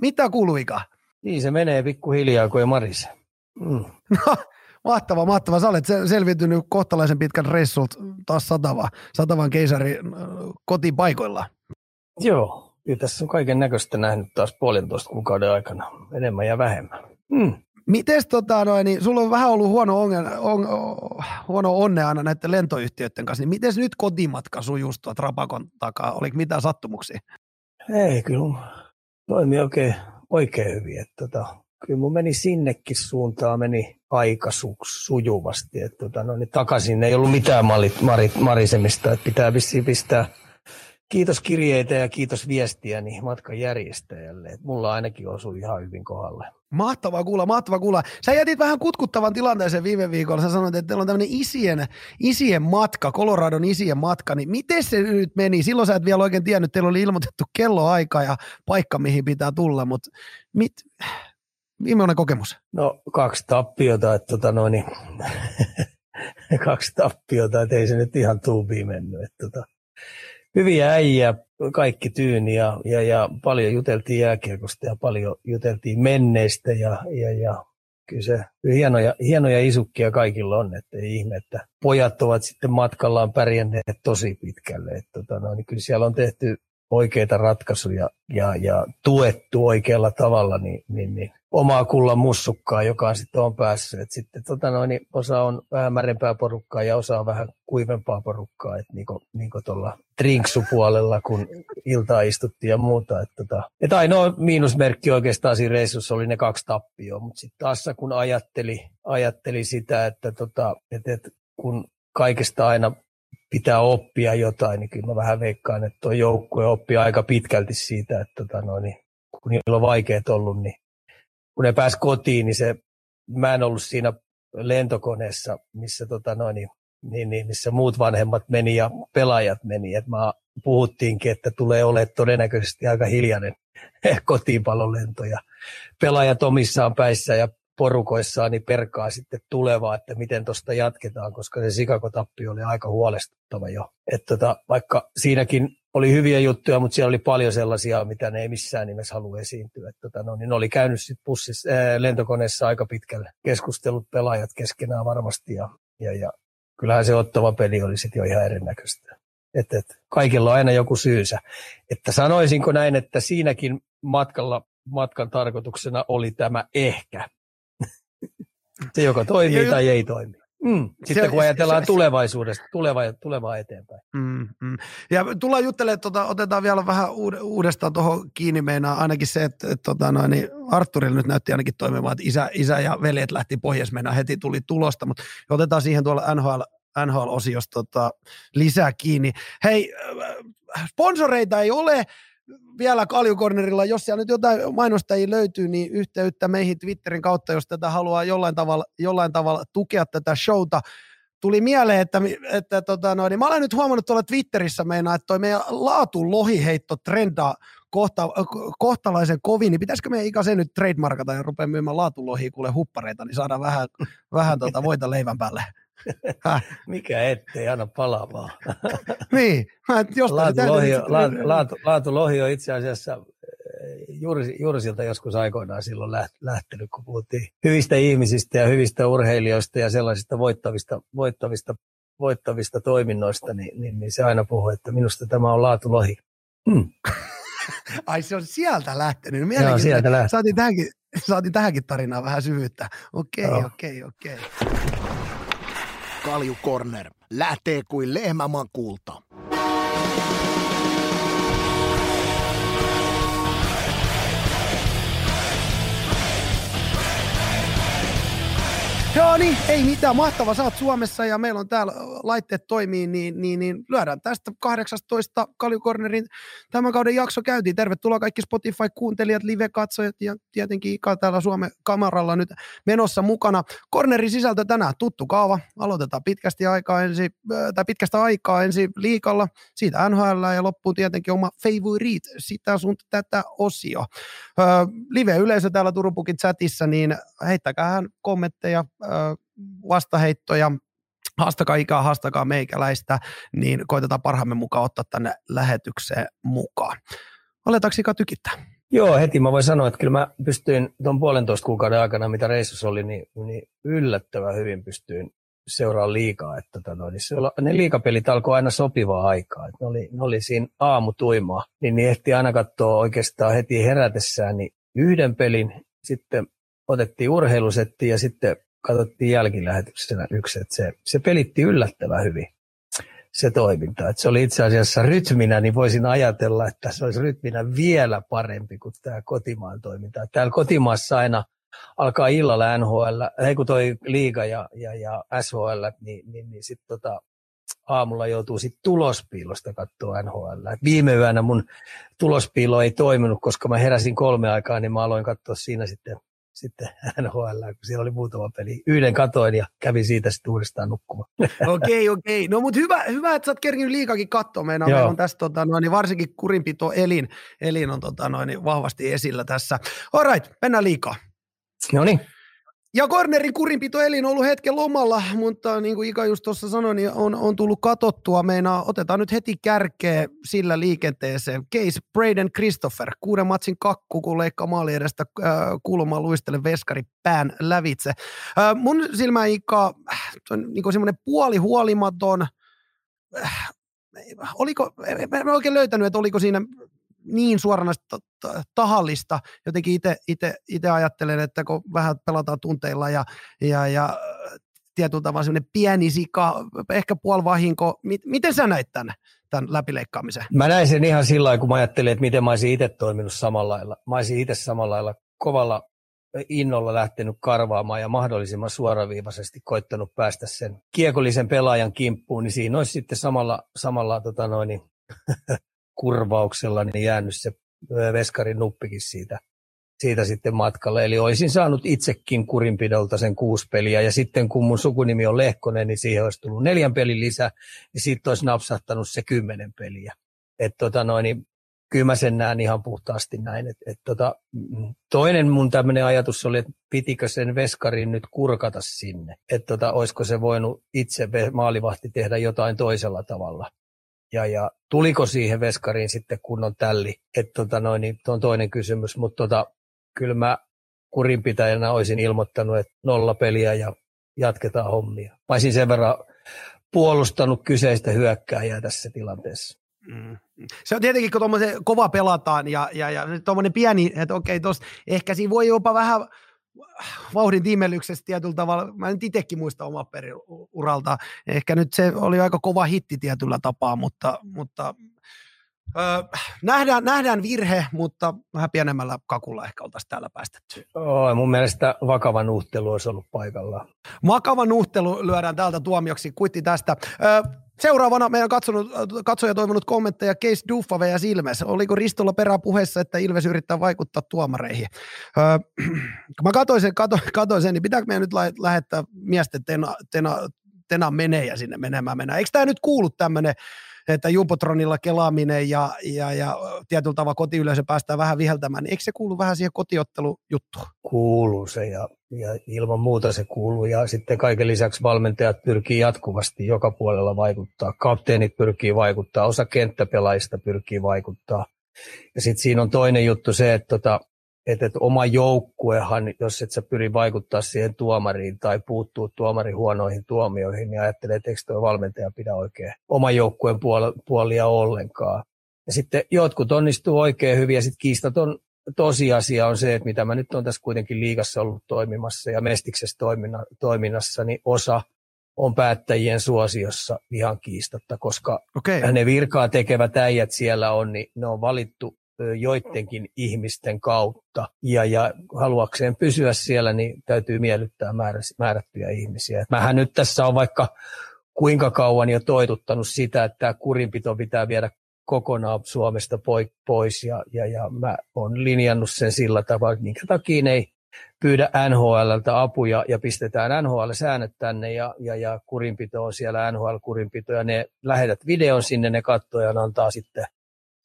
Mitä kuuluu Ika? Niin se menee pikkuhiljaa kuin Marise. Mm. No, mahtava, mahtava. Sä olet selviytynyt kohtalaisen pitkän reissult taas Satava, Satavan keisari kotipaikoilla. Joo, kyllä tässä on kaiken näköistä nähnyt taas puolentoista kuukauden aikana, enemmän ja vähemmän. Mm. Mites tota noin, niin sulla on vähän ollut huono, onge, on, huono onne aina näiden lentoyhtiöiden kanssa, niin miten nyt kotimatka sujuu tuolta Rapakon takaa? Oliko mitään sattumuksia? Ei, kyllä toimi oikein, oikein hyvin. Että, tota, kyllä mun meni sinnekin suuntaan, meni aika su, sujuvasti. Että, tota, no, niin takaisin ei ollut mitään marit, marit, marisemista, että pitää vissiin pistää kiitos kirjeitä ja kiitos viestiä niin matkan järjestäjälle. Mulla ainakin osui ihan hyvin kohdalle. Mahtavaa kuulla, mahtavaa kuulla. Sä jätit vähän kutkuttavan tilanteeseen viime viikolla. Sä sanoit, että teillä on tämmöinen isien, isien matka, Coloradon isien matka. Niin miten se nyt meni? Silloin sä et vielä oikein tiennyt, teillä oli ilmoitettu kelloaika ja paikka, mihin pitää tulla. Mutta mit, millainen kokemus? No kaksi tappiota, että tota noin, kaksi tappiota, että ei se nyt ihan tuubiin mennyt. Että tota, hyviä äijä, kaikki tyyni ja, ja, ja paljon juteltiin jääkiekosta ja paljon juteltiin menneistä ja, ja, ja kyllä se hienoja, hienoja isukkia kaikilla on, että ei ihme, että pojat ovat sitten matkallaan pärjänneet tosi pitkälle. Että, tota, no, niin kyllä siellä on tehty oikeita ratkaisuja ja, ja tuettu oikealla tavalla, niin, niin, niin omaa kullan mussukkaa, joka sitten on päässyt. Et sitten tota noin, niin osa on vähän märempää porukkaa ja osa on vähän kuivempaa porukkaa, että niinku, niinku tuolla drinksupuolella, kun iltaa istuttiin ja muuta. Et tota, et ainoa miinusmerkki oikeastaan siinä reissussa oli ne kaksi tappioa, mutta sitten taas kun ajatteli, ajatteli sitä, että tota, et, et, kun kaikesta aina pitää oppia jotain, niin kyllä mä vähän veikkaan, että tuo joukkue oppii aika pitkälti siitä, että tota noin, niin, kun niillä on vaikeat ollut, niin kun ne pääsi kotiin, niin se, mä en ollut siinä lentokoneessa, missä, tota noin, niin, niin, niin, missä muut vanhemmat meni ja pelaajat meni. Et mä puhuttiinkin, että tulee olemaan todennäköisesti aika hiljainen kotiinpalolento ja pelaajat omissaan päissä ja porukoissaan niin perkaa sitten tulevaa, että miten tuosta jatketaan, koska se Sikakotappi oli aika huolestuttava jo. Et tota, vaikka siinäkin oli hyviä juttuja, mutta siellä oli paljon sellaisia, mitä ne ei missään nimessä halua esiintyä. Et tota, no, niin ne oli käynyt sitten bussissa, ää, lentokoneessa aika pitkälle keskustelut pelaajat keskenään varmasti ja, ja, ja kyllähän se ottava peli oli sitten jo ihan erinäköistä. Et, et, kaikilla on aina joku syysä. Että sanoisinko näin, että siinäkin matkalla matkan tarkoituksena oli tämä ehkä. Se joko toimii ja, tai ei toimi. Mm. Sitten se, kun ajatellaan se, tulevaisuudesta, tulevaa, tulevaa eteenpäin. Mm, mm. Ja tullaan juttelemaan, tota, otetaan vielä vähän uudestaan tuohon kiinni meinaa ainakin se, että, että tota, noin, niin Arturilla nyt näytti ainakin toimimaan, että isä, isä ja veljet lähti mennä heti tuli tulosta, mutta otetaan siihen tuolla NHL, NHL-osiosta tota, lisää kiinni. Hei, äh, sponsoreita ei ole, vielä Kaljukornerilla, jos siellä nyt jotain mainostajia löytyy, niin yhteyttä meihin Twitterin kautta, jos tätä haluaa jollain tavalla, jollain tavalla tukea tätä showta. Tuli mieleen, että, että tota no, niin mä olen nyt huomannut tuolla Twitterissä meinaa, että toi meidän laatu lohiheitto trendaa kohta, kohtalaisen kovin, niin pitäisikö meidän ikä nyt trademarkata ja rupea myymään laatulohia kuule huppareita, niin saadaan vähän, vähän tota voita leivän päälle. Mikä ettei, anna palaa vaan. niin, laatu, lohi, laatu, laatu, laatu lohi on itse asiassa eh, juuri, juuri siltä joskus aikoinaan silloin lähtenyt, kun puhuttiin hyvistä ihmisistä ja hyvistä urheilijoista ja sellaisista voittavista, voittavista, voittavista toiminnoista, niin, niin, niin se aina puhuu, että minusta tämä on laatulohi. Hmm. Ai se on sieltä lähtenyt. Joo, sieltä lähtenyt. Saatiin tähänkin, saatiin tähänkin tarinaan vähän syvyyttä. Okei, okei, okei. Kalju Corner lähtee kuin lehmämakulta. Joo niin, ei mitään, mahtava, sä oot Suomessa ja meillä on täällä laitteet toimii, niin, niin, niin lyödään tästä 18 Kaljukornerin tämän kauden jakso käytiin. Tervetuloa kaikki Spotify-kuuntelijat, live-katsojat ja tietenkin Ika täällä Suomen kameralla nyt menossa mukana. Kornerin sisältö tänään tuttu kaava, aloitetaan pitkästi aikaa ensi, tai pitkästä aikaa ensi liikalla, siitä NHL ja loppuu tietenkin oma favorite, sitä sun tätä osio. live-yleisö täällä Turupukin chatissa, niin heittäkää kommentteja, vastaheittoja, haastakaa ikää, haastakaa meikäläistä, niin koitetaan parhaamme mukaan ottaa tänne lähetykseen mukaan. Aletaanko ikä tykittää? Joo, heti mä voin sanoa, että kyllä mä pystyin tuon puolentoista kuukauden aikana, mitä reissussa oli, niin, niin yllättävän hyvin pystyin seuraa liikaa. Että tota, niin se, ne liikapelit alkoi aina sopivaa aikaa. Että ne, oli, ne oli siinä aamutuimaa, niin, niin ehti aina katsoa oikeastaan heti herätessään niin yhden pelin, sitten otettiin urheilusetti ja sitten katsottiin jälkilähetyksenä yksi, että se, se pelitti yllättävän hyvin se toiminta. Että se oli itse asiassa rytminä, niin voisin ajatella, että se olisi rytminä vielä parempi kuin tämä kotimaan toiminta. Täällä kotimaassa aina alkaa illalla NHL, ei kun toi liiga ja, ja, ja SHL, niin, niin, niin sitten tota, aamulla joutuu sitten tulospiilosta katsoa NHL. Et viime yönä mun tulospiilo ei toiminut, koska mä heräsin kolme aikaa, niin mä aloin katsoa siinä sitten sitten NHL, kun siellä oli muutama peli. Yhden katoin ja kävin siitä sitten uudestaan nukkumaan. Okei, okei. No mutta hyvä, hyvä, että sä oot kerkinyt liikakin katsoa. Meidän meillä on tässä tota, noin, niin varsinkin kurinpito elin, elin on tota, noin, niin vahvasti esillä tässä. All right, mennään liikaa. No niin. Ja Cornerin kurinpito elin on ollut hetken lomalla, mutta niin kuin Ika just tuossa sanoi, niin on, on tullut katottua. Meinaa, otetaan nyt heti kärkeä sillä liikenteeseen. Case Braden Christopher, kuuden matsin kakku, kun leikkaa maali edestä äh, kulmaa luistele veskari pään lävitse. Äh, mun silmä Ika on niin semmoinen puoli huolimaton, äh, oliko, mä en oikein löytänyt, että oliko siinä niin suoranaista tahallista. Jotenkin itse ajattelen, että kun vähän pelataan tunteilla ja, ja, ja tietyllä tavalla semmoinen pieni sika, ehkä puolivahinko. Miten sä näit tämän, tämän läpileikkaamisen? Mä näin sen ihan sillä lailla, kun mä ajattelin, että miten mä olisin itse toiminut samalla lailla. Mä olisin itse samalla lailla kovalla innolla lähtenyt karvaamaan ja mahdollisimman suoraviivaisesti koittanut päästä sen kiekollisen pelaajan kimppuun, niin siinä olisi sitten samalla, samalla tota noin, kurvauksella niin jäänyt se veskarin nuppikin siitä, siitä sitten matkalle. Eli olisin saanut itsekin kurinpidolta sen kuusi peliä ja sitten kun mun sukunimi on Lehkonen, niin siihen olisi tullut neljän pelin lisä, niin siitä olisi napsahtanut se kymmenen peliä. Et tota noin, niin kyllä mä sen näen ihan puhtaasti näin. Et, et tota, mm, toinen mun tämmöinen ajatus oli, että pitikö sen veskarin nyt kurkata sinne. Että tota, olisiko se voinut itse maalivahti tehdä jotain toisella tavalla ja, ja tuliko siihen veskariin sitten kunnon tälli, että tota noin, niin on toinen kysymys, mutta tota, kyllä mä kurinpitäjänä olisin ilmoittanut, että nolla peliä ja jatketaan hommia. Mä olisin sen verran puolustanut kyseistä hyökkääjää tässä tilanteessa. Mm. Se on tietenkin, kun kova pelataan ja, ja, ja tuommoinen pieni, että okei, tos, ehkä siinä voi jopa vähän vauhdin tiimellyksestä tietyllä tavalla. Mä nyt itsekin muista omaa periuralta. Ehkä nyt se oli aika kova hitti tietyllä tapaa, mutta, mutta öö, nähdään, nähdään virhe, mutta vähän pienemmällä kakulla ehkä oltaisiin täällä päästetty. Oh, mun mielestä vakava nuhtelu olisi ollut paikallaan. Vakava nuhtelu lyödään täältä tuomioksi. Kuitti tästä. Öö, Seuraavana meidän katsonut, katsoja toivonut kommentteja Case Duffave ja Silmes. Oliko Ristolla peräpuheessa, että Ilves yrittää vaikuttaa tuomareihin? Öö, mä katsoin sen, kato, katsoin sen, niin pitääkö meidän nyt lähettää miesten tena, tena, tena menejä sinne menemään mennään? Eikö tämä nyt kuulu tämmöinen että Jumpotronilla kelaaminen ja, ja, ja tietyllä tavalla kotiyleisö päästään vähän viheltämään, niin eikö se kuulu vähän siihen kotiottelujuttuun? Kuuluu se ja, ja ilman muuta se kuuluu ja sitten kaiken lisäksi valmentajat pyrkii jatkuvasti joka puolella vaikuttaa, kapteenit pyrkii vaikuttaa, osa kenttäpelaajista pyrkii vaikuttaa. Ja sitten siinä on toinen juttu se, että tota, että, että oma joukkuehan, jos et sä pyri vaikuttaa siihen tuomariin tai puuttuu tuomarin huonoihin tuomioihin, niin ajattelee, että eikö tuo valmentaja pidä oikein oman joukkueen puol- puolia ollenkaan. Ja sitten jotkut onnistuu oikein hyvin ja sitten kiistaton tosiasia on se, että mitä mä nyt on tässä kuitenkin liigassa ollut toimimassa ja Mestiksessä toiminna, toiminnassa, niin osa on päättäjien suosiossa ihan kiistatta, koska okay. ne virkaa tekevät äijät siellä on, niin ne on valittu joidenkin ihmisten kautta. Ja, ja haluakseen pysyä siellä, niin täytyy miellyttää määrättyjä ihmisiä. Mähän nyt tässä on vaikka kuinka kauan jo toituttanut sitä, että tämä kurinpito pitää viedä kokonaan Suomesta pois ja, ja, ja mä oon linjannut sen sillä tavalla, että minkä takia ei pyydä NHLltä apuja ja pistetään NHL-säännöt tänne ja, ja, ja kurinpito on siellä NHL-kurinpito ja ne lähetät videon sinne, ne katsoo ja antaa sitten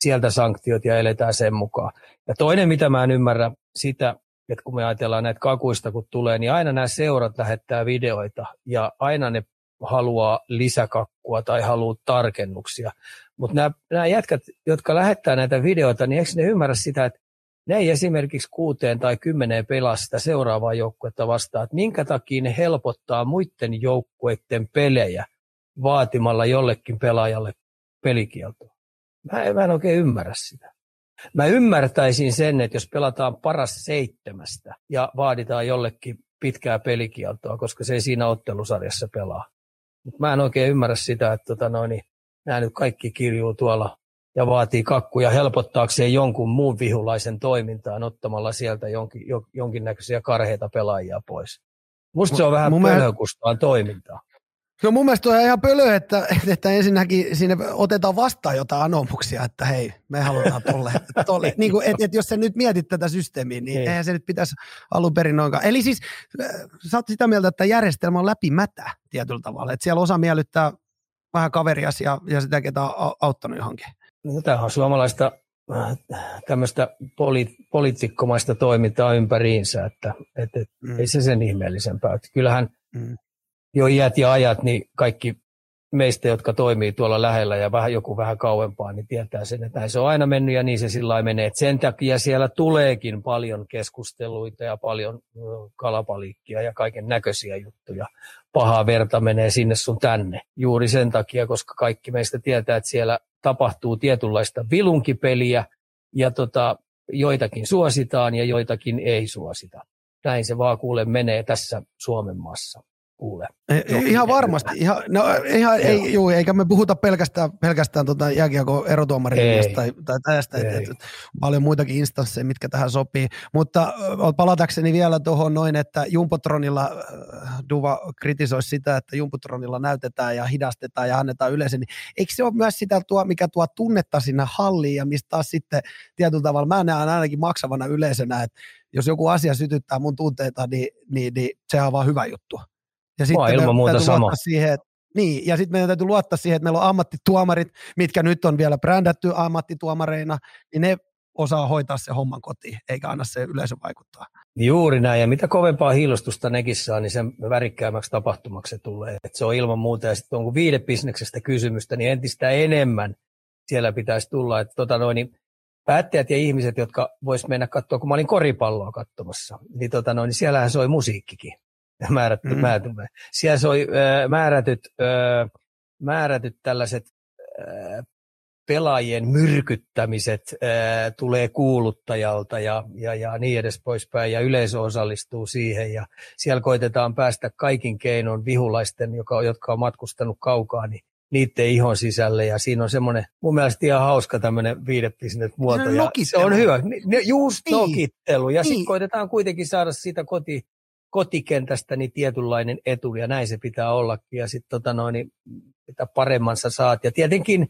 sieltä sanktiot ja eletään sen mukaan. Ja toinen, mitä mä en ymmärrä sitä, että kun me ajatellaan näitä kakuista, kun tulee, niin aina nämä seurat lähettää videoita ja aina ne haluaa lisäkakkua tai haluaa tarkennuksia. Mutta nämä, nämä jätkät, jotka lähettää näitä videoita, niin eikö ne ymmärrä sitä, että ne ei esimerkiksi kuuteen tai kymmeneen pelaa sitä seuraavaa joukkuetta vastaan, että minkä takia ne helpottaa muiden joukkueiden pelejä vaatimalla jollekin pelaajalle pelikieltoa. Mä en, mä en oikein ymmärrä sitä. Mä ymmärtäisin sen, että jos pelataan paras seitsemästä ja vaaditaan jollekin pitkää pelikieltoa, koska se ei siinä ottelusarjassa pelaa. Mutta mä en oikein ymmärrä sitä, että tota noin, nämä nyt kaikki kirjuu tuolla ja vaatii kakkuja helpottaakseen jonkun muun vihulaisen toimintaan ottamalla sieltä jonkin, jonkinnäköisiä karheita pelaajia pois. Musta se on vähän pölhökustaan toimintaa. No mun mielestä on ihan pölö, että, että ensinnäkin sinne otetaan vastaan jotain anomuksia, että hei, me halutaan tolle. tolle. Niin kuin, et, et jos sä nyt mietit tätä systeemiä, niin ei. eihän se nyt pitäisi alun perin noinkaan. Eli siis äh, sä oot sitä mieltä, että järjestelmä on läpimätä tietyllä tavalla, että siellä osa miellyttää vähän kaverias ja, ja sitä, ketä on auttanut johonkin. No, tämä on suomalaista äh, tämmöistä poli, poliitikkomaista toimintaa ympäriinsä, että, että mm. ei se sen ihmeellisempää. Että kyllähän mm jo iät ja ajat, niin kaikki meistä, jotka toimii tuolla lähellä ja vähän joku vähän kauempaa, niin tietää sen, että se on aina mennyt ja niin se sillä menee. Et sen takia siellä tuleekin paljon keskusteluita ja paljon kalapaliikkia ja kaiken näköisiä juttuja. Pahaa verta menee sinne sun tänne. Juuri sen takia, koska kaikki meistä tietää, että siellä tapahtuu tietynlaista vilunkipeliä ja tota, joitakin suositaan ja joitakin ei suosita. Näin se vaan kuule menee tässä Suomen maassa kuule. Ihan varmasti. Ihan, no, ihan, ei, juu, eikä me puhuta pelkästään, pelkästään tota jääkiekon erotuomarin tai, tai tästä. Et, et, paljon muitakin instansseja, mitkä tähän sopii. Mutta palatakseni vielä tuohon noin, että Jumpotronilla, Duva kritisoi sitä, että Jumpotronilla näytetään ja hidastetaan ja annetaan yleensä, niin eikö se ole myös sitä, tuo, mikä tuo tunnetta sinne halliin ja mistä taas sitten tietyllä tavalla, mä näen ainakin maksavana yleisönä, että jos joku asia sytyttää mun tunteita, niin, niin, niin sehän on vaan hyvä juttu. Ja sitten ilman muuta sama. Siihen, että niin, ja sitten meidän täytyy luottaa siihen, että meillä on ammattituomarit, mitkä nyt on vielä brändätty ammattituomareina, niin ne osaa hoitaa se homman kotiin, eikä anna se yleisö vaikuttaa. Juuri näin, ja mitä kovempaa hiilostusta nekin saa, niin sen värikkäämmäksi tapahtumaksi se tulee. Et se on ilman muuta, ja sitten on viidebisneksestä kysymystä, niin entistä enemmän siellä pitäisi tulla. Että tota noin, niin päättäjät ja ihmiset, jotka vois mennä katsoa, kun mä olin koripalloa katsomassa, niin, tota noin, niin siellähän soi musiikkikin määrätty, mm. määrätty. Siellä soi äh, määrätyt, äh, määrätyt tällaiset äh, pelaajien myrkyttämiset äh, tulee kuuluttajalta ja, ja, ja niin edes poispäin, ja yleisö osallistuu siihen, ja siellä koitetaan päästä kaikin keinoin vihulaisten, joka, jotka on matkustanut kaukaa, niin niiden ihon sisälle, ja siinä on semmoinen mun mielestä ihan hauska tämmöinen viidepisnet muoto, ja se on hyvä, just niin. nokittelu, ja niin. sitten koitetaan kuitenkin saada sitä koti, kotikentästä niin tietynlainen etu ja näin se pitää ollakin ja sitten tota noin, niin mitä paremman sä saat. Ja tietenkin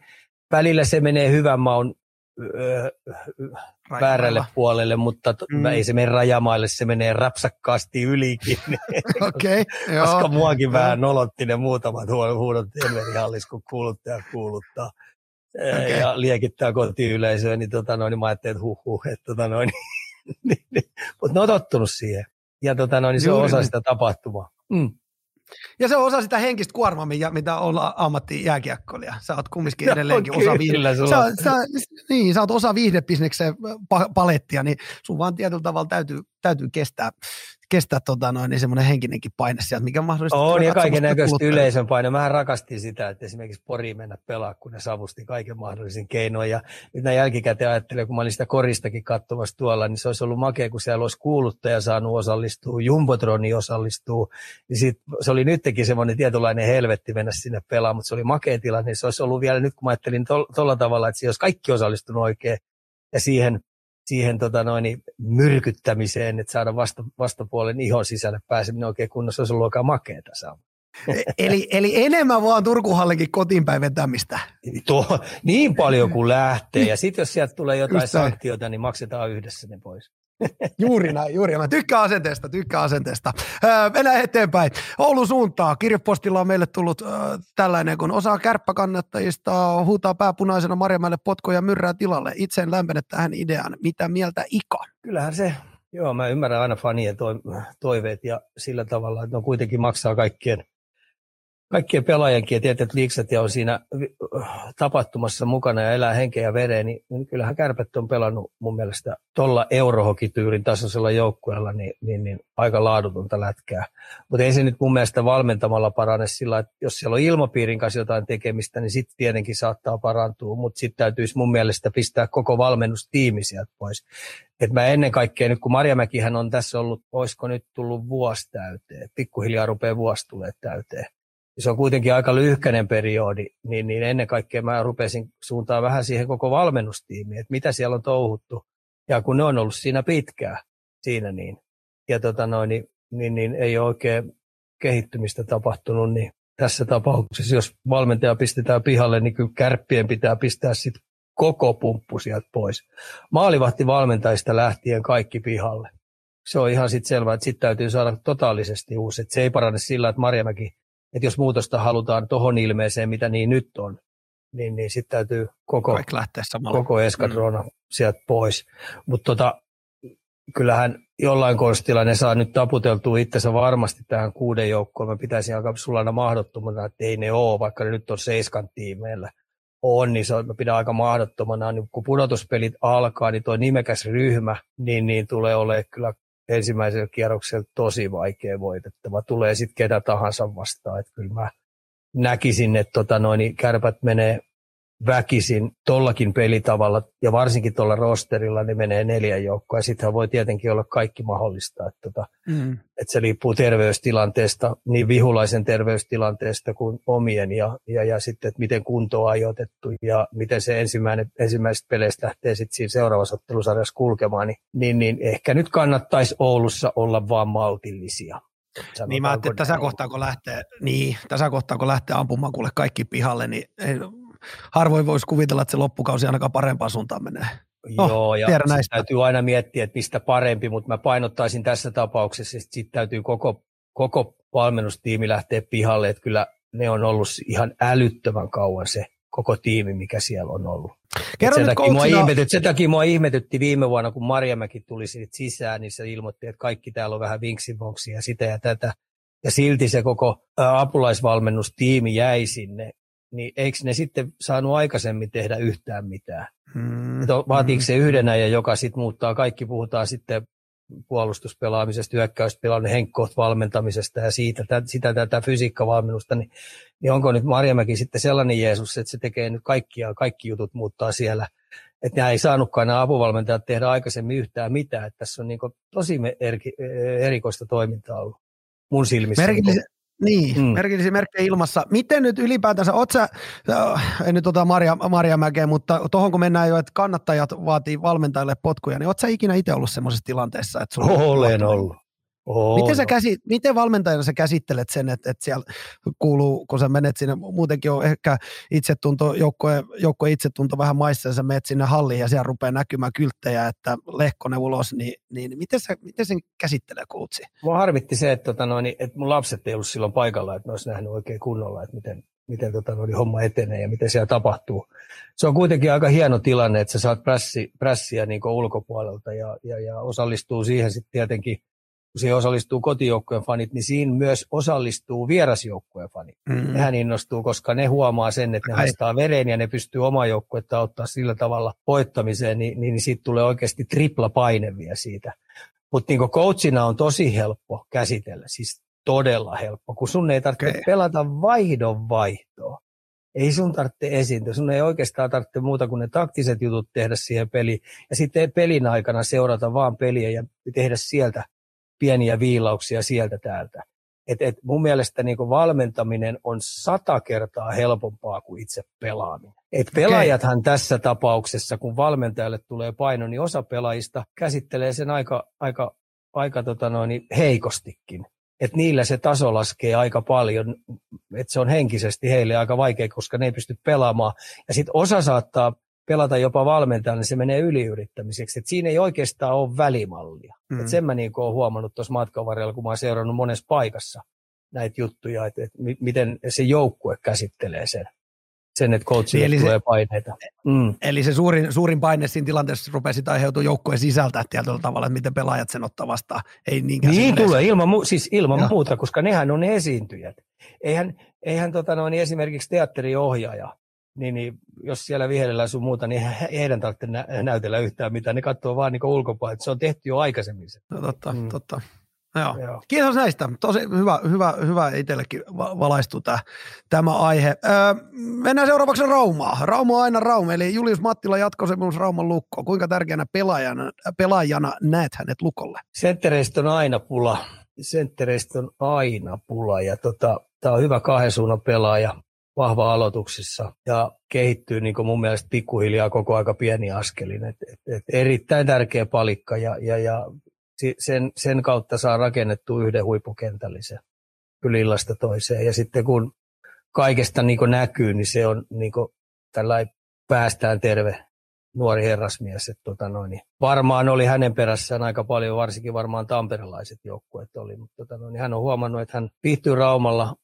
välillä se menee hyvän maun öö, väärälle puolelle, mutta mm. ei se mene rajamaille, se menee rapsakkaasti ylikin. okay, Koska muakin vähän nolotti ne muutamat huudot Enverihallis, kun kuuluttaja kuuluttaa. Okay. Ja liekittää kotiyleisöä, niin, tota noin, niin mä ajattelin, että huh, huh että tota noin, niin, niin, mutta ne on tottunut siihen ja tota, no, niin se Juuri. on osa sitä tapahtumaa. Mm. Ja se on osa sitä henkistä kuormaa, mitä olla ammattijääkiekkoilija. Sä oot kumminkin no, edelleenkin no, osa viihde. Sä, sä, niin, sä oot osa viihdebisneksen palettia, niin sun vaan tietyllä tavalla täytyy, täytyy kestää kestää tota noin, niin semmoinen henkinenkin paine sieltä, mikä mahdollisesti... On ja kaiken näköistä yleisön paine. Mä rakastin sitä, että esimerkiksi Pori mennä pelaa, kun ne savusti kaiken mahdollisin keinoin. Ja nyt näin jälkikäteen ajattelen, kun mä olin sitä koristakin katsomassa tuolla, niin se olisi ollut makea, kun siellä olisi kuuluttaja saanut osallistua, Jumbotroni osallistuu. Niin sit, se oli nytkin semmoinen tietynlainen helvetti mennä sinne pelaamaan, mutta se oli makea tilanne. Niin se olisi ollut vielä nyt, kun mä ajattelin tuolla tavalla, että se olisi kaikki osallistunut oikein ja siihen siihen tota noin, myrkyttämiseen, että saada vasta, vastapuolen ihon sisälle pääseminen oikein kunnossa, olisi ollut aika makeeta saa. E, eli, eli enemmän vaan Turkuhallinkin kotiin päin vetämistä. Tuo, niin paljon kuin lähtee. Ja sitten jos sieltä tulee jotain sanktioita, niin maksetaan yhdessä ne pois. Juuri näin, juuri näin. Tykkää asenteesta, tykkää asenteesta. Öö, mennään eteenpäin. Oulun suuntaa. Kirjepostilla on meille tullut öö, tällainen, kun osa kärppäkannattajista huutaa pääpunaisena Marjamäelle potkoja myrrää tilalle. Itse en lämpene tähän ideaan. Mitä mieltä Ika? Kyllähän se, joo mä ymmärrän aina fanien toiveet ja sillä tavalla, että ne kuitenkin maksaa kaikkien kaikkien pelaajankin ja tietyt liikset ja on siinä tapahtumassa mukana ja elää henkeä ja vereen, niin, niin kyllähän kärpät on pelannut mun mielestä tuolla eurohokityylin tasoisella joukkueella niin, niin, niin aika laadutonta lätkää. Mutta ei se nyt mun mielestä valmentamalla parane sillä, että jos siellä on ilmapiirin kanssa jotain tekemistä, niin sitten tietenkin saattaa parantua, mutta sitten täytyisi mun mielestä pistää koko valmennustiimi sieltä pois. Et mä ennen kaikkea nyt, kun Marjamäkihän on tässä ollut, olisiko nyt tullut vuosi täyteen, pikkuhiljaa rupeaa vuosi tulee täyteen se on kuitenkin aika lyhkäinen periodi, niin, niin ennen kaikkea mä rupesin suuntaa vähän siihen koko valmennustiimiin, että mitä siellä on touhuttu. Ja kun ne on ollut siinä pitkään, siinä niin, ja tota noin, niin, niin, niin ei ole oikein kehittymistä tapahtunut, niin tässä tapauksessa, jos valmentaja pistetään pihalle, niin kyllä kärppien pitää pistää sitten koko pumppu sieltä pois. Maalivahti valmentajista lähtien kaikki pihalle. Se on ihan sitten selvää, että sitten täytyy saada totaalisesti uusi. Et se ei parane sillä, että Marjamäki että jos muutosta halutaan tuohon ilmeeseen, mitä niin nyt on, niin, niin sitten täytyy koko, koko eskadrona mm. sieltä pois. Mutta tota, kyllähän jollain konstilla ne saa nyt taputeltua itsensä varmasti tähän kuuden joukkoon. Mä pitäisin aika sulana mahdottomana, että ei ne ole, vaikka ne nyt on seiskan tiimeillä on, niin se on, mä pidän aika mahdottomana, niin kun pudotuspelit alkaa, niin tuo nimekäs ryhmä, niin, niin tulee olemaan kyllä ensimmäisellä kierroksella tosi vaikea voitettava. Tulee sitten ketä tahansa vastaan. Että kyllä mä näkisin, että tota noin, niin kärpät menee väkisin tollakin pelitavalla ja varsinkin tuolla rosterilla niin menee neljä joukkoa. Sittenhän voi tietenkin olla kaikki mahdollista. Että, tota, mm. että se riippuu terveystilanteesta, niin vihulaisen terveystilanteesta kuin omien ja, ja, ja sitten, että miten kunto on ajoitettu ja miten se ensimmäinen, ensimmäisestä peleistä lähtee sitten siinä seuraavassa ottelusarjassa kulkemaan. Niin, niin, niin ehkä nyt kannattaisi Oulussa olla vaan maltillisia. Sanotaanko niin mä ajattelin, että tässä kohtaa kun lähtee, niin, tässä kohtaa kun lähtee ampumaan kuule kaikki pihalle, niin harvoin voisi kuvitella, että se loppukausi ainakaan parempaan suuntaan menee. Oh, Joo, ja näistä. täytyy aina miettiä, että mistä parempi, mutta mä painottaisin tässä tapauksessa, että sitten täytyy koko, koko valmennustiimi lähteä pihalle, että kyllä ne on ollut ihan älyttömän kauan se koko tiimi, mikä siellä on ollut. Kerro sen, takia mua ihmetytti, sen takia mua ihmetytti viime vuonna, kun Marjamäki tuli sisään, niin se ilmoitti, että kaikki täällä on vähän vinksiboksia ja sitä ja tätä. Ja silti se koko apulaisvalmennustiimi jäi sinne niin eikö ne sitten saanut aikaisemmin tehdä yhtään mitään? Hmm. Vaatiiko se yhden ja joka sitten muuttaa, kaikki puhutaan sitten puolustuspelaamisesta, hyökkäyspelaamisesta, henkkoht valmentamisesta ja siitä, tä, sitä tätä fysiikkavalmennusta, niin, niin onko nyt Marjamäki sitten sellainen Jeesus, että se tekee nyt kaikkia, kaikki jutut muuttaa siellä, että nämä ei saanutkaan nämä apuvalmentajat tehdä aikaisemmin yhtään mitään, että tässä on niin tosi erikoista toimintaa ollut mun silmissä. Merkillis- niin, mm. merkillisiä merkkejä ilmassa. Miten nyt ylipäätänsä, oot sä, en nyt ota Maria, Maria Mäkeä, mutta tuohon kun mennään jo, että kannattajat vaatii valmentajille potkuja, niin oot sä ikinä itse ollut semmoisessa tilanteessa? Että sulla Olen ollut. On. Miten, sä käsi, miten valmentajana sä käsittelet sen, että, että siellä kuuluu, kun sä menet sinne, muutenkin on ehkä itsetunto, joukkojen, joukkojen itsetunto vähän maissa, ja sä menet sinne halliin ja siellä rupeaa näkymään kylttejä, että Lehkonen ulos, niin, niin miten, sä, miten sen käsittelee kuutsi? Mua harvitti se, että, tota noin, että mun lapset ei ollut silloin paikalla, että ne olisi nähnyt oikein kunnolla, että miten, miten tota noin, homma etenee ja miten siellä tapahtuu. Se on kuitenkin aika hieno tilanne, että sä saat prässi, prässiä niin ulkopuolelta ja, ja, ja osallistuu siihen sitten tietenkin – kun siihen osallistuu kotijoukkojen fanit, niin siinä myös osallistuu vierasjoukkojen fanit. Mm-hmm. Nehän innostuu, koska ne huomaa sen, että ne haistaa veren ja ne pystyy omaa joukkuetta ottaa sillä tavalla voittamiseen, niin, niin, niin siitä tulee oikeasti tripla paine vielä siitä. Mutta niin coachina on tosi helppo käsitellä, siis todella helppo, kun sun ei tarvitse okay. pelata vaihdon vaihtoa. Ei sun tarvitse esiintyä, sun ei oikeastaan tarvitse muuta kuin ne taktiset jutut tehdä siihen peliin. Ja sitten pelin aikana seurata vaan peliä ja tehdä sieltä pieniä viilauksia sieltä täältä. Et, et mun mielestä niin valmentaminen on sata kertaa helpompaa kuin itse pelaaminen. Et pelaajathan okay. tässä tapauksessa, kun valmentajalle tulee paino, niin osa pelaajista käsittelee sen aika, aika, aika tota noin, heikostikin. Et niillä se taso laskee aika paljon, että se on henkisesti heille aika vaikea, koska ne ei pysty pelaamaan. Ja sitten osa saattaa pelata jopa valmentajalle, niin se menee yliyrittämiseksi. Et siinä ei oikeastaan ole välimallia. Mm. Et sen mä niin olen huomannut tuossa matkan varrella, kun mä oon seurannut monessa paikassa näitä juttuja, että, että miten se joukkue käsittelee sen. sen, että coachille niin, tulee se, paineita. Mm. Eli se suurin, suurin paine siinä tilanteessa rupesi aiheutua joukkueen sisältä tietyllä tavalla, että miten pelaajat sen ottaa vastaan. Ei niinkään niin tulee, ilman, mu- siis ilman muuta, koska nehän on ne esiintyjät. Eihän, eihän tota noin, esimerkiksi teatteriohjaaja, niin, niin jos siellä viherellä sun muuta, niin ei heidän tarvitse nä- näytellä yhtään mitään. Ne katsoo vaan niin ulkopuolella. Se on tehty jo aikaisemmin. No, totta, mm. totta. Joo. Joo. Kiitos näistä. Tosi hyvä, hyvä, hyvä itsellekin valaistua tämä, tämä aihe. Öö, mennään seuraavaksi Raumaa. Rauma on aina Rauma, eli Julius Mattila jatkosopimus Rauman lukko. Kuinka tärkeänä pelaajana, pelaajana näet hänet lukolle? Senttereistä on aina pula. Senttereistä on aina pula ja tota, tämä on hyvä kahden suunnan pelaaja vahva aloituksissa ja kehittyy niin kuin mun mielestä pikkuhiljaa koko aika pieni askelin. Et, et, et erittäin tärkeä palikka ja, ja, ja sen, sen kautta saa rakennettua yhden huippukentällisen ylillasta toiseen. Ja sitten kun kaikesta niin näkyy, niin se on niin tällainen päästään terve nuori herrasmies. Että tota noin, niin varmaan oli hänen perässään aika paljon, varsinkin varmaan tamperelaiset joukkueet oli, mutta tota noin, niin hän on huomannut, että hän viihtyy Raumalla,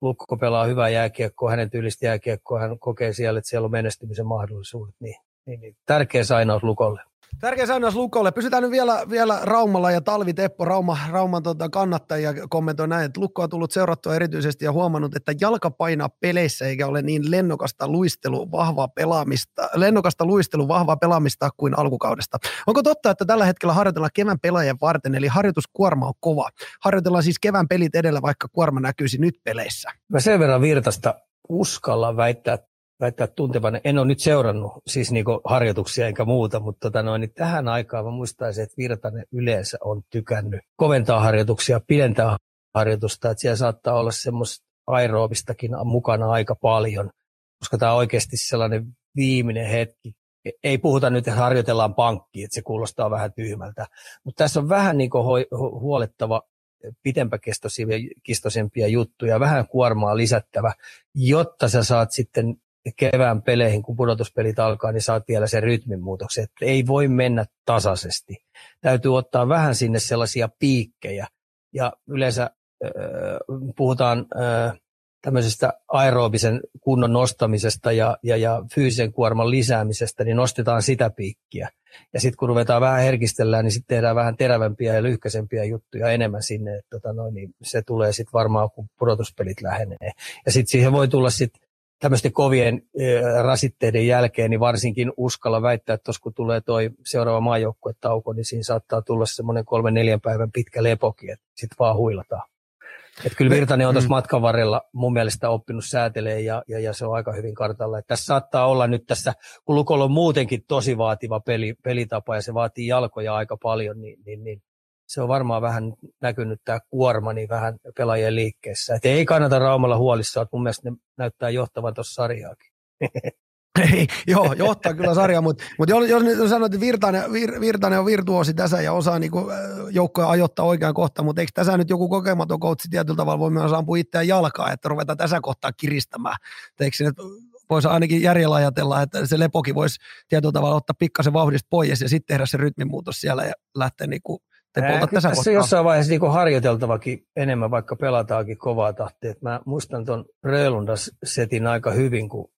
Lukko pelaa hyvää jääkiekkoa, hänen tyylistä jääkiekkoa, hän kokee siellä, että siellä on menestymisen mahdollisuudet, niin, niin, niin tärkeä sainaus Lukolle. Tärkeä säännös Lukolle. Pysytään nyt vielä, vielä Raumalla ja Talvi Teppo, Rauma, Rauman tota, kannattajia kommentoi näin, että Lukko on tullut seurattua erityisesti ja huomannut, että jalka painaa peleissä eikä ole niin lennokasta luistelu, vahvaa pelaamista, lennokasta luistelu, vahvaa pelaamista kuin alkukaudesta. Onko totta, että tällä hetkellä harjoitellaan kevään pelaajien varten, eli harjoituskuorma on kova? Harjoitellaan siis kevään pelit edellä, vaikka kuorma näkyisi nyt peleissä. Mä sen verran virtasta uskalla väittää väittää tuntevan. En ole nyt seurannut siis niinku harjoituksia enkä muuta, mutta tota noin, niin tähän aikaan mä muistaisin, että Virtanen yleensä on tykännyt koventaa harjoituksia, pidentää harjoitusta, että siellä saattaa olla semmoista aeroobistakin mukana aika paljon, koska tämä on oikeasti sellainen viimeinen hetki. Ei puhuta nyt, että harjoitellaan pankkiin, että se kuulostaa vähän tyhmältä, mutta tässä on vähän niin huolettava pitempäkestoisempia juttuja, vähän kuormaa lisättävä, jotta sä saat sitten kevään peleihin, kun pudotuspelit alkaa, niin saat vielä sen rytmin muutoksen. Että ei voi mennä tasaisesti. Täytyy ottaa vähän sinne sellaisia piikkejä. Ja yleensä äh, puhutaan äh, tämmöisestä aerobisen kunnon nostamisesta ja, ja, ja fyysisen kuorman lisäämisestä, niin nostetaan sitä piikkiä. Ja sitten kun ruvetaan vähän herkistellään, niin sitten tehdään vähän terävämpiä ja lyhkäisempiä juttuja enemmän sinne. Että tota noin, niin se tulee sitten varmaan, kun pudotuspelit lähenee. Ja sitten siihen voi tulla sitten tämmöisten kovien rasitteiden jälkeen, niin varsinkin uskalla väittää, että tuossa kun tulee toi seuraava maajoukkuetauko, niin siinä saattaa tulla semmoinen kolmen neljän päivän pitkä lepoki, että sitten vaan huilataan. Et kyllä Virtanen on tuossa mm. matkan varrella mun mielestä oppinut säätelee ja, ja, ja, se on aika hyvin kartalla. Et tässä saattaa olla nyt tässä, kun Lukolla on muutenkin tosi vaativa peli, pelitapa ja se vaatii jalkoja aika paljon, niin, niin, niin se on varmaan vähän näkynyt tämä kuorma niin vähän pelaajien liikkeessä. Et ei kannata Raumalla huolissaan, että mun mielestä ne näyttää johtavan tuossa sarjaakin. Ei, joo, johtaa kyllä sarja, mutta, mutta jos, jos nyt sanoit, että Virtanen, Vir, Virtanen on virtuosi tässä ja osaa niin joukkoja ajoittaa oikeaan kohtaan, mutta eikö tässä nyt joku kokematon koutsi tietyllä tavalla voi myös ampua itseään jalkaa, että ruvetaan tässä kohtaa kiristämään? Eikö nyt voisi ainakin järjellä ajatella, että se lepoki voisi tietyllä tavalla ottaa pikkasen vauhdista pois ja sitten tehdä se rytmimuutos siellä ja lähteä niin kuin te tässä kohtaa. jossain vaiheessa niin harjoiteltavakin enemmän, vaikka pelataankin kovaa tahtia. mä muistan tuon Rölundas-setin aika hyvin, kun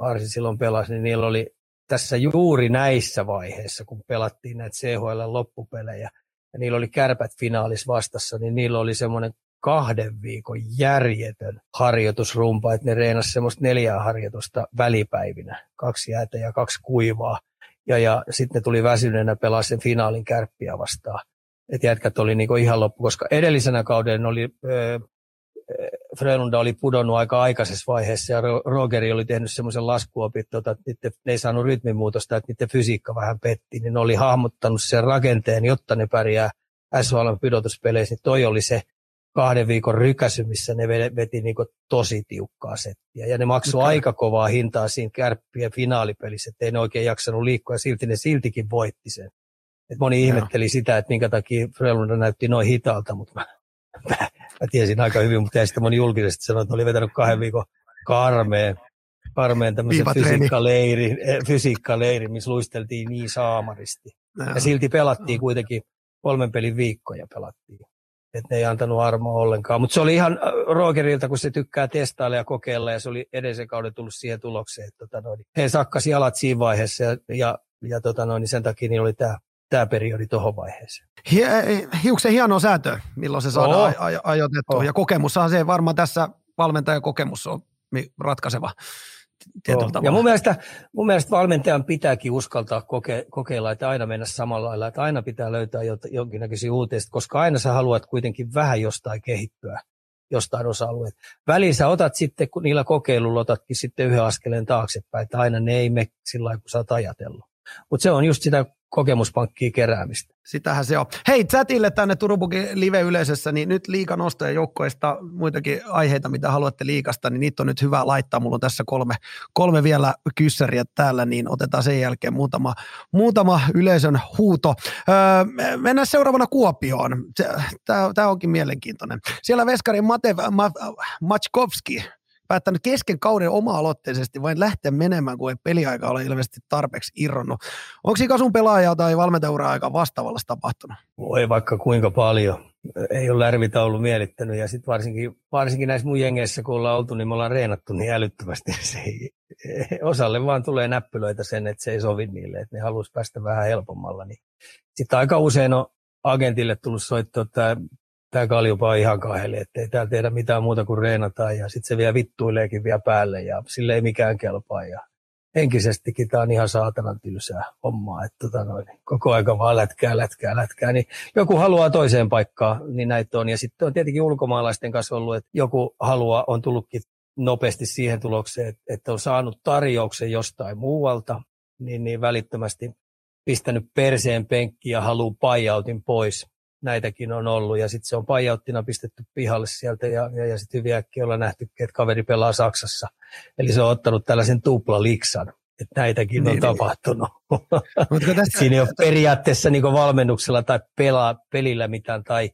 Arsi silloin pelasi, niin niillä oli tässä juuri näissä vaiheissa, kun pelattiin näitä CHL-loppupelejä, ja niillä oli kärpät finaalis vastassa, niin niillä oli semmoinen kahden viikon järjetön harjoitusrumpa, että ne reenasi semmoista neljää harjoitusta välipäivinä, kaksi jäätä ja kaksi kuivaa. Ja, ja sitten ne tuli väsyneenä pelaa sen finaalin kärppiä vastaan että jätkät oli niinku ihan loppu, koska edellisenä kauden oli, äh, Frölunda oli pudonnut aika aikaisessa vaiheessa ja Rogeri oli tehnyt semmoisen laskuopit, tota, että niiden, ne ei saanut rytmimuutosta, että niiden fysiikka vähän petti, niin ne oli hahmottanut sen rakenteen, jotta ne pärjää SHL pudotuspeleissä, niin toi oli se kahden viikon rykäsy, missä ne veti niin tosi tiukkaa settiä. Ja ne maksoi okay. aika kovaa hintaa siinä kärppien finaalipelissä, ettei ne oikein jaksanut liikkua ja silti ne siltikin voitti sen. Et moni ihmetteli sitä, että minkä takia Frölunda näytti noin hitaalta, mutta mä, mä, mä tiesin aika hyvin, mutta sitten moni julkisesti sanoi, että oli vetänyt kahden viikon karmeen, karmeen tämmöisen fysiikkaleiri, eh, fysiikkaleiri, missä luisteltiin niin saamaristi. Ja, ja silti pelattiin kuitenkin kolmen pelin viikkoja pelattiin. että ne ei antanut armoa ollenkaan. Mutta se oli ihan äh, Rogerilta, kun se tykkää testailla ja kokeilla, ja se oli edellisen kauden tullut siihen tulokseen, että tota noin, he sakkasi jalat siinä vaiheessa, ja, ja, ja tota noin, niin sen takia niin oli tämä tämä periodi tuohon vaiheeseen. Hiuksen hieno säätö, milloin se saadaan oh. ajoitettua. Oh. Ja kokemussahan se varmaan tässä valmentajan kokemus on ratkaiseva. Oh. Ja mun mielestä, mun mielestä valmentajan pitääkin uskaltaa koke, kokeilla, että aina mennä samalla lailla, että aina pitää löytää jonkinnäköisiä uutisia, koska aina sä haluat kuitenkin vähän jostain kehittyä jostain osa-alueet. Väliin sä otat sitten, kun niillä kokeilulla otatkin sitten yhden askeleen taaksepäin, että aina ne ei mene sillä lailla, kun sä oot ajatellut. Mutta se on just sitä kokemuspankkiin keräämistä. Sitähän se on. Hei, chatille tänne Turubukin live-yleisössä, niin nyt liikan joukkoista, muitakin aiheita, mitä haluatte liikasta, niin niitä on nyt hyvä laittaa. Mulla on tässä kolme, kolme vielä kyssäriä täällä, niin otetaan sen jälkeen muutama, muutama yleisön huuto. Öö, mennään seuraavana Kuopioon. Tämä onkin mielenkiintoinen. Siellä Veskarin Mate Machkovski päättänyt kesken kauden oma-aloitteisesti vain lähteä menemään, kun ei peliaika ole ilmeisesti tarpeeksi irronnut. Onko Ika sun pelaaja tai valmentajuraa aika vastaavalla tapahtunut? Voi vaikka kuinka paljon. Ei ole lärvitä ollut mielittänyt ja sitten varsinkin, varsinkin näissä mun jengeissä, kun ollaan oltu, niin me ollaan reenattu niin älyttömästi. Se ei, osalle vaan tulee näppylöitä sen, että se ei sovi niille, että ne haluaisi päästä vähän helpommalla. Niin. Sitten aika usein on agentille tullut soittaa, että tämä kaljupa on ihan kaheli, että ei täällä tehdä mitään muuta kuin reenataan ja sitten se vielä vittuileekin vielä päälle ja sille ei mikään kelpaa ja henkisestikin tämä on ihan saatanan tylsää hommaa, että tota noin, koko aika vaan lätkää, lätkää, lätkää, niin joku haluaa toiseen paikkaan, niin näitä on. Ja sitten on tietenkin ulkomaalaisten kanssa ollut, että joku haluaa, on tullutkin nopeasti siihen tulokseen, että on saanut tarjouksen jostain muualta, niin, niin välittömästi pistänyt perseen penkkiin ja haluaa pois näitäkin on ollut. Ja sitten se on pajauttina pistetty pihalle sieltä ja, ja, ja sitten hyvin äkkiä ollaan nähty, että kaveri pelaa Saksassa. Eli se on ottanut tällaisen tuplaliksan. Että näitäkin niin, on niin. tapahtunut. Niin. Tästä... Siinä ei ole periaatteessa niin valmennuksella tai pelaa, pelillä mitään tai,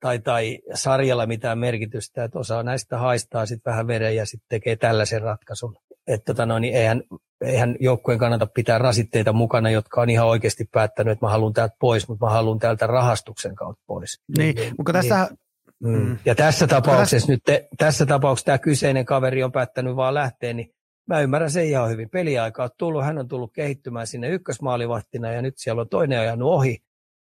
tai, tai sarjalla mitään merkitystä. Että osa näistä haistaa sitten vähän veren ja sitten tekee tällaisen ratkaisun. Että tota no, niin eihän eihän joukkueen kannata pitää rasitteita mukana, jotka on ihan oikeasti päättänyt, että mä haluan täältä pois, mutta mä haluan täältä rahastuksen kautta pois. Niin, niin mutta tässä... Niin, mm. Ja tässä tapauksessa tässä... nyt, te, tässä tapauksessa tämä kyseinen kaveri on päättänyt vaan lähteä, niin mä ymmärrän sen ihan hyvin. Peliaika on tullut, hän on tullut kehittymään sinne ykkösmaalivahtina ja nyt siellä on toinen ajanut ohi,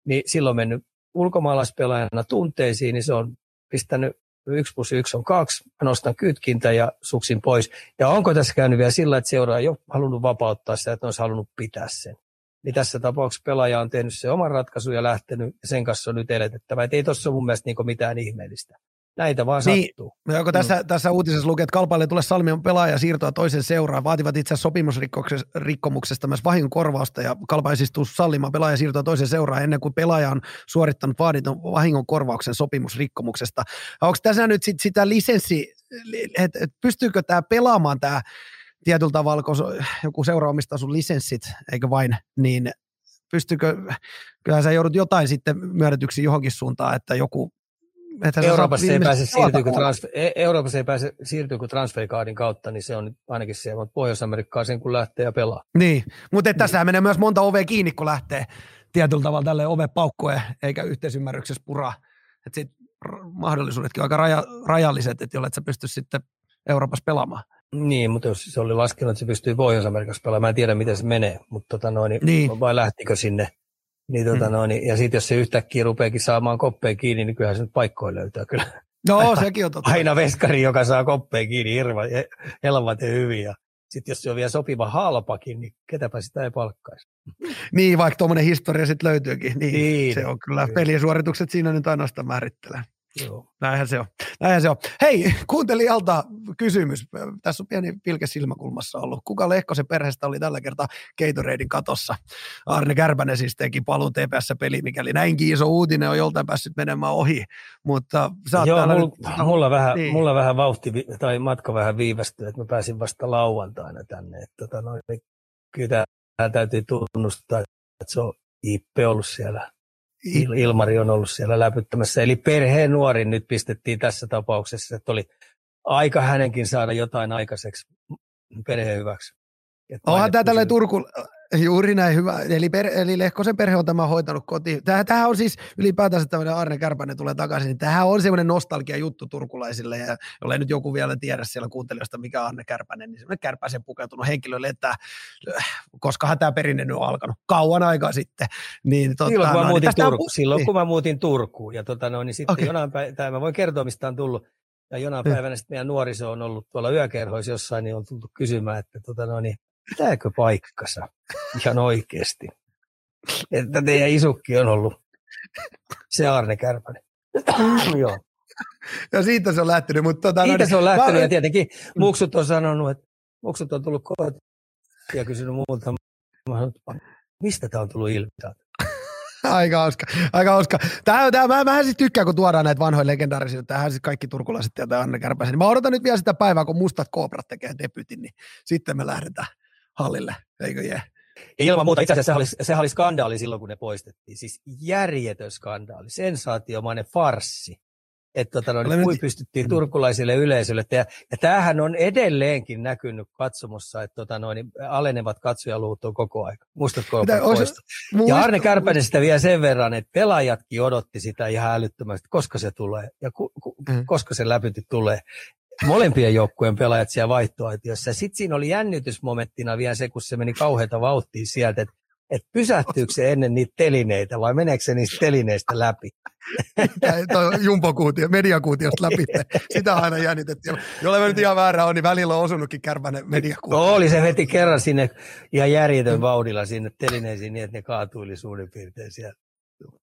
niin silloin mennyt ulkomaalaispelaajana tunteisiin, niin se on pistänyt yksi plus yksi on kaksi, mä nostan kytkintä ja suksin pois. Ja onko tässä käynyt vielä sillä, että seuraa ole halunnut vapauttaa sitä, että ne olisi halunnut pitää sen. Niin tässä tapauksessa pelaaja on tehnyt se oman ratkaisun ja lähtenyt, ja sen kanssa on nyt eletettävä. Et ei tuossa mun mielestä niin mitään ihmeellistä. Näitä vaan niin, sattuu. Joko mm. tässä, mm. tässä uutisessa lukee, että kalpaille tulee Salmion pelaaja siirtoa toisen seuraan. Vaativat itse sopimusrikkomuksesta myös vahingonkorvausta ja kalpa siis tuu sallimaan pelaaja siirtoa toisen seuraan ennen kuin pelaaja on suorittanut vaaditun vahingonkorvauksen sopimusrikkomuksesta. Onko tässä nyt sit sitä lisenssi, että et pystyykö tämä pelaamaan tämä tietyllä tavalla, kun joku seura omistaa sun lisenssit, eikö vain, niin pystyykö, kyllähän sä joudut jotain sitten myönnetyksi johonkin suuntaan, että joku Euroopassa ei pääse siirtyä, transfer, e- Euroopassa ei pääse siirtyä kuin transferkaadin kautta, niin se on ainakin siellä, mutta Pohjois-Amerikkaan sen kun lähtee ja pelaa. Niin, mutta niin. tässä menee myös monta ovea kiinni, kun lähtee tietyllä tavalla tälle ove paukkue, eikä yhteisymmärryksessä puraa. Että sit mahdollisuudetkin on aika raja, rajalliset, että jollet sä pysty sitten Euroopassa pelaamaan. Niin, mutta jos se oli laskenut, että se pystyy Pohjois-Amerikassa pelaamaan, mä en tiedä, miten se menee, mutta tota noin, niin. vai lähtikö sinne niin, tota mm. no, niin, ja sitten jos se yhtäkkiä rupeakin saamaan koppeen kiinni, niin kyllähän se nyt paikkoja löytää kyllä. No, aina, sekin on totta. Aina veskari, joka saa koppeen kiinni, hirva, helvat ja hyvin. Ja sitten jos se on vielä sopiva halpakin, niin ketäpä sitä ei palkkaisi. Niin, vaikka tuommoinen historia sitten löytyykin. Niin, niin, se on kyllä, kyllä. pelisuoritukset siinä nyt ainoastaan määrittelee. Joo. Näinhän se on. Näinhän se on. Hei, kuuntelijalta kysymys. Tässä on pieni pilke silmäkulmassa ollut. Kuka Lehkosen perheestä oli tällä kertaa Gatorade katossa? Arne Kärpänen siis teki paluun TPS-peli, mikäli näinkin iso uutinen on joltain päässyt menemään ohi. Mutta sä Joo, mulla, nyt... mulla, vähän, niin. mulla vähän vauhti tai matka vähän viivästyi, että mä pääsin vasta lauantaina tänne. Että, tota, noin, niin kyllä täytyy tunnustaa, että se on Ippe ollut siellä Ilmari on ollut siellä läpyttämässä. Eli perheen nuori nyt pistettiin tässä tapauksessa, että oli aika hänenkin saada jotain aikaiseksi perheen hyväksi. Onhan tämä tällainen Turku, Juuri näin, hyvä. Eli, per, eli Lehkosen perhe on tämä hoitanut kotiin. Tämähän, tämähän on siis ylipäätänsä tämmöinen Arne Kärpänen tulee takaisin, niin tämähän on semmoinen nostalgia juttu turkulaisille, ja jollei nyt joku vielä tiedä siellä kuuntelijoista, mikä on Arne Kärpänen, niin semmoinen kärpäisen pukeutunut henkilölle, että koska tämä perinne nyt on alkanut kauan aikaa sitten. Niin, tota, silloin, kun mä no, muutin niin Turku, silloin niin. kun mä muutin Turkuun, ja tota, no, niin sitten okay. jonain päivänä, mä voin kertoa, mistä on tullut, ja jonain niin. päivänä sitten meidän nuoriso on ollut tuolla yökerhoissa jossain, niin on tullut kysymään, että tota, no, niin, pitääkö paikkansa ihan oikeasti, että teidän isukki on ollut se Arne Kärpänen. Joo. Ja siitä se on lähtenyt. Mutta tota, siitä no, se on lähtenyt mä... ja tietenkin muksut on sanonut, että muksut on tullut kotiin ja kysynyt muulta, mistä tämä on tullut ilmi? aika hauska, aika hauska. Tää, tää, mä, mähän siis tykkään, kun tuodaan näitä vanhoja legendaarisia, tähän siis kaikki turkulaiset tietää Anne Kärpäsen. Mä odotan nyt vielä sitä päivää, kun Mustat Kooprat tekee debytin, niin sitten me lähdetään hallille, eikö jee? Ja ilman muuta itse asiassa sehän oli, sehän oli skandaali silloin, kun ne poistettiin. Siis järjetön skandaali, sensaatiomainen farssi. Että tota, no, niin, kuin pystyttiin turkulaisille yleisölle. Ja, ja tämähän on edelleenkin näkynyt katsomossa, että tota, no, niin alenevat katsojaluvut on koko aika. Muistatko olisi, Ja Arne Kärpänen sitä vielä sen verran, että pelaajatkin odotti sitä ihan älyttömästi, koska se tulee ja ku, ku, mm. koska se läpyti tulee molempien joukkueen pelaajat siellä vaihtoaitiossa. Sitten siinä oli jännitysmomenttina vielä se, kun se meni kauheita vauhtia sieltä, että että pysähtyykö se ennen niitä telineitä vai meneekö se niistä telineistä läpi? Jumpokuutio, mediakuutiosta läpi. Sitä aina jännitetty. Jolle mä nyt ihan väärä on, niin välillä on osunutkin kärpänen mediakuutio. No oli, se veti kerran sinne ihan järjetön vauhdilla sinne telineisiin niin, että ne kaatuili suurin piirtein siellä.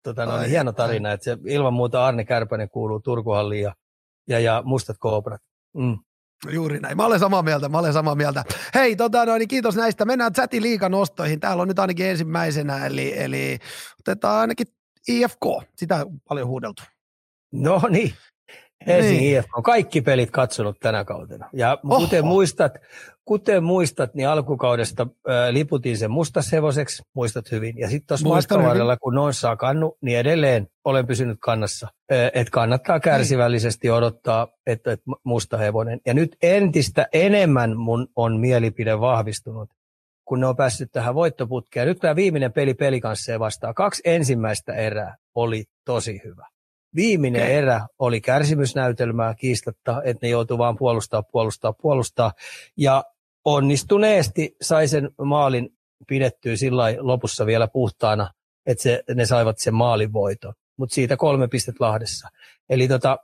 Tota, no, niin hieno tarina, että se ilman muuta Arne Kärpänen kuuluu Turkuhalliin ja, ja, ja Mustat Kooprat. Mm. Juuri näin. Mä olen samaa mieltä, mä olen samaa mieltä. Hei, tota, no, niin kiitos näistä. Mennään chatin liikanostoihin. Täällä on nyt ainakin ensimmäisenä, eli, eli otetaan ainakin IFK. Sitä on paljon huudeltu. No niin, Helsingin niin. IFK. Kaikki pelit katsonut tänä kautena. Ja Oho. kuten muistat, kuten muistat, niin alkukaudesta ää, liputin sen mustashevoseksi, muistat hyvin. Ja sitten tuossa matkavarrella, kun noin saa kannu, niin edelleen olen pysynyt kannassa. Että kannattaa kärsivällisesti odottaa, että et mustahevonen. Ja nyt entistä enemmän mun on mielipide vahvistunut, kun ne on päässyt tähän voittoputkeen. Nyt tämä viimeinen peli pelikansseen vastaan. Kaksi ensimmäistä erää oli tosi hyvä. Viimeinen okay. erä oli kärsimysnäytelmää kiistatta, että ne joutuu vaan puolustaa, puolustaa, puolustaa. Ja onnistuneesti sai sen maalin pidettyä sillä lopussa vielä puhtaana, että se, ne saivat sen maalin voiton. Mutta siitä kolme pistet Lahdessa. Eli tota,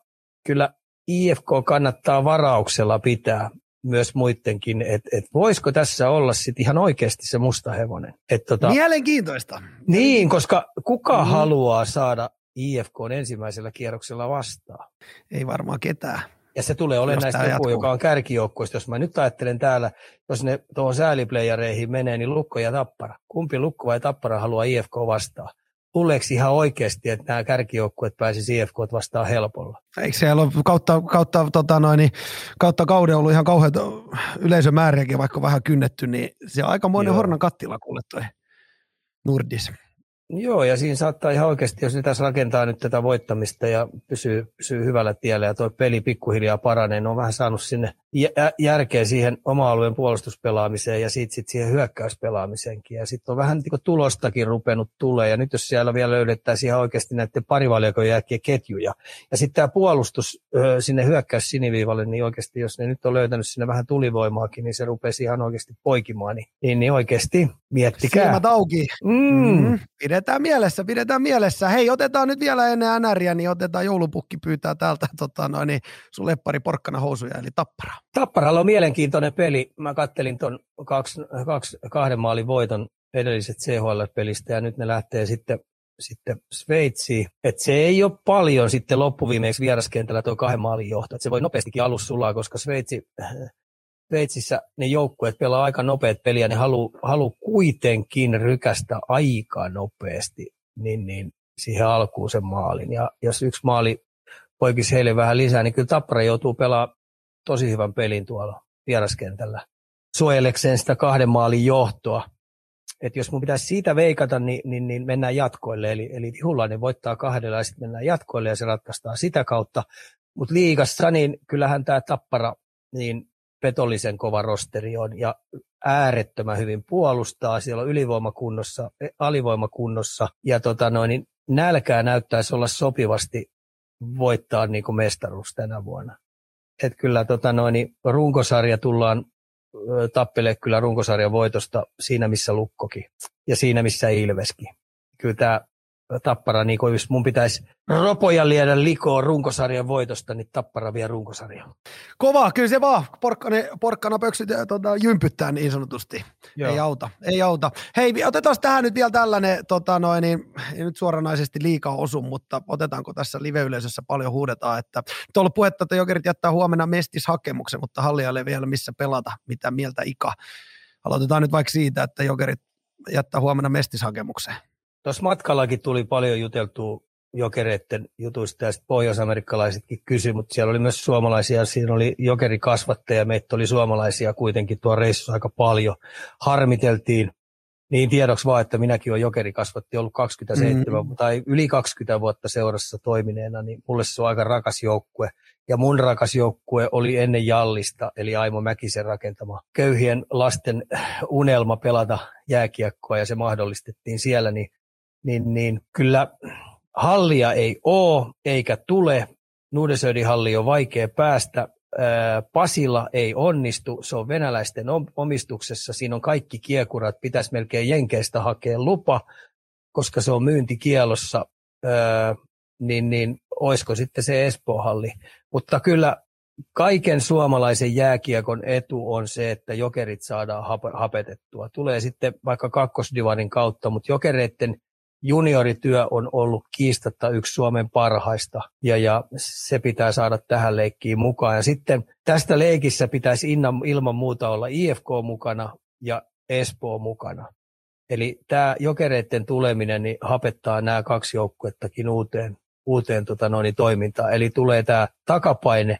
kyllä IFK kannattaa varauksella pitää myös muidenkin, että et voisiko tässä olla sitten ihan oikeasti se musta hevonen. Et tota, Mielenkiintoista. Niin, koska kuka mm. haluaa saada IFK on ensimmäisellä kierroksella vastaan. Ei varmaan ketään. Ja se tulee olemaan näistä joku, joka on kärkijoukkoista. Jos mä nyt ajattelen täällä, jos ne tuohon sääliplayereihin menee, niin Lukko ja Tappara. Kumpi Lukko vai Tappara haluaa IFK vastaan? Luuleeko ihan oikeasti, että nämä kärkijoukkueet pääsisi IFK vastaan helpolla? Eikö siellä ole kautta, kautta, tota noin, niin, kautta kauden ollut ihan kauheita yleisömääriäkin, vaikka vähän kynnetty, niin se on aikamoinen Joo. hornan kattila kuule toi Nurdis. Joo, ja siinä saattaa ihan oikeasti, jos ne tässä rakentaa nyt tätä voittamista ja pysyy, pysyy hyvällä tiellä ja tuo peli pikkuhiljaa paranee, ne on vähän saanut sinne järkeä siihen oma-alueen puolustuspelaamiseen ja siitä sit siihen hyökkäyspelaamiseenkin. Ja sitten on vähän niin tulostakin rupenut tulee. Ja nyt jos siellä vielä löydettäisiin ihan oikeasti näiden parivaljakon jälkeen ketjuja. Ja sitten tämä puolustus sinne hyökkäys siniviivalle, niin oikeasti jos ne nyt on löytänyt sinne vähän tulivoimaakin, niin se rupesi ihan oikeasti poikimaan. Niin, niin, niin oikeasti miettikää. Silmät auki. Mm. Mm. Pidetään mielessä, pidetään mielessä. Hei, otetaan nyt vielä ennen NRiä, niin otetaan joulupukki pyytää täältä tota, noin, niin sun leppari porkkana housuja, eli tapparaa. Tapparalla on mielenkiintoinen peli. Mä kattelin tuon kaksi, kaksi, kahden maalin voiton edelliset CHL-pelistä ja nyt ne lähtee sitten, sitten Sveitsiin. Et se ei ole paljon sitten loppuviimeksi vieraskentällä tuo kahden maalin johto. Et se voi nopeastikin alus sulaa, koska Sveitsi, Sveitsissä ne joukkueet pelaa aika nopeat peliä, ne haluaa halu kuitenkin rykästä aika nopeasti niin, niin siihen alkuun sen maalin. Ja jos yksi maali poikisi heille vähän lisää, niin kyllä Tappara joutuu pelaamaan tosi hyvän pelin tuolla vieraskentällä suojelekseen sitä kahden maalin johtoa. Et jos mun pitäisi siitä veikata, niin, niin, niin mennään jatkoille. Eli, eli Hulainen voittaa kahdella ja sitten mennään jatkoille ja se ratkaistaan sitä kautta. Mutta liigassa, niin kyllähän tämä tappara, niin petollisen kova rosteri on ja äärettömän hyvin puolustaa. Siellä on ylivoimakunnossa, alivoimakunnossa ja tota noin, niin nälkää näyttäisi olla sopivasti voittaa niin kuin mestaruus tänä vuonna. Et kyllä tota noin, niin runkosarja tullaan tappele kyllä runkosarjan voitosta siinä, missä Lukkokin ja siinä, missä Ilveskin. Kyllä tämä Tappara, niin kun jos mun pitäisi ropoja liedä likoon runkosarjan voitosta, niin Tappara vie runkosarjan. Kova, kyllä se vaan porkkana, porkkana pöksyt tota, jympyttää niin sanotusti. Joo. Ei auta, ei auta. Hei, otetaan tähän nyt vielä tällainen, tota, noin, niin, ei nyt suoranaisesti liikaa osu, mutta otetaanko tässä live-yleisössä paljon huudetaan, että nyt on ollut puhetta, että Jokerit jättää huomenna mestishakemuksen, mutta hallia ei vielä missä pelata, mitä mieltä Ika. Aloitetaan nyt vaikka siitä, että Jokerit jättää huomenna mestishakemukseen. Tuossa matkallakin tuli paljon juteltua jokereiden jutuista ja sitten pohjoisamerikkalaisetkin kysyi, mutta siellä oli myös suomalaisia, siinä oli jokerikasvatteja, meitä oli suomalaisia kuitenkin tuo reissussa aika paljon. Harmiteltiin niin tiedoksi vaan, että minäkin olen jokerikasvatti ollut 27 mm. tai yli 20 vuotta seurassa toimineena, niin mulle se on aika rakas joukkue. Ja mun rakas joukkue oli ennen Jallista, eli Aimo Mäkisen rakentama köyhien lasten unelma pelata jääkiekkoa, ja se mahdollistettiin siellä, niin niin, niin kyllä hallia ei ole eikä tule. Nuudesöidin halli on vaikea päästä. Pasilla ei onnistu, se on venäläisten omistuksessa, siinä on kaikki kiekurat, pitäisi melkein Jenkeistä hakea lupa, koska se on myyntikielossa, niin, niin olisiko sitten se Espoo-halli. Mutta kyllä kaiken suomalaisen jääkiekon etu on se, että jokerit saadaan hapetettua. Tulee sitten vaikka kakkosdivarin kautta, mutta jokereiden juniorityö on ollut kiistatta yksi Suomen parhaista ja, ja se pitää saada tähän leikkiin mukaan. Ja sitten tästä leikissä pitäisi ilman muuta olla IFK mukana ja Espoo mukana. Eli tämä jokereiden tuleminen niin hapettaa nämä kaksi joukkuettakin uuteen, uuteen tota noin, toimintaan. Eli tulee tämä takapaine,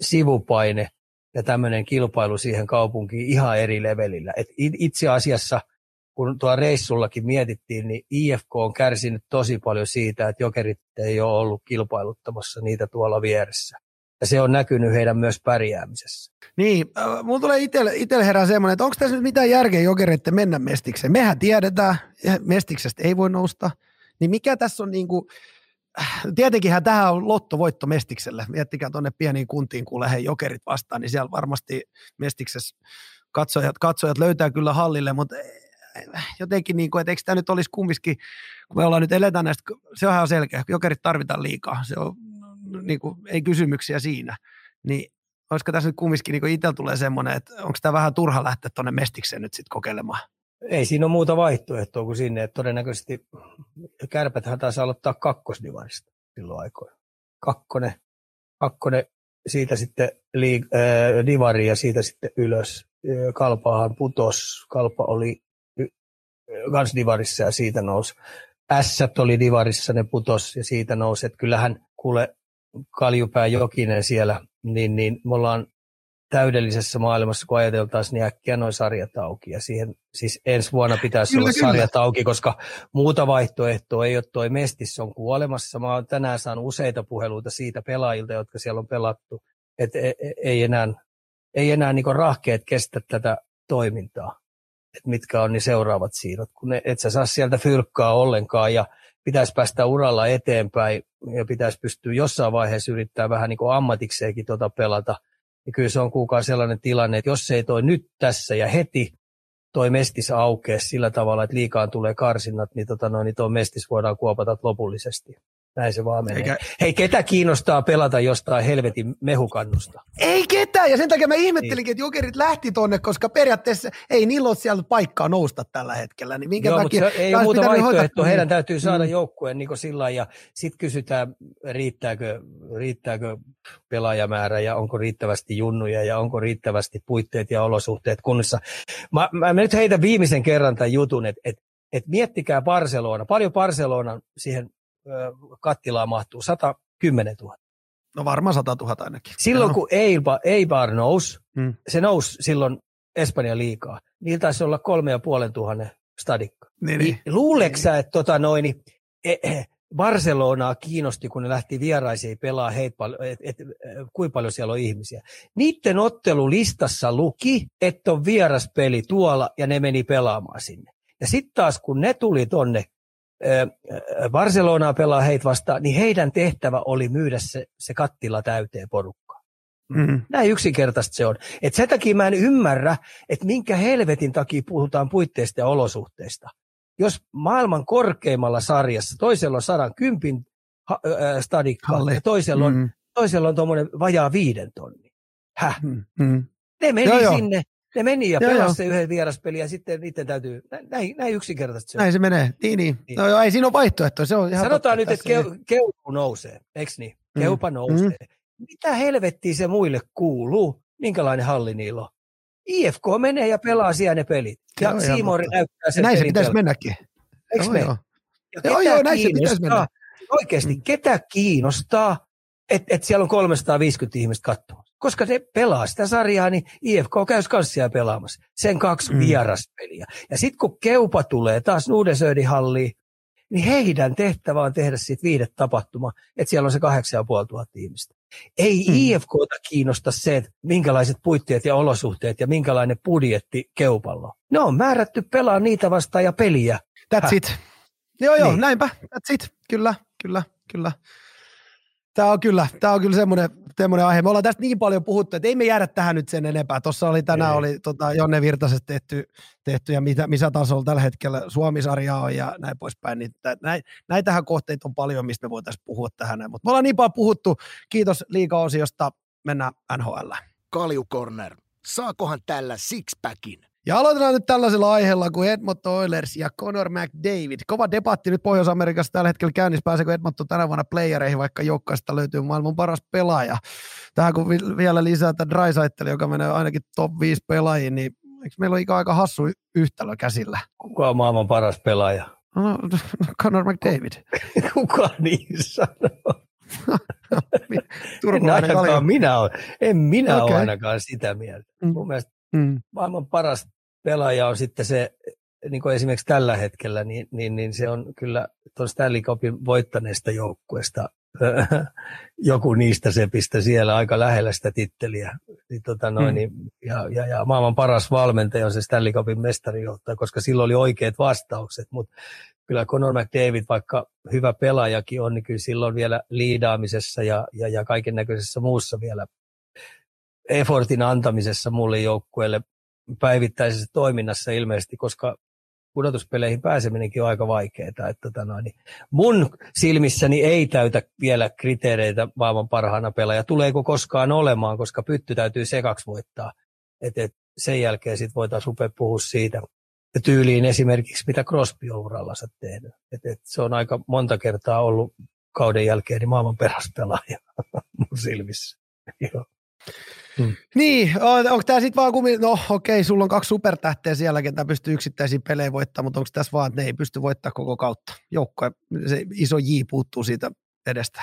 sivupaine ja tämmöinen kilpailu siihen kaupunkiin ihan eri levelillä. Et itse asiassa – kun tuo reissullakin mietittiin, niin IFK on kärsinyt tosi paljon siitä, että jokerit ei ole ollut kilpailuttamassa niitä tuolla vieressä. Ja se on näkynyt heidän myös pärjäämisessä. Niin, äh, mulla tulee itselle herää semmoinen, että onko tässä nyt mitään järkeä jokereiden mennä mestikseen? Mehän tiedetään, mestiksestä ei voi nousta. Niin mikä tässä on niin kuin, äh, tietenkinhän tähän on lottovoitto Mestikselle. Miettikää tuonne pieniin kuntiin, kun lähden jokerit vastaan, niin siellä varmasti Mestiksessä katsojat, katsojat löytää kyllä hallille, mutta jotenkin, niin kuin, että eikö tämä nyt olisi kumminkin, kun me ollaan nyt eletään näistä, se on ihan selkeä, jokerit tarvitaan liikaa, se on, niin kuin, ei kysymyksiä siinä, niin olisiko tässä nyt kumminkin niin itsellä tulee semmoinen, että onko tämä vähän turha lähteä tuonne mestikseen nyt sitten kokeilemaan? Ei siinä ole muuta vaihtoehtoa kuin sinne, että todennäköisesti kärpäthän taisi aloittaa kakkosdivarista silloin aikoina. Kakkonen, kakkonen siitä sitten liig, äh, divari ja siitä sitten ylös. Kalpahan putos. Kalpa oli kans divarissa ja siitä nousi. Ässät oli divarissa, ne putos ja siitä nousi. Että kyllähän kuule Kaljupää Jokinen siellä, niin, niin me ollaan täydellisessä maailmassa, kun ajateltaisiin, niin äkkiä noin sarjat auki. Ja siihen, siis ensi vuonna pitäisi kyllä, olla kyllä. sarjat auki, koska muuta vaihtoehtoa ei ole toi Mestis on kuolemassa. Mä oon tänään saanut useita puheluita siitä pelaajilta, jotka siellä on pelattu, että e, e, ei enää, ei enää niin rahkeet kestä tätä toimintaa että mitkä on niin seuraavat siirrot, kun ne, et sä saa sieltä fyrkkaa ollenkaan ja pitäisi päästä uralla eteenpäin ja pitäisi pystyä jossain vaiheessa yrittää vähän niin kuin ammatikseenkin tuota pelata. Ja kyllä se on kukaan sellainen tilanne, että jos ei toi nyt tässä ja heti toi mestis aukee sillä tavalla, että liikaan tulee karsinnat, niin, tota noin, niin tuo mestis voidaan kuopata lopullisesti. Näin se vaan menee. Eikä... Hei, ketä kiinnostaa pelata jostain helvetin mehukannusta? Ei ketään, ja sen takia mä ihmettelinkin, niin. että jokerit lähti tonne, koska periaatteessa ei niillä ole siellä paikkaa nousta tällä hetkellä. Niin minkä Joo, takia mutta ei ole muuta vaihtoehtoa. Heidän täytyy saada mm. joukkueen niin sillä ja sitten kysytään, riittääkö, riittääkö pelaajamäärä ja onko riittävästi junnuja ja onko riittävästi puitteet ja olosuhteet kunnissa. Mä, mä nyt heitän viimeisen kerran tämän jutun, että et, et miettikää Barcelona, paljon Barcelona siihen kattilaan mahtuu 110 000. No varmaan 100 000 ainakin. Silloin no. kun Eibar, Eibar nousi, hmm. se nousi silloin Espanjan liikaa. Niillä taisi olla kolme ja puolen tuhannen stadikka. Niin, niin. Luuleeko niin. että tota noin, e, e, Barcelonaa kiinnosti, kun ne lähti vieraisiin pelaa, heit et, et, et, kuinka paljon siellä on ihmisiä. Niiden ottelulistassa luki, että on vieraspeli tuolla ja ne meni pelaamaan sinne. Ja sitten taas kun ne tuli tonne Barcelonaa pelaa heitä vastaan, niin heidän tehtävä oli myydä se, se kattila täyteen porukkaa. Mm. Näin yksinkertaista se on. Et sen takia mä en ymmärrä, että minkä helvetin takia puhutaan puitteista ja olosuhteista. Jos maailman korkeimmalla sarjassa, toisella on 110 ha- äh, stadikka ja toisella on, mm. toisella on tuommoinen vajaa viiden tonni. Häh? Mm. Ne meni joo, sinne. Ne meni ja pelasi yhden vieraspeli ja sitten niiden täytyy, näin, näin yksinkertaisesti se on. Näin se menee, niin niin. niin. No, joo, ei siinä ole vaihtoehto. Se on ihan Sanotaan nyt, että keu, keupu nousee, eikö niin? Mm. Keupa mm. nousee. Mm mitä helvettiä se muille kuuluu? Minkälainen halli niillä on? IFK menee ja pelaa siellä ne pelit. Ja Siimori näyttää sen Näin se pitäisi pelin. mennäkin. Eikö me? Joo. Ja joo, joo, näin se pitäisi mennä. Oikeasti, mm. ketä kiinnostaa, että et siellä on 350 ihmistä katsomassa? Koska se pelaa sitä sarjaa, niin IFK käy kanssia pelaamassa. Sen kaksi mm. vieraspeliä. Ja sitten kun Keupa tulee taas Nuudesöödin halliin, niin heidän tehtävä on tehdä siitä viidet tapahtuma, että siellä on se 8500 ihmistä. Ei hmm. IFKta kiinnosta se, että minkälaiset puitteet ja olosuhteet ja minkälainen budjetti keupalla. Ne on määrätty pelaa niitä vastaan ja peliä. That's Häh. it. Joo, joo, niin. näinpä. That's it. Kyllä, kyllä, kyllä. Tämä on kyllä, tämä on kyllä semmoinen, semmoinen aihe. Me ollaan tästä niin paljon puhuttu, että ei me jäädä tähän nyt sen enempää. Tuossa oli tänään ei. oli tota, Jonne Virtasesta tehty, tehty ja mitä, missä tasolla tällä hetkellä Suomi-sarja on ja näin poispäin. Niin näin, näitähän kohteita on paljon, mistä me voitaisiin puhua tähän. Mutta me ollaan niin paljon puhuttu. Kiitos liikaosiosta. Mennään NHL. Kalju Corner. Saakohan tällä sixpackin? Ja aloitetaan nyt tällaisella aiheella kuin Edmonton Oilers ja Conor McDavid. Kova debatti nyt Pohjois-Amerikassa tällä hetkellä käynnissä. Pääseekö Edmonton tänä vuonna playereihin, vaikka joukkaista löytyy maailman paras pelaaja. Tähän kun vielä lisätään Drysaitel, joka menee ainakin top 5 pelaajiin, niin eikö meillä ole aika hassu yhtälö käsillä? Kuka on maailman paras pelaaja? No, Conor McDavid. Kuka niin sanoo? en ainakaan minä ole. En minä okay. ole ainakaan sitä mieltä. Mm. Mun mielestä mm. maailman paras pelaaja on sitten se, niin kuin esimerkiksi tällä hetkellä, niin, niin, niin se on kyllä tuon Stanley Cupin voittaneesta joukkueesta joku niistä sepistä siellä aika lähellä sitä titteliä. Niin, tota noin, mm. niin, ja, ja, ja, maailman paras valmentaja on se Stanley Cupin mestarijohtaja, koska silloin oli oikeat vastaukset, mutta kyllä Conor McDavid, vaikka hyvä pelaajakin on, niin kyllä silloin vielä liidaamisessa ja, ja, ja kaiken näköisessä muussa vielä effortin antamisessa mulle joukkueelle päivittäisessä toiminnassa ilmeisesti, koska pudotuspeleihin pääseminenkin on aika vaikeaa. Että tota noin, niin mun silmissäni ei täytä vielä kriteereitä maailman parhaana pelaaja. Tuleeko koskaan olemaan, koska pytty täytyy sekaksi voittaa. Et, et sen jälkeen sitten voitaisiin rupea puhua siitä tyyliin esimerkiksi, mitä Crosby on urallansa tehnyt. Et, et se on aika monta kertaa ollut kauden jälkeen niin maailman paras pelaaja mun silmissä. Joo. Hmm. Niin, on, onko tämä sitten vaan kumi, no okei, okay, sulla on kaksi supertähteä siellä, ketä pystyy yksittäisiä pelejä voittamaan, mutta onko tässä vaan, että ne ei pysty voittamaan koko kautta? Joukko, se iso J puuttuu siitä edestä.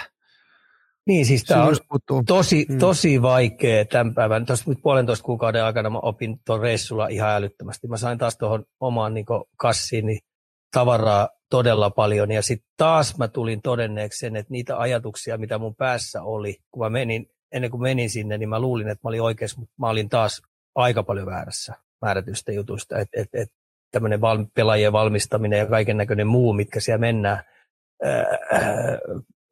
Niin, siis tämä on tosi, hmm. tosi vaikea tämän päivän. Tuossa nyt puolentoista kuukauden aikana mä opin tuon reissulla ihan älyttömästi. Mä sain taas tuohon omaan niin kassiini tavaraa todella paljon. Ja sitten taas mä tulin todenneeksi sen, että niitä ajatuksia, mitä mun päässä oli, kun mä menin ennen kuin menin sinne, niin mä luulin, että mä olin oikeassa, mutta mä olin taas aika paljon väärässä määrätystä jutusta. Että et, et, tämmöinen val, pelaajien valmistaminen ja kaiken näköinen muu, mitkä siellä mennään,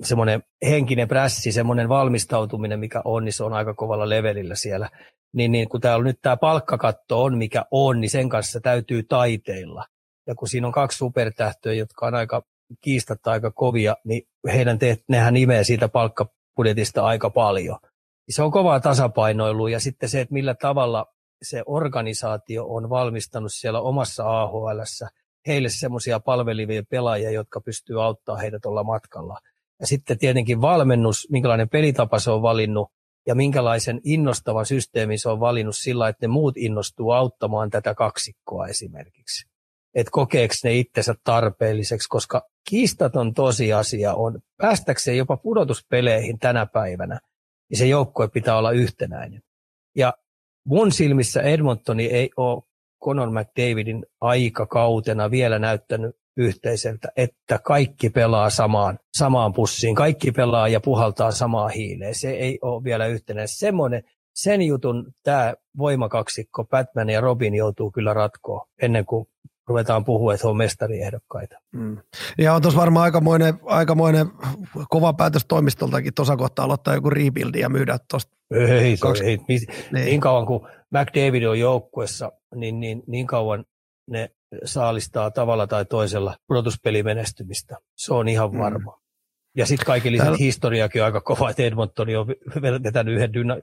semmoinen henkinen prässi, semmoinen valmistautuminen, mikä on, niin se on aika kovalla levelillä siellä. Niin, niin kun täällä nyt tämä palkkakatto on, mikä on, niin sen kanssa täytyy taiteilla. Ja kun siinä on kaksi supertähtöä, jotka on aika kiistatta aika kovia, niin heidän te, nehän nimee siitä palkka, budjetista aika paljon. Se on kovaa tasapainoilua ja sitten se, että millä tavalla se organisaatio on valmistanut siellä omassa AHL heille semmoisia palvelivia pelaajia, jotka pystyy auttamaan heitä tuolla matkalla. Ja sitten tietenkin valmennus, minkälainen pelitapa se on valinnut ja minkälaisen innostavan systeemin se on valinnut sillä, että ne muut innostuu auttamaan tätä kaksikkoa esimerkiksi että kokeeko ne itsensä tarpeelliseksi, koska kiistaton tosiasia on, päästäkseen jopa pudotuspeleihin tänä päivänä, niin se joukkue pitää olla yhtenäinen. Ja mun silmissä Edmontoni ei ole Conor McDavidin aikakautena vielä näyttänyt yhteiseltä, että kaikki pelaa samaan, samaan pussiin, kaikki pelaa ja puhaltaa samaa hiileen. Se ei ole vielä yhtenä. Semmoinen, sen jutun tämä voimakaksikko Batman ja Robin joutuu kyllä ratkoa ennen kuin ruvetaan puhua, että he on mestariehdokkaita. Mm. Ja on tuossa varmaan aikamoinen, aikamoinen kova päätös toimistoltakin tuossa kohtaa aloittaa joku rebuildi ja myydä tuosta. Ei, kaksi... ei, niin. niin kauan kuin McDavid on joukkuessa, niin, niin, niin kauan ne saalistaa tavalla tai toisella pudotuspelimenestymistä. Se on ihan mm. varma. Mm. Ja sitten kaikki lisäksi Täällä... historiakin on aika kova, että Edmonton on vetänyt yhden, dyna,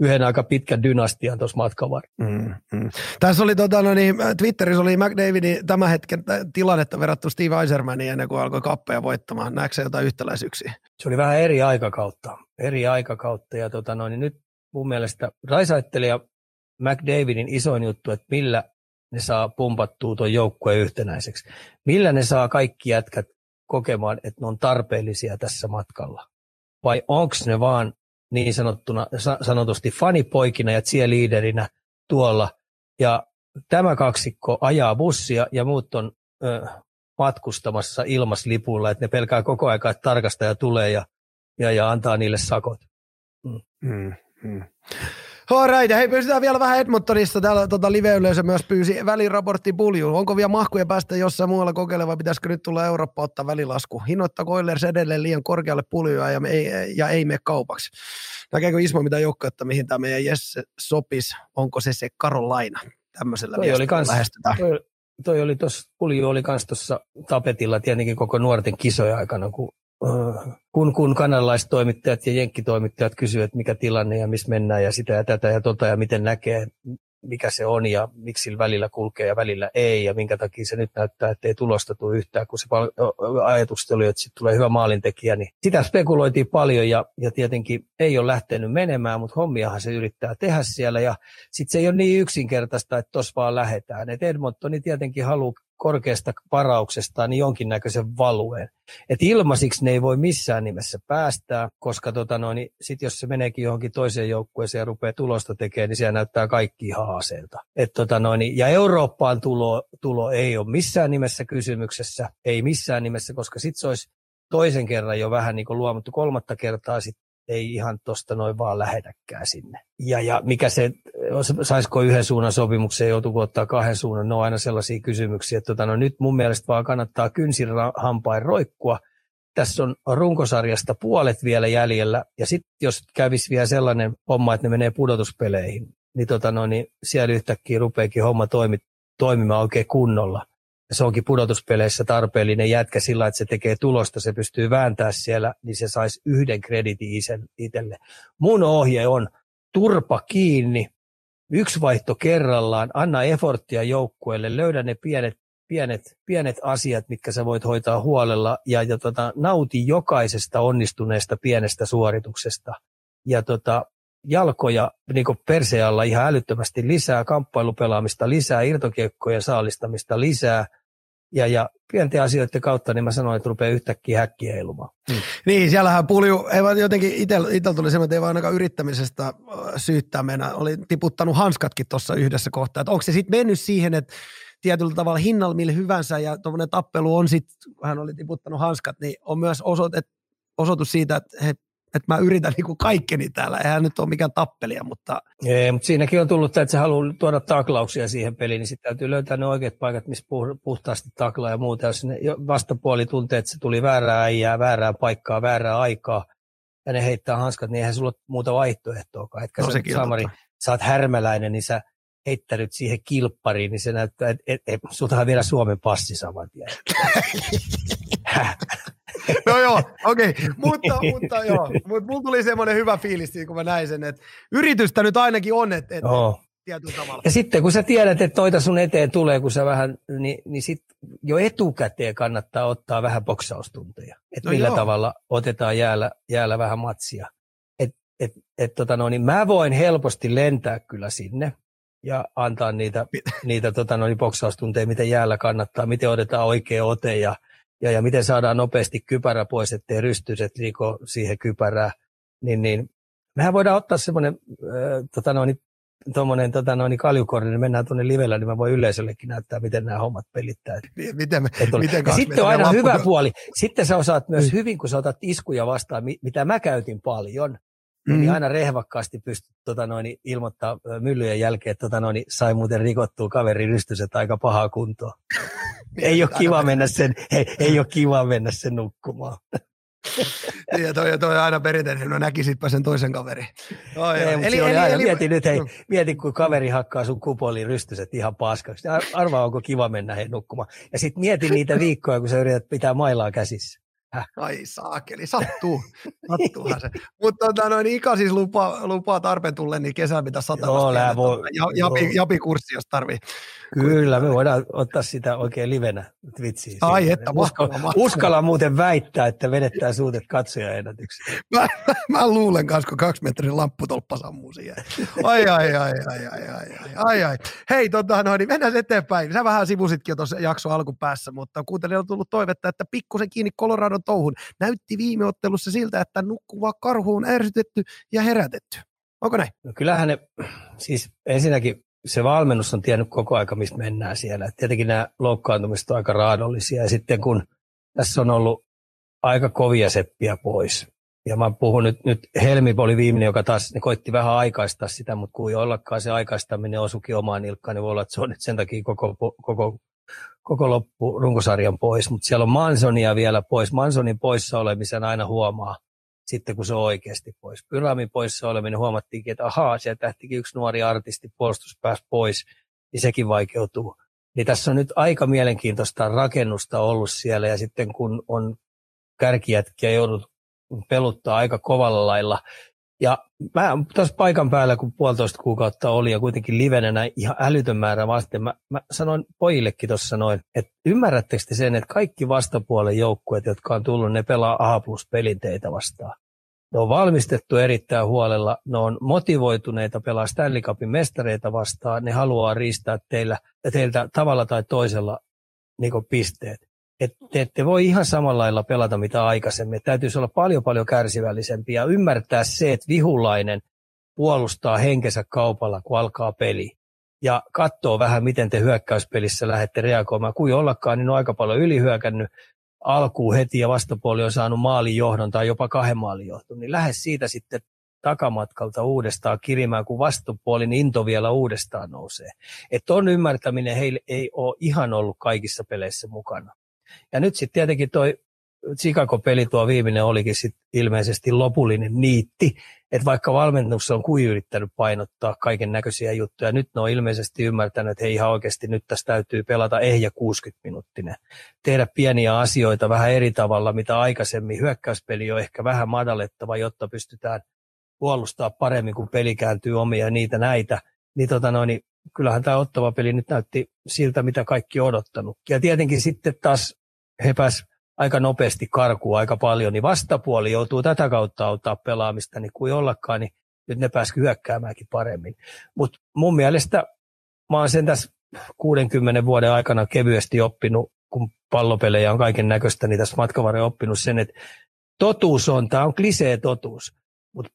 yhden aika pitkän dynastian tuossa matkan mm, mm. Tässä oli tota, no niin, Twitterissä oli McDavidin tämän hetken tilannetta verrattu Steve Eisermaniin ennen kuin alkoi kappeja voittamaan. Näetkö jotain yhtäläisyyksiä? Se oli vähän eri aikakautta. Eri aikakautta ja tota, no, niin nyt mun mielestä Raisaittelija ja McDavidin isoin juttu, että millä ne saa pumpattua tuon joukkueen yhtenäiseksi. Millä ne saa kaikki jätkät kokemaan, että ne on tarpeellisia tässä matkalla? Vai onko ne vaan niin sanottuna, sanotusti fanipoikina ja cheerleaderinä tuolla ja tämä kaksikko ajaa bussia ja muut on ö, matkustamassa ilmaslipulla, että ne pelkää koko ajan, että tarkastaja tulee ja, ja, ja antaa niille sakot. Mm. Mm, mm. Alright, hei pysytään vielä vähän Edmontonista. Täällä tota, live-yleisö myös pyysi väliraportti puljuun. Onko vielä mahkuja päästä jossain muualla kokeilemaan, pitäisikö nyt tulla Eurooppa ottaa välilasku? Hinnoittaako Oilers edelleen liian korkealle puljua ja, ei, ja ei mene kaupaksi? Näkeekö Ismo mitä joukkoetta, mihin tämä meidän Jesse sopisi? Onko se se Karolaina? Tämmöisellä toi oli kans, lähestytään. Toi, toi oli tuossa, pulju oli kans tuossa tapetilla tietenkin koko nuorten kisoja aikana, kun kun, kun kanalaistoimittajat ja jenkkitoimittajat kysyvät, että mikä tilanne ja missä mennään ja sitä ja tätä ja tota ja miten näkee, mikä se on ja miksi sillä välillä kulkee ja välillä ei ja minkä takia se nyt näyttää, että ei tulosta tule yhtään, kun se ajatus oli, että sitten tulee hyvä maalintekijä, niin sitä spekuloitiin paljon ja, ja tietenkin ei ole lähtenyt menemään, mutta hommiahan se yrittää tehdä siellä ja sitten se ei ole niin yksinkertaista, että tuossa vaan lähdetään. Et Edmontoni tietenkin haluaa korkeasta parauksesta niin jonkinnäköisen valueen. Et ilmaisiksi ne ei voi missään nimessä päästää, koska tota noin, niin sit jos se meneekin johonkin toiseen joukkueeseen ja rupeaa tulosta tekemään, niin siellä näyttää kaikki haaseelta. Et tota noin, niin, ja Eurooppaan tulo, tulo ei ole missään nimessä kysymyksessä, ei missään nimessä, koska sitten se olisi toisen kerran jo vähän niin kuin luomattu kolmatta kertaa sit ei ihan tuosta noin vaan lähetäkään sinne. Ja, ja mikä se, saisiko yhden suunnan sopimuksen, joutuuko ottaa kahden suunnan, ne on aina sellaisia kysymyksiä, että tota, no nyt mun mielestä vaan kannattaa kynsin hampain roikkua. Tässä on runkosarjasta puolet vielä jäljellä, ja sitten jos kävisi vielä sellainen homma, että ne menee pudotuspeleihin, niin, tota no, niin siellä yhtäkkiä rupeekin homma toimi, toimimaan oikein kunnolla ja se onkin pudotuspeleissä tarpeellinen jätkä sillä, että se tekee tulosta, se pystyy vääntämään siellä, niin se saisi yhden kreditin itselle. Mun ohje on turpa kiinni, yksi vaihto kerrallaan, anna efforttia joukkueelle, löydä ne pienet, pienet, pienet asiat, mitkä sä voit hoitaa huolella ja, ja tota, nauti jokaisesta onnistuneesta pienestä suorituksesta. Ja tota, jalkoja niin persealla ihan älyttömästi lisää, kamppailupelaamista lisää, irtokiekkojen saalistamista lisää – ja, ja pienten asioiden kautta, niin mä sanoin, että rupeaa yhtäkkiä häkkiä heilumaan. Hmm. Niin, siellähän pulju, ei vaan jotenkin itsellä tuli semmoinen, että ei vaan ainakaan yrittämisestä äh, syyttää mennä. Oli tiputtanut hanskatkin tuossa yhdessä kohtaa. Että onko se sitten mennyt siihen, että tietyllä tavalla hinnalla millä hyvänsä ja tuommoinen tappelu on sitten, hän oli tiputtanut hanskat, niin on myös osoitus, osoitus siitä, että he että mä yritän niin kuin kaikkeni täällä. Eihän nyt ole mikään tappelia, mutta... Ei, mutta siinäkin on tullut, että se haluaa tuoda taklauksia siihen peliin, niin sitten täytyy löytää ne oikeat paikat, missä puhtaasti taklaa ja muuta. Jos ne vastapuoli tuntee, että se tuli väärää äijää, väärää paikkaa, väärää aikaa, ja ne heittää hanskat, niin eihän sulla ole muuta vaihtoehtoakaan. Etkä no, sä, Samari, sä oot härmäläinen, niin sä heittänyt siihen kilppariin, niin se näyttää, että et, et, sultahan vielä Suomen passi saman tien. no joo, okei, okay. mutta, mutta joo, mutta mulla tuli semmoinen hyvä fiilis, kun mä näin sen, että yritystä nyt ainakin on, että, että oh. Ja sitten kun sä tiedät, että toita sun eteen tulee, kun sä vähän, niin, niin sit jo etukäteen kannattaa ottaa vähän boksaustunteja. Että no millä joo. tavalla otetaan jäällä, jäällä vähän matsia. Et, et, et, tota no, niin mä voin helposti lentää kyllä sinne ja antaa niitä, niitä tota no, niin boksaustunteja, miten jäällä kannattaa, miten otetaan oikea ote ja – ja, ja miten saadaan nopeasti kypärä pois, ettei rystyset liiko siihen kypärään, niin, niin mehän voidaan ottaa semmoinen äh, tota noin, tuommoinen tota, noin, kaljukorni, niin mennään tuonne livellä, niin mä voin yleisöllekin näyttää, miten nämä hommat pelittää. Miten, me, miten ja sitten on aina lappu... hyvä puoli. Sitten sä osaat myös mm. hyvin, kun sä otat iskuja vastaan, mitä mä käytin paljon, niin mm-hmm. niin aina rehvakkaasti pystyt tota noin, ilmoittaa myllyjen jälkeen, että tota noin, sai muuten rikottua kaveri rystyset aika pahaa kuntoa. ei, ole kiva mennä sen, ei, ei ole kiva mennä sen nukkumaan. ja toi, toi aina perinteinen, no näkisitpä sen toisen kaverin. Oh, ei, eli, eli, aina, eli, mieti nyt, hei, mieti kun kaveri hakkaa sun kupoliin rystyset ihan paskaksi. Arvaa, onko kiva mennä hei nukkumaan. Ja sitten mieti niitä viikkoja, kun sä yrität pitää mailaa käsissä. Ai saakeli, sattuu. Sattuuhan se. Mutta tota, noin, Ika siis lupaa, lupaa tarpeen tulleen, niin kesää pitää satamasta. Joo, voi, japi, japi, kurssi, jos tarvii. Kyllä, me voidaan ottaa sitä oikein livenä Twitchiin. Ai että, uskalla, uskalla, mahtavaa. uskalla muuten väittää, että vedettää suutet katsojaennätyksiä. Mä, mä luulen kanssa, kun kaksi metrin lampputolppa sammuu siihen. Ai, ai, ai, ai, ai, ai, ai, ai. Hei, tota, no, niin mennään eteenpäin. Sä vähän sivusitkin jo tuossa jakso alkupäässä, mutta kuuntelijoilla on tullut toivetta, että pikkusen kiinni Coloradon touhun. Näytti viime ottelussa siltä, että nukkuva karhu on ärsytetty ja herätetty. Onko näin? No kyllähän ne, siis ensinnäkin se valmennus on tiennyt koko aika, missä mennään siellä. Et tietenkin nämä loukkaantumiset on aika raadollisia. Ja sitten kun tässä on ollut aika kovia seppiä pois. Ja mä puhun nyt, nyt Helmi oli viimeinen, joka taas ne koitti vähän aikaistaa sitä, mutta kun jollakaan se aikaistaminen osukin omaan nilkkaan, niin voi olla, että se on nyt sen takia koko, koko, koko loppu runkosarjan pois. Mutta siellä on Mansonia vielä pois. Mansonin poissa olemisen aina huomaa, sitten kun se on oikeasti pois. Pyramin poissa oleminen huomattiinkin, että ahaa, sieltä lähtikin yksi nuori artisti, puolustus pääsi pois, niin sekin vaikeutuu. Niin tässä on nyt aika mielenkiintoista rakennusta ollut siellä ja sitten kun on kärkijätkiä joudut peluttaa aika kovalla lailla. Ja mä tuossa paikan päällä, kun puolitoista kuukautta oli ja kuitenkin livenenä ihan älytön määrä vasten, mä, mä sanoin pojillekin tuossa noin, että ymmärrättekö te sen, että kaikki vastapuolen joukkueet, jotka on tullut, ne pelaa A plus pelinteitä vastaan. Ne on valmistettu erittäin huolella, ne on motivoituneita pelaa Stanley Cupin mestareita vastaan, ne haluaa riistää teillä, teiltä tavalla tai toisella niin pisteet. Et te ette voi ihan samalla lailla pelata mitä aikaisemmin. Täytyisi olla paljon paljon kärsivällisempi ja ymmärtää se, että vihulainen puolustaa henkensä kaupalla, kun alkaa peli. Ja katsoo vähän, miten te hyökkäyspelissä lähdette reagoimaan. Kuin ollakaan, niin on aika paljon ylihyökännyt alkuun heti ja vastapuoli on saanut maalin johdon tai jopa kahden maalin johdon, niin lähes siitä sitten takamatkalta uudestaan kirimään, kun vastapuolin into vielä uudestaan nousee. Että ton ymmärtäminen heille ei ole ihan ollut kaikissa peleissä mukana. Ja nyt sitten tietenkin toi Chicago-peli tuo viimeinen olikin sit ilmeisesti lopullinen niitti, että vaikka valmennus on kuin yrittänyt painottaa kaiken näköisiä juttuja, nyt ne on ilmeisesti ymmärtänyt, että hei ihan oikeasti nyt tässä täytyy pelata ehjä 60 minuuttinen. Tehdä pieniä asioita vähän eri tavalla, mitä aikaisemmin. Hyökkäyspeli on ehkä vähän madallettava, jotta pystytään puolustaa paremmin, kun peli kääntyy omia niitä näitä. Niin, tota noin, niin kyllähän tämä ottava peli nyt näytti siltä, mitä kaikki odottanut. Ja tietenkin sitten taas he pääs aika nopeasti karkuun aika paljon, niin vastapuoli joutuu tätä kautta auttaa pelaamista, niin kuin ollakaan, niin nyt ne pääsivät hyökkäämäänkin paremmin. Mutta mun mielestä mä oon sen tässä 60 vuoden aikana kevyesti oppinut, kun pallopelejä on kaiken näköistä, niin tässä matkavarren oppinut sen, että totuus on, tämä on klisee totuus, mutta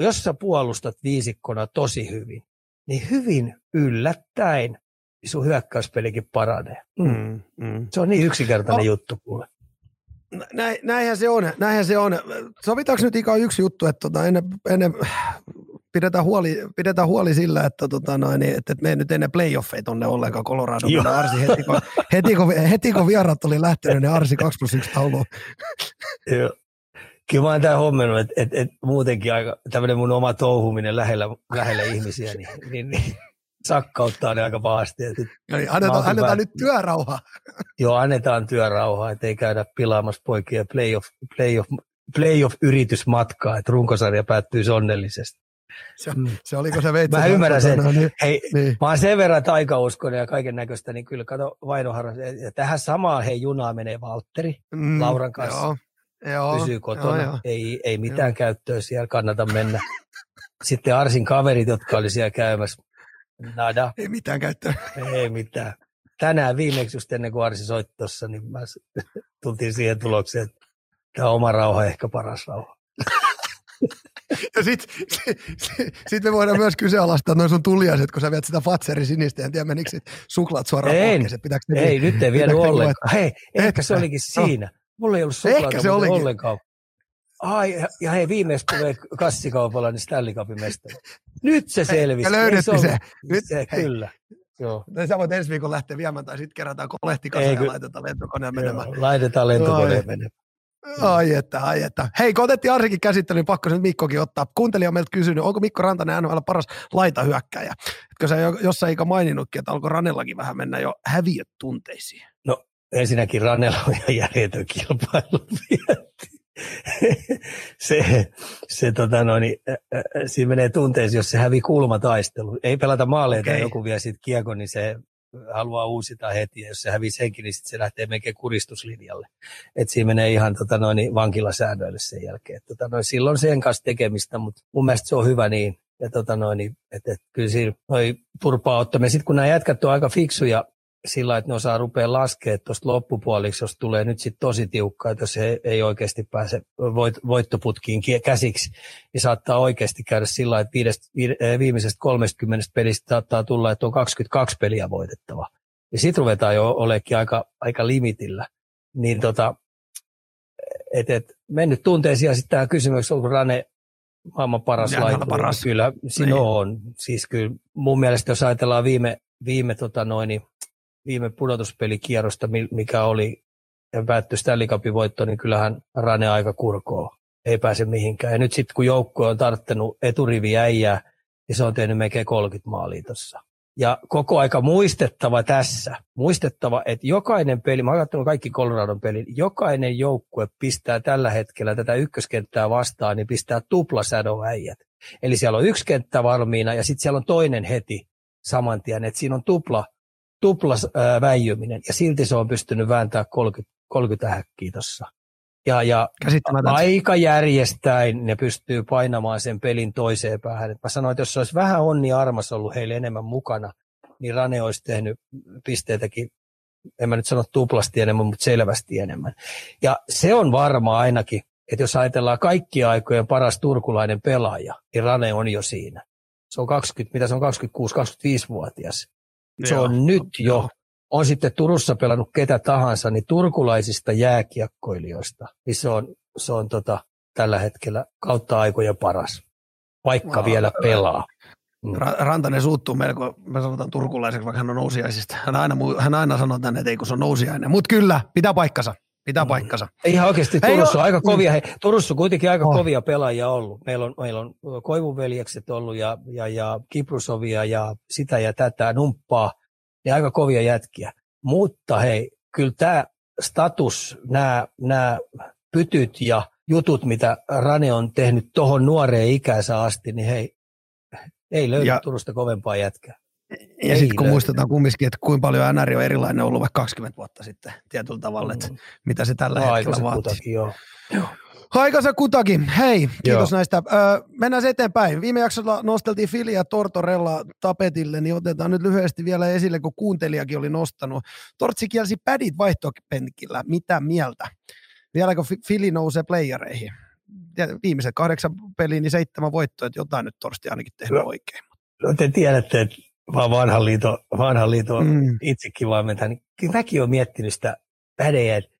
jos sä puolustat viisikkona tosi hyvin, niin hyvin yllättäen sun hyökkäyspelikin paranee. Mm, mm. Se on niin yksinkertainen no, juttu kuule. Näin, näinhän se on, näinhän se on. Sovitaanko nyt ikään yksi juttu, että tota, ennen, ennen pidetään, huoli, pidetään huoli sillä, että, tota noin, että, että me ei nyt ennen playoffeja tonne ollenkaan Colorado. Arsi heti, kun, heti, kun, heti kun vierat oli lähtenyt, niin Arsi 2 plus 1 taulu. Joo. Kyllä mä oon tämän hommannut, että, että, että muutenkin aika tämmöinen mun oma touhuminen lähellä, lähellä ihmisiä, niin, niin, niin sakkauttaa ne aika pahasti. Eli niin, annetaan, annetaan nyt työrauhaa. Joo, annetaan työrauhaa, ettei käydä pilaamassa poikia playoff, playoff, playoff-yritysmatkaa, että runkosarja päättyy onnellisesti. Se, mm. se oliko se veitsi? Mä ymmärrän sen. No, niin, hei, niin. Mä oon sen verran taikauskonen ja kaiken näköistä, niin kyllä kato Vainoharras. Ja tähän samaan hei junaa menee Valtteri mm, Lauran kanssa. Joo, joo, Pysyy kotona, joo, joo. Ei, ei mitään joo. käyttöä siellä, kannata mennä. Sitten Arsin kaverit, jotka oli siellä käymässä, Nada. Ei mitään käyttöä. Ei mitään. Tänään viimeksi just ennen kuin Arsi soitti tuossa, niin mä tultiin siihen tulokseen, että tämä oma rauha ehkä paras rauha. ja sitten sit, sit, sit me voidaan myös kyseenalaistaa noin sun tuliaiset, kun sä viet sitä Fatserin sinistä, en tiedä menikö sit suklaat suoraan En. Ei, niin- nyt ei vienyt ollenkaan. Hei, ehkä se olikin No. siinä. Mulla ei ollut Ehkä suklaata se muuten olikin. ollenkaan. Ai, ja- hei, viimeistä tulee kassikaupalla niin Stanley Cupin mestari. Nyt se selvisi. löydettiin se. ollut- Nyt- se hei. kyllä. Joo. No, Sä voit ensi viikolla lähteä viemään tai sitten kerätään kolehtikasa ja laitetaan lentokoneen menemään. Joo, laitetaan lentokoneen menemään. Ai että, ai että. Hei, kun otettiin Arsikin käsittelyyn, pakko se nyt Mikkokin ottaa. Kuuntelija on meiltä kysynyt, onko Mikko Rantanen NHL paras laitahyökkäjä? Etkö sä jo- jossain eikä maininnutkin, että alkoi Ranellakin vähän mennä jo häviöt tunteisiin? ensinnäkin Rannella on ihan järjetön kilpailu vietti. se, se tota noin, ä, ä, siinä menee tunteisiin, jos se hävii kulmataistelu. Ei pelata maaleja okay. Joku vie siitä kiekon, niin se haluaa uusita heti. Ja jos se hävii senkin, niin sit se lähtee melkein kuristuslinjalle. Et siinä menee ihan tota noin, vankilasäännöille sen jälkeen. Et tota noin, silloin sen kanssa tekemistä, mutta mun mielestä se on hyvä niin. Ja tota noin, että et, kyllä siinä noi turpaa ottaminen. Sitten kun nämä jätkät on aika fiksuja sillä, että ne osaa rupea laskemaan tuosta loppupuoliksi, jos tulee nyt sitten tosi tiukkaa, että jos he ei oikeasti pääse voit, voittoputkiin käsiksi, niin saattaa oikeasti käydä sillä että viidestä, viide, eh, viimeisestä 30 pelistä saattaa tulla, että on 22 peliä voitettava. Ja sitten ruvetaan jo olekin aika, aika limitillä. Niin tota, et, et, mennyt tunteisiin ja sitten tämä kysymys, onko Rane maailman paras Ja laituri, paras. niin kyllä siinä Niin. on. Siis kyllä mun mielestä, jos ajatellaan viime, viime, tota noin, viime pudotuspelikierrosta, mi- mikä oli ja päättyi Stanley Cupin voitto, niin kyllähän Rane aika kurkoo. Ei pääse mihinkään. Ja nyt sitten kun joukkue on tarttanut eturivi äijää, niin se on tehnyt melkein 30 maalia tuossa. Ja koko aika muistettava tässä, muistettava, että jokainen peli, mä oon kaikki Coloradon pelin, jokainen joukkue pistää tällä hetkellä tätä ykköskenttää vastaan, niin pistää tupla äijät. Eli siellä on yksi kenttä valmiina ja sitten siellä on toinen heti saman tien, että siinä on tupla, tupla ää, väijyminen ja silti se on pystynyt vääntämään 30, 30 häkkiä tuossa. Ja, ja aika järjestäin ne pystyy painamaan sen pelin toiseen päähän. Et mä sanoin, että jos se olisi vähän onni armas ollut heille enemmän mukana, niin Rane olisi tehnyt pisteitäkin, en mä nyt sano tuplasti enemmän, mutta selvästi enemmän. Ja se on varma ainakin, että jos ajatellaan kaikki aikojen paras turkulainen pelaaja, niin Rane on jo siinä. Se on 20, mitä se on 26-25-vuotias. Se Joo. on nyt jo. On sitten Turussa pelannut ketä tahansa, niin turkulaisista jääkiekkoilijoista, niin se on, se on tota, tällä hetkellä kautta aikojen paras, vaikka Wow. vielä pelaa. Ra- Rantanen suuttuu melko, me sanotaan turkulaiseksi, vaikka hän on nousiaisista. Hän aina, hän aina sanoo tänne, että ei kun se on nousiainen. Mutta kyllä, pitää paikkansa. Pitää Mm. paikkansa. Ihan oikeasti Turussa on aika kovia, hei, Turussa on kuitenkin aika Oh. kovia pelaajia ollut. Meillä on, meillä on Koivunveljekset ollut ja, ja, ja Kiprusovia ja sitä ja tätä, Numppaa, niin aika kovia jätkiä. Mutta hei, kyllä tämä status, nämä, nämä pytyt ja jutut, mitä Rane on tehnyt tuohon nuoreen ikänsä asti, niin hei, ei löydy ja, Turusta kovempaa jätkää. Ja sitten kun löydy. muistetaan kumminkin, että kuinka paljon NR on erilainen ollut vaikka 20 vuotta sitten tietyllä tavalla, että mitä se tällä No, hetkellä vaatii. kutakin, joo. Aikansa kutakin. Hei, kiitos Joo. näistä. Öö, mennään eteenpäin. Viime jaksolla nosteltiin Fili ja Tortorella tapetille, niin otetaan nyt lyhyesti vielä esille, kun kuuntelijakin oli nostanut. Tortsi kielsi pädit vaihtopenkillä. Mitä mieltä? Vieläkö Fi- Fili nousee playereihin? Viimeiset kahdeksan peliä, niin seitsemän voittoa, että jotain nyt Torsti ainakin tehnyt No. oikein. No te tiedätte, että vaan vanhan liiton, vanhan liiton Mm. itsekin valmentaja, niin kyllä mäkin olen miettinyt sitä pädejä, että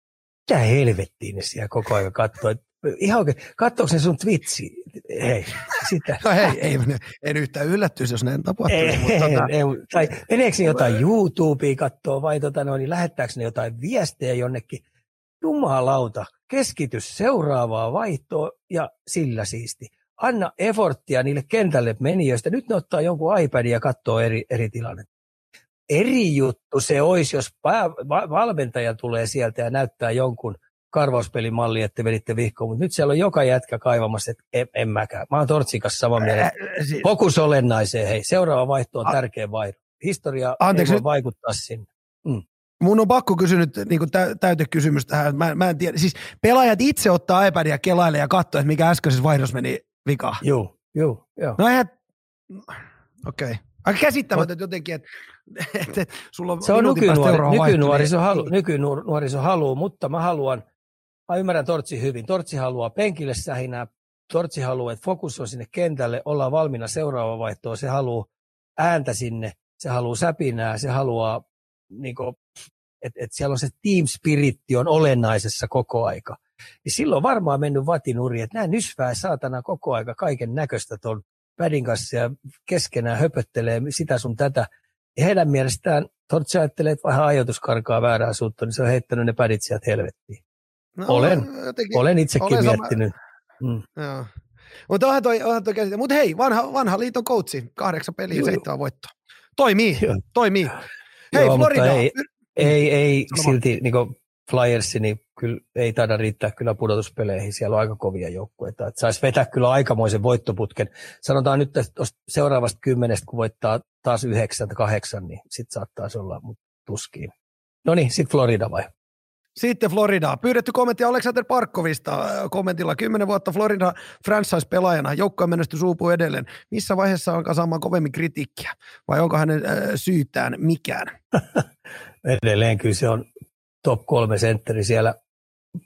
mitä helvettiin ne siellä koko ajan katsoo. Ihan oikein, katsoako ne sun twitsi? Hei, sitä. No hei, ei, en yhtään yllättyisi, jos näin tapahtuisi. Ei, mutta tota, ei, tai meneekö ne jotain YouTubea katsoa vai tota, no, niin lähettääkö ne jotain viestejä jonnekin? Jumalauta, keskitys seuraavaa vaihtoa ja sillä siisti. Anna efforttia niille kentälle menijöistä. Nyt ne ottaa jonkun iPadin ja katsoo eri, eri tilannetta. Eri juttu se olisi, jos pää, va, valmentaja tulee sieltä ja näyttää jonkun karvauspelimalli, että veditte vihkoon, mutta nyt siellä on joka jätkä kaivamassa, että en, en mäkään. Mä oon Tortsikas samaa mieltä. ää, si- Fokus olennaiseen, hei. Seuraava vaihto on A- tärkeä vaihto. Historia Anteeksi ei voi vaikuttaa sinne. mun on pakko kysyä nyt niin kuin täytekysymys tähän. Mä, mä en tiedä. Siis pelaajat itse ottaa iPadia kelailee ja katsoo, että mikä äskeisessä vaihdossa meni vikaan. Joo, joo, joo. No eihän, okei. Okay. Aika käsittämätöntä jotenkin, että et, et, sulla on Se on nykynuori, nykynuoriso, niin- halu, nykynuoriso haluaa, mutta mä haluan, mä ymmärrän Tortsi hyvin. Tortsi haluaa penkille sähinää, Tortsi haluaa, että fokus on sinne kentälle, ollaan valmiina seuraava vaihtoa, se haluaa ääntä sinne, se haluaa säpinää, se haluaa, niin että et siellä on se team spiritti on olennaisessa koko aika. Niin silloin varmaan mennyt vatinuri, että nämä nysvää saatana koko aika kaiken näköistä tuon pädin kanssa ja keskenään höpöttelee sitä sun tätä. Ja heidän mielestään Tortsi ajattelee, että vähän ajoitus karkaa väärää suutta, niin se on heittänyt ne pädit sieltä helvettiin. No, olen, jotenkin, olen itsekin olen miettinyt. Mm. Joo. Mutta onhan toi, onhan toi käsite. Mutta hei, vanha, vanha liiton coachi, kahdeksan peliä, seitsemän voittoa. Toimii, Joo. toimii. Hei, Joo, Florida. Ei, ei, ei silti niin Flyers, niin kyllä ei taida riittää kyllä pudotuspeleihin. Siellä on aika kovia joukkueita. Että saisi vetää kyllä aikamoisen voittoputken. Sanotaan nyt että seuraavasta kymmenestä, kun voittaa taas yhdeksän tai kahdeksan, niin sitten saattaisi olla, mutta tuskin. No niin, sitten Florida vai? Sitten Florida. Pyydetty kommentti Alexander Parkkovista äh, kommentilla. Kymmenen vuotta Florida franchise-pelaajana. Joukkojen menestys uupuu edelleen. Missä vaiheessa on saamaan kovemmin kritiikkiä? Vai onko hänen äh, syytään mikään? edelleen kyllä se on top kolme sentteri siellä.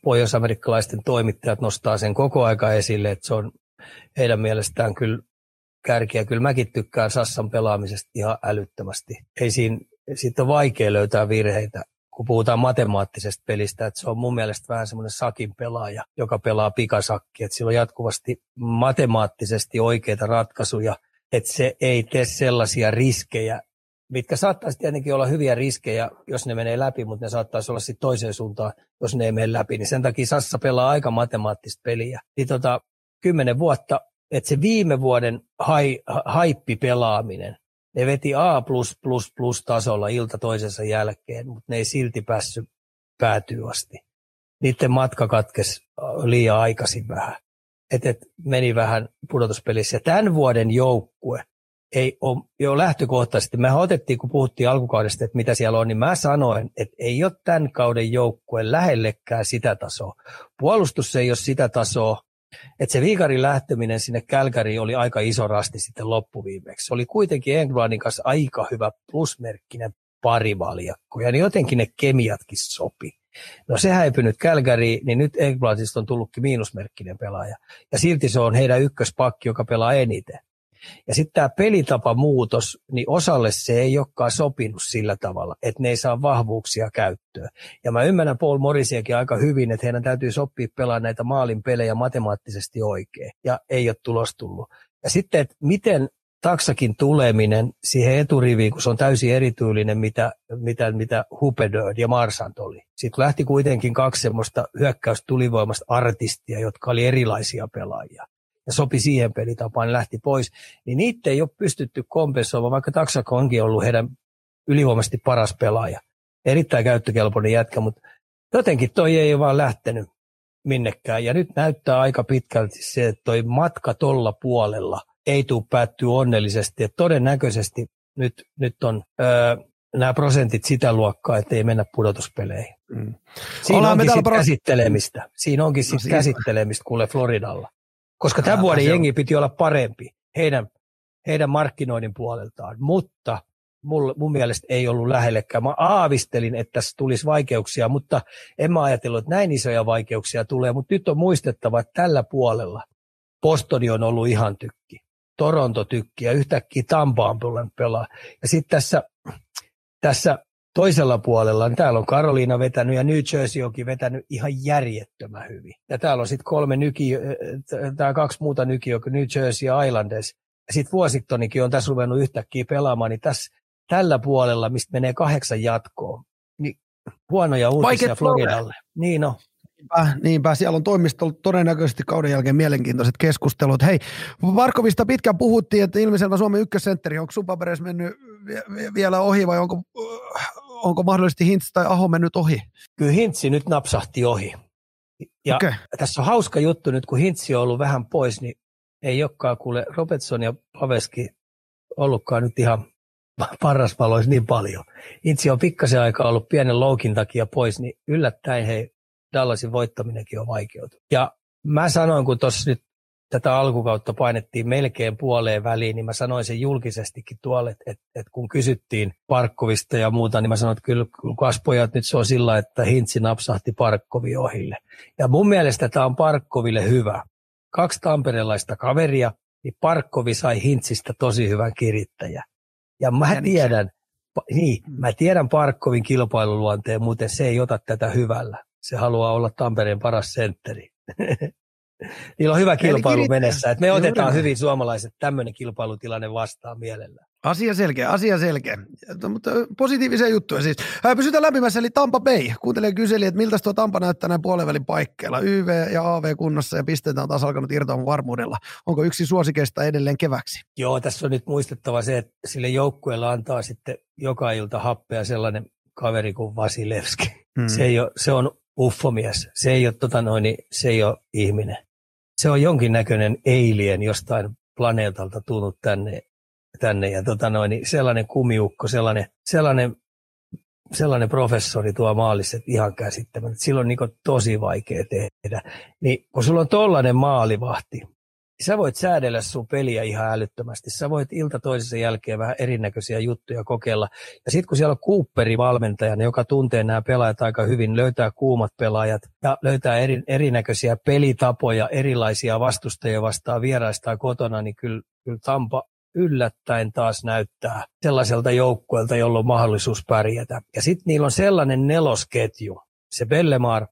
Pohjois-amerikkalaisten toimittajat nostaa sen koko aika esille, että se on heidän mielestään kyllä kärkiä. Kyllä mäkin tykkään Sassan pelaamisesta ihan älyttömästi. Ei siinä, siitä on vaikea löytää virheitä kun puhutaan matemaattisesta pelistä, että se on mun mielestä vähän semmoinen sakin pelaaja, joka pelaa pikasakki, että sillä on jatkuvasti matemaattisesti oikeita ratkaisuja, että se ei tee sellaisia riskejä, mitkä saattaisi tietenkin olla hyviä riskejä, jos ne menee läpi, mutta ne saattaisi olla sitten toiseen suuntaan, jos ne ei mene läpi. Niin sen takia Sassa pelaa aika matemaattista peliä. Niin tota, kymmenen vuotta, että se viime vuoden hai, haippi pelaaminen, ne veti A++ tasolla ilta toisensa jälkeen, mutta ne ei silti päässyt päätyä asti. Niiden matka katkesi liian aikaisin vähän. Et, et meni vähän pudotuspelissä. Ja tämän vuoden joukkue ei ole jo lähtökohtaisesti. Me otettiin, kun puhuttiin alkukaudesta, että mitä siellä on, niin mä sanoin, että ei ole tämän kauden joukkue lähellekään sitä tasoa. Puolustus ei ole sitä tasoa, että se viikarin lähteminen sinne Kälkäriin oli aika iso rasti sitten loppuviimeksi. Se oli kuitenkin Englannin kanssa aika hyvä plusmerkkinen parivaljakko, ja niin jotenkin ne kemiatkin sopi. No se häipynyt Kälkäriin, niin nyt Englannista on tullutkin miinusmerkkinen pelaaja. Ja silti se on heidän ykköspakki, joka pelaa eniten. Ja sitten tämä pelitapamuutos, niin osalle se ei olekaan sopinut sillä tavalla, että ne ei saa vahvuuksia käyttöön. Ja mä ymmärrän Paul Morrisiakin aika hyvin, että heidän täytyy sopia pelaa näitä maalin pelejä matemaattisesti oikein. Ja ei ole tulos tullut. Ja sitten, että miten taksakin tuleminen siihen eturiviin, kun se on täysin erityylinen, mitä, mitä, mitä Hupedöd ja Marsant oli. Sitten lähti kuitenkin kaksi semmoista hyökkäystulivoimasta artistia, jotka oli erilaisia pelaajia ja sopi siihen pelitapaan, niin lähti pois, niin niitä ei ole pystytty kompensoimaan, vaikka Taksako onkin ollut heidän ylivoimaisesti paras pelaaja. Erittäin käyttökelpoinen jätkä, mutta jotenkin toi ei ole vaan lähtenyt minnekään. Ja nyt näyttää aika pitkälti se, että toi matka tolla puolella ei tule päättyä onnellisesti. Että todennäköisesti nyt, nyt on öö, nämä prosentit sitä luokkaa, että ei mennä pudotuspeleihin. Mm. Siinä Ollaan onkin sitten pro... käsittelemistä. Siinä onkin no, sitten käsittelemistä kuule Floridalla. Koska tämän vuoden jengi piti olla parempi heidän, heidän markkinoinnin puoleltaan, mutta mun, mun mielestä ei ollut lähellekään. Mä aavistelin, että tässä tulisi vaikeuksia, mutta en mä ajatellut, että näin isoja vaikeuksia tulee. Mutta nyt on muistettava, että tällä puolella Postoni on ollut ihan tykki. Toronto tykki ja yhtäkkiä Tampaan pelaa. Ja sitten tässä, tässä toisella puolella, niin täällä on Karoliina vetänyt ja New Jersey onkin vetänyt ihan järjettömän hyvin. Ja täällä on sitten kolme nyki, tai kaksi muuta nyki, New Jersey ja Islanders. Ja sitten Vuosittonikin on tässä ruvennut yhtäkkiä pelaamaan, niin tässä tällä puolella, mistä menee kahdeksan jatkoon, niin huonoja uutisia Floridalle. Niin on. Niinpä, niinpä, siellä on toimistolla todennäköisesti kauden jälkeen mielenkiintoiset keskustelut. Hei, Varkovista pitkään puhuttiin, että ilmiselvä Suomen ykkössentteri, onko Supaperes mennyt vielä ohi vai onko onko mahdollisesti Hintz tai Aho mennyt ohi? Kyllä Hintsi nyt napsahti ohi. Ja okay. tässä on hauska juttu nyt, kun Hintsi on ollut vähän pois, niin ei olekaan kuule Robertson ja Paveski ollutkaan nyt ihan parrasvaloissa niin paljon. Hintsi on pikkasen aikaa ollut pienen loukin takia pois, niin yllättäen hei, Dallasin voittaminenkin on vaikeutunut. Ja mä sanoin, kun tuossa nyt tätä alkukautta painettiin melkein puoleen väliin, niin mä sanoin sen julkisestikin tuolle, että, että, että kun kysyttiin Parkkovista ja muuta, niin mä sanoin, että kyllä kasvojat nyt se on sillä, että Hintsi napsahti Parkkovi ohille. Ja mun mielestä tämä on Parkkoville hyvä, kaksi tamperelaista kaveria, niin Parkkovi sai Hintsistä tosi hyvän kirittäjä. Ja mä Jäniksen. tiedän, niin, mä tiedän Parkkovin kilpailuluonteen, muuten se ei ota tätä hyvällä. Se haluaa olla Tampereen paras sentteri. Niillä on hyvä kilpailu menessä. Että me Juuri otetaan näin. hyvin suomalaiset tämmöinen kilpailutilanne vastaan mielellään. Asia selkeä, asia selkeä. Ja- Mutta positiivisia juttuja siis. Ää, Pysytään lämpimässä, eli Tampa Bay. Kuuntelija kyseli, että miltä tuo Tampa näyttää näin puolenvälin paikkeilla. YV ja AV kunnossa ja pisteitä on taas alkanut irtoamaan varmuudella. Onko yksi suosikeista edelleen keväksi? Joo, tässä on nyt muistettava se, että sille joukkueelle antaa sitten joka ilta happea sellainen kaveri kuin Vasilevski. Hmm. Se, ei ole, se on uffomies. Se ei ole, tota noin, niin se ei ole ihminen. Se on jonkinnäköinen alien jostain planeetalta tullut tänne. tänne ja tota noin, niin sellainen kumiukko, sellainen, sellainen, sellainen professori tuo maalissa, ihan käsittämättä. Sillä on niin tosi vaikea tehdä. Niin kun sulla on tollainen maalivahti, sä voit säädellä sun peliä ihan älyttömästi. Sä voit ilta toisessa jälkeen vähän erinäköisiä juttuja kokeilla. Ja sitten kun siellä on Cooperi valmentajana, joka tuntee nämä pelaajat aika hyvin, löytää kuumat pelaajat ja löytää eri, erinäköisiä pelitapoja, erilaisia vastustajia vastaan vieraistaan kotona, niin kyllä, kyllä Tampa yllättäen taas näyttää sellaiselta joukkueelta, jolla on mahdollisuus pärjätä. Ja sitten niillä on sellainen nelosketju, se Bellemar,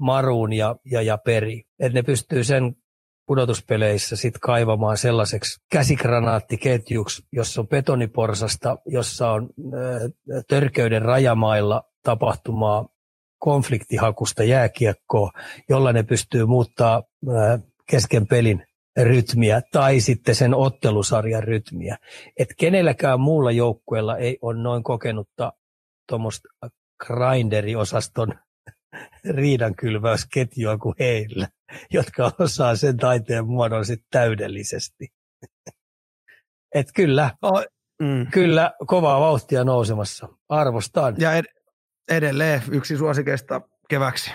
Maruun ja, ja, ja Peri, että ne pystyy sen pudotuspeleissä sit kaivamaan sellaiseksi käsikranaattiketjuksi, jossa on betoniporsasta, jossa on äh, törkeyden rajamailla tapahtumaa konfliktihakusta jääkiekkoa, jolla ne pystyy muuttaa äh, kesken pelin rytmiä tai sitten sen ottelusarjan rytmiä. Et kenelläkään muulla joukkueella ei ole noin kokenutta tuommoista grinderi-osaston riidankylväysketjua kuin heillä, jotka osaa sen taiteen muodon sit täydellisesti. Et kyllä, Oh, mm. kyllä kovaa vauhtia nousemassa. Arvostan. Ja ed- edelleen yksi suosikeista keväksi.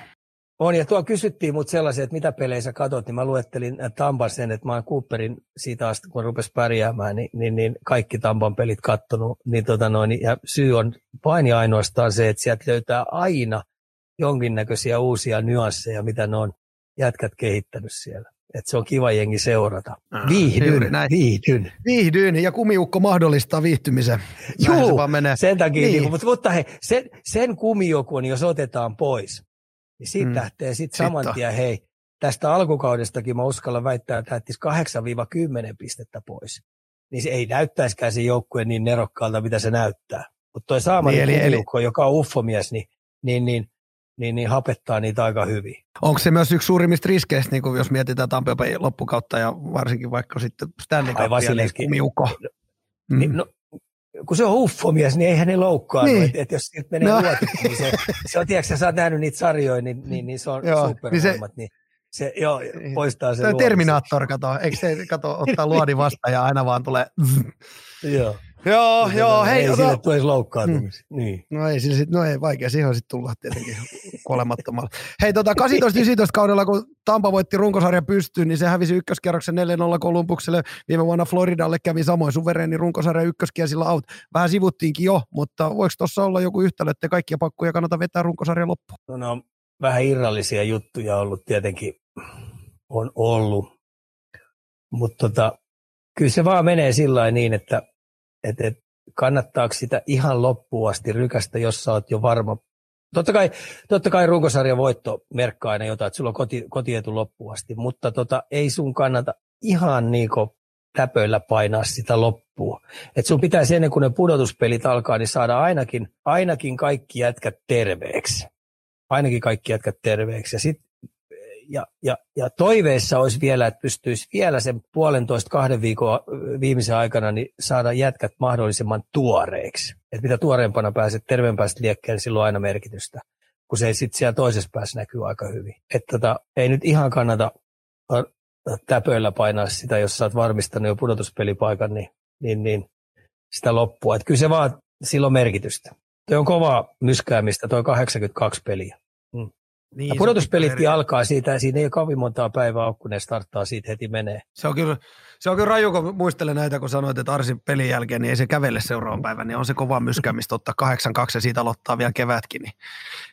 On, ja tuo kysyttiin mut sellaisia, että mitä pelejä sä katot, niin mä luettelin äh, Tampan sen, että mä oon Cooperin siitä asti, kun rupes pärjäämään, niin, niin, niin kaikki Tampan pelit kattonut. Niin tota noin, ja syy on vain ja ainoastaan se, että sieltä löytää aina jonkinnäköisiä uusia nyansseja, mitä ne on jätkät kehittänyt siellä. Että se on kiva jengi seurata. Ah, Viihdyn, näin. viihdyn. Viihdyin ja kumiukko mahdollistaa viihtymisen. Juu, se vaan menee. Sen takia, Niin. niin. Niin, mutta, mutta hei, sen, sen kumiokun, jos otetaan pois, niin siitä Mm. lähtee sitten saman tien, hei, tästä alkukaudestakin mä uskallan väittää, että lähtisi 8-10 pistettä pois. Niin se ei näyttäisikään se joukkue niin nerokkaalta, mitä se näyttää. Mutta toi Saamari Niin, eli- kumiukko, joka on uffomies, niin, niin, niin, niin, niin hapettaa niitä aika hyvin. Onko se myös yksi suurimmista riskeistä, niin kuin jos mietitään Bay loppukautta ja varsinkin vaikka sitten Stanley Cupia, niin Vasilevski. kumiukko. Mm. Niin, no, kun se on uffomies, niin eihän ne loukkaa. Niin. Että et jos siltä menee No. no. luotit, niin se, se on, tiedätkö, sä oot nähnyt niitä sarjoja, niin, niin, niin se on Joo, niin se-. Niin se, joo, poistaa luodin. Terminaattor, kato, eikö se kato, ottaa luodin vastaan ja aina vaan tulee. Joo, joo, joo, hei, ei ota, sille tule edes loukkaantumisia. Mm. Niin. No ei, sillä sit, no ei vaikea, siihen on sitten tulla tietenkin kuolemattomalla. Hei, tota 18-19 kaudella, kun Tampa voitti runkosarjan pystyyn, niin se hävisi ykköskierroksen 4-0 Kolumbukselle. Viime vuonna Floridalle kävi samoin suvereeni runkosarjan ykköskiesillä out. Vähän sivuttiinkin jo, mutta voiko tuossa olla joku yhtälö, että kaikkia pakkuja kannata vetää runkosarjan loppuun? No, ne on vähän irrallisia juttuja ollut tietenkin, on ollut. Mutta tota, kyllä se vaan menee sillä niin, että, että, että kannattaako sitä ihan loppuun asti rykästä, jos sä oot jo varma. Totta kai, totta kai runkosarjan voitto merkkaa aina jotain, että sulla on koti, kotietu loppuun asti, mutta tota, ei sun kannata ihan niinku täpöillä painaa sitä loppuun. Et sun pitäisi ennen kuin ne pudotuspelit alkaa, niin saada ainakin, ainakin kaikki jätkät terveeksi. Ainakin kaikki jätkät terveeksi. Ja, sit, ja, ja, ja toiveessa olisi vielä, että pystyisi vielä sen puolentoista kahden viikon viimeisen aikana niin saada jätkät mahdollisimman tuoreeksi. Että mitä tuoreempana pääset, terveempää liekkeelle, niin sillä on aina merkitystä. Kun se sitten siellä toisessa päässä näkyy aika hyvin. Että tota, ei nyt ihan kannata täpöillä painaa sitä, jos sä oot varmistanut jo pudotuspelipaikan, niin, niin, niin sitä loppua. Että kyllä se vaan, sillä on merkitystä. Tuo on kovaa myskäämistä, tuo 82 peliä. Niin, Ja pudotuspelitkin alkaa siitä, ja siinä ei ole kovin montaa päivää ole, kun ne starttaa siitä heti menee. Se on kyllä, Se on kyllä raju, kun muistelen näitä, kun sanoit, että Arsin pelin jälkeen, niin ei se kävele seuraavan päivän, niin on se kova myskäämistä ottaa 8-2 ja siitä aloittaa vielä kevätkin, niin,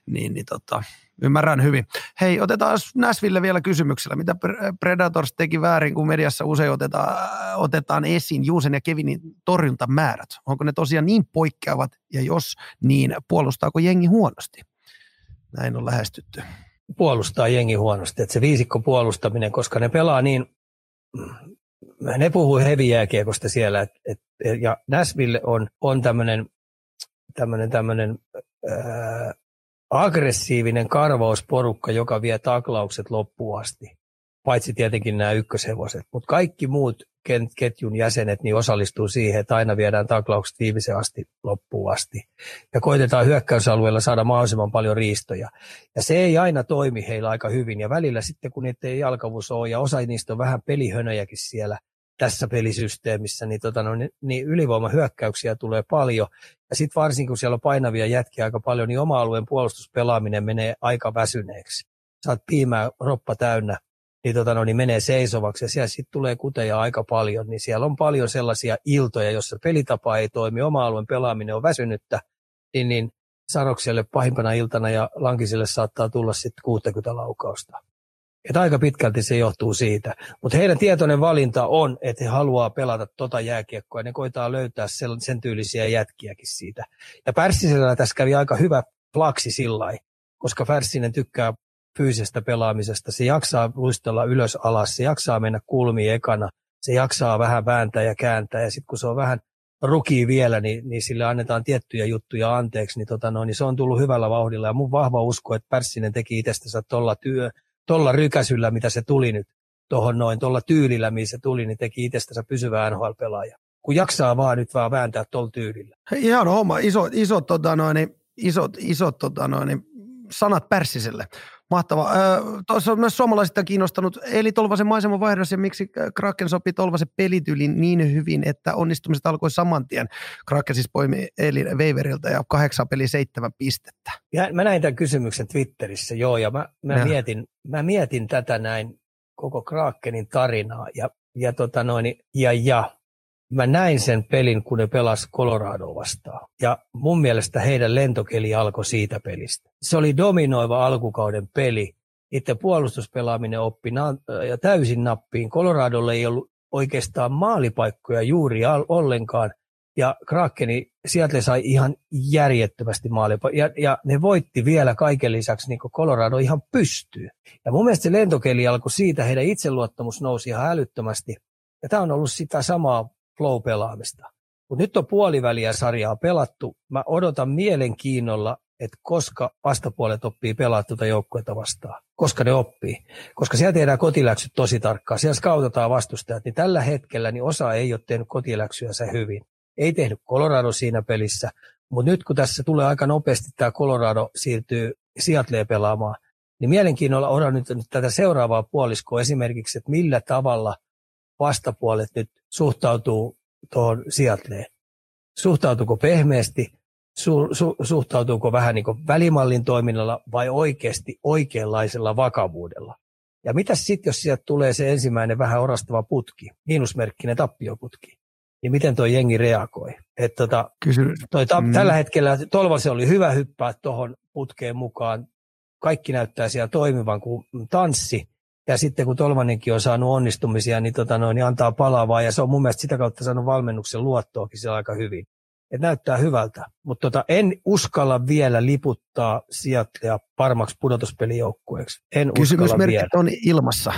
niin, niin tota, ymmärrän hyvin. Hei, otetaan Näsville vielä kysymyksellä. Mitä Predators teki väärin, kun mediassa usein otetaan, otetaan esiin Juusen ja Kevinin torjuntamäärät? Onko ne tosiaan niin poikkeavat, ja jos niin, puolustaako jengi huonosti? Näin on lähestytty. Puolustaa jengi huonosti, että se viisikko puolustaminen, koska ne pelaa niin, ne puhuu heviääkiekosta siellä, et, et, ja Näsville on, on tämmöinen tämmöinen, tämmöinen aggressiivinen karvausporukka, joka vie taklaukset loppuun asti. Paitsi tietenkin nämä ykköshevoset. Mutta kaikki muut ketjun jäsenet niin osallistuu siihen, että aina viedään taklaukset viimeisen asti loppuun asti. Ja koitetaan hyökkäysalueella saada mahdollisimman paljon riistoja. Ja se ei aina toimi heillä aika hyvin. Ja välillä sitten, kun niitä ei jalkavuus ole, ja osa niistä on vähän pelihönöjäkin siellä, tässä pelisysteemissä, niin, tota, no, niin, niin ylivoimahyökkäyksiä tulee paljon. Ja sitten varsinkin, kun siellä on painavia jätkiä aika paljon, niin oma-alueen puolustuspelaaminen menee aika väsyneeksi. Saat piimää roppa täynnä, niin, tota, no, niin menee seisovaksi ja siellä sitten tulee kuteja aika paljon. Niin siellä on paljon sellaisia iltoja, jossa pelitapa ei toimi, oma-alueen pelaaminen on väsynyttä, niin, niin Sanokselle pahimpana iltana ja Lankiselle saattaa tulla sitten 60 laukausta. Että aika pitkälti se johtuu siitä. Mutta heidän tietoinen valinta on, että he haluaa pelata tota jääkiekkoa ja ne koitaa löytää sen, sen tyylisiä jätkiäkin siitä. Ja Pärssisellä tässä kävi aika hyvä flaksi sillä koska Pärssinen tykkää fyysisestä pelaamisesta. Se jaksaa luistella ylös alas, se jaksaa mennä kulmiin ekana, se jaksaa vähän vääntää ja kääntää ja sitten kun se on vähän ruki vielä, niin, niin sille annetaan tiettyjä juttuja anteeksi, niin, tota no, niin se on tullut hyvällä vauhdilla. Ja mun vahva usko, että Pärssinen teki itsestänsä tuolla työ, tuolla rykäsyllä, mitä se tuli nyt tuohon noin, tuolla tyylillä, missä se tuli, niin teki itsestänsä pysyvää NHL-pelaaja. Kun jaksaa vaan nyt vaan vääntää tuolla tyylillä. Ihan homma, iso, iso, tota noin, isot, isot tota noin, sanat Pärssiselle. Mahtavaa. Tuossa on myös suomalaisista kiinnostanut Eli Tolvasen maiseman vaihdos ja miksi Kraken sopi Tolvasen pelityliin niin hyvin, että onnistumiset alkoi saman tien. Kraken siis poimi Eli Weiveriltä ja kahdeksan peli seitsemän pistettä. Ja mä näin tämän kysymyksen Twitterissä, joo, ja mä, mä, mietin, mä mietin tätä näin koko Krakenin tarinaa ja, ja, tota noin, ja, ja mä näin sen pelin, kun ne pelas Colorado vastaan. Ja mun mielestä heidän lentokeli alkoi siitä pelistä. Se oli dominoiva alkukauden peli. Itse puolustuspelaaminen oppi na- ja täysin nappiin. Coloradolle ei ollut oikeastaan maalipaikkoja juuri ollenkaan. Ja Krakeni sieltä sai ihan järjettömästi maalipaikkoja. Ja, ja, ne voitti vielä kaiken lisäksi niin Colorado ihan pystyy. Ja mun mielestä se lentokeli alkoi siitä, heidän itseluottamus nousi ihan älyttömästi. Ja tämä on ollut sitä samaa flow-pelaamista. Mutta nyt on puoliväliä sarjaa pelattu. Mä odotan mielenkiinnolla, että koska vastapuolet oppii pelaa tuota joukkuetta vastaan. Koska ne oppii. Koska siellä tehdään kotiläksyt tosi tarkkaan. Siellä skautetaan vastustajat. Niin tällä hetkellä niin osa ei ole tehnyt se hyvin. Ei tehnyt Colorado siinä pelissä. Mutta nyt kun tässä tulee aika nopeasti tämä Colorado siirtyy Seattleen pelaamaan, niin mielenkiinnolla odotan nyt, nyt tätä seuraavaa puoliskoa esimerkiksi, että millä tavalla vastapuolet nyt suhtautuu tuohon Seattleen? Suhtautuuko pehmeästi, su, su, suhtautuuko vähän niin välimallin toiminnalla vai oikeasti oikeanlaisella vakavuudella? Ja mitä sitten, jos sieltä tulee se ensimmäinen vähän orastava putki, miinusmerkkinen tappioputki, niin miten tuo jengi reagoi? Et tota, Kysy. toi ta- mm. Tällä hetkellä Tolvase oli hyvä hyppää tuohon putkeen mukaan. Kaikki näyttää siellä toimivan kuin tanssi. Ja sitten kun Tolvanenkin on saanut onnistumisia, niin, tota noin, niin antaa palavaa ja se on mun mielestä sitä kautta saanut valmennuksen luottoakin siellä aika hyvin. Et näyttää hyvältä, mutta tota, en uskalla vielä liputtaa Seattlea parmaksi pudotuspelijoukkueeksi. En Kysymysmerkit on ilmassa.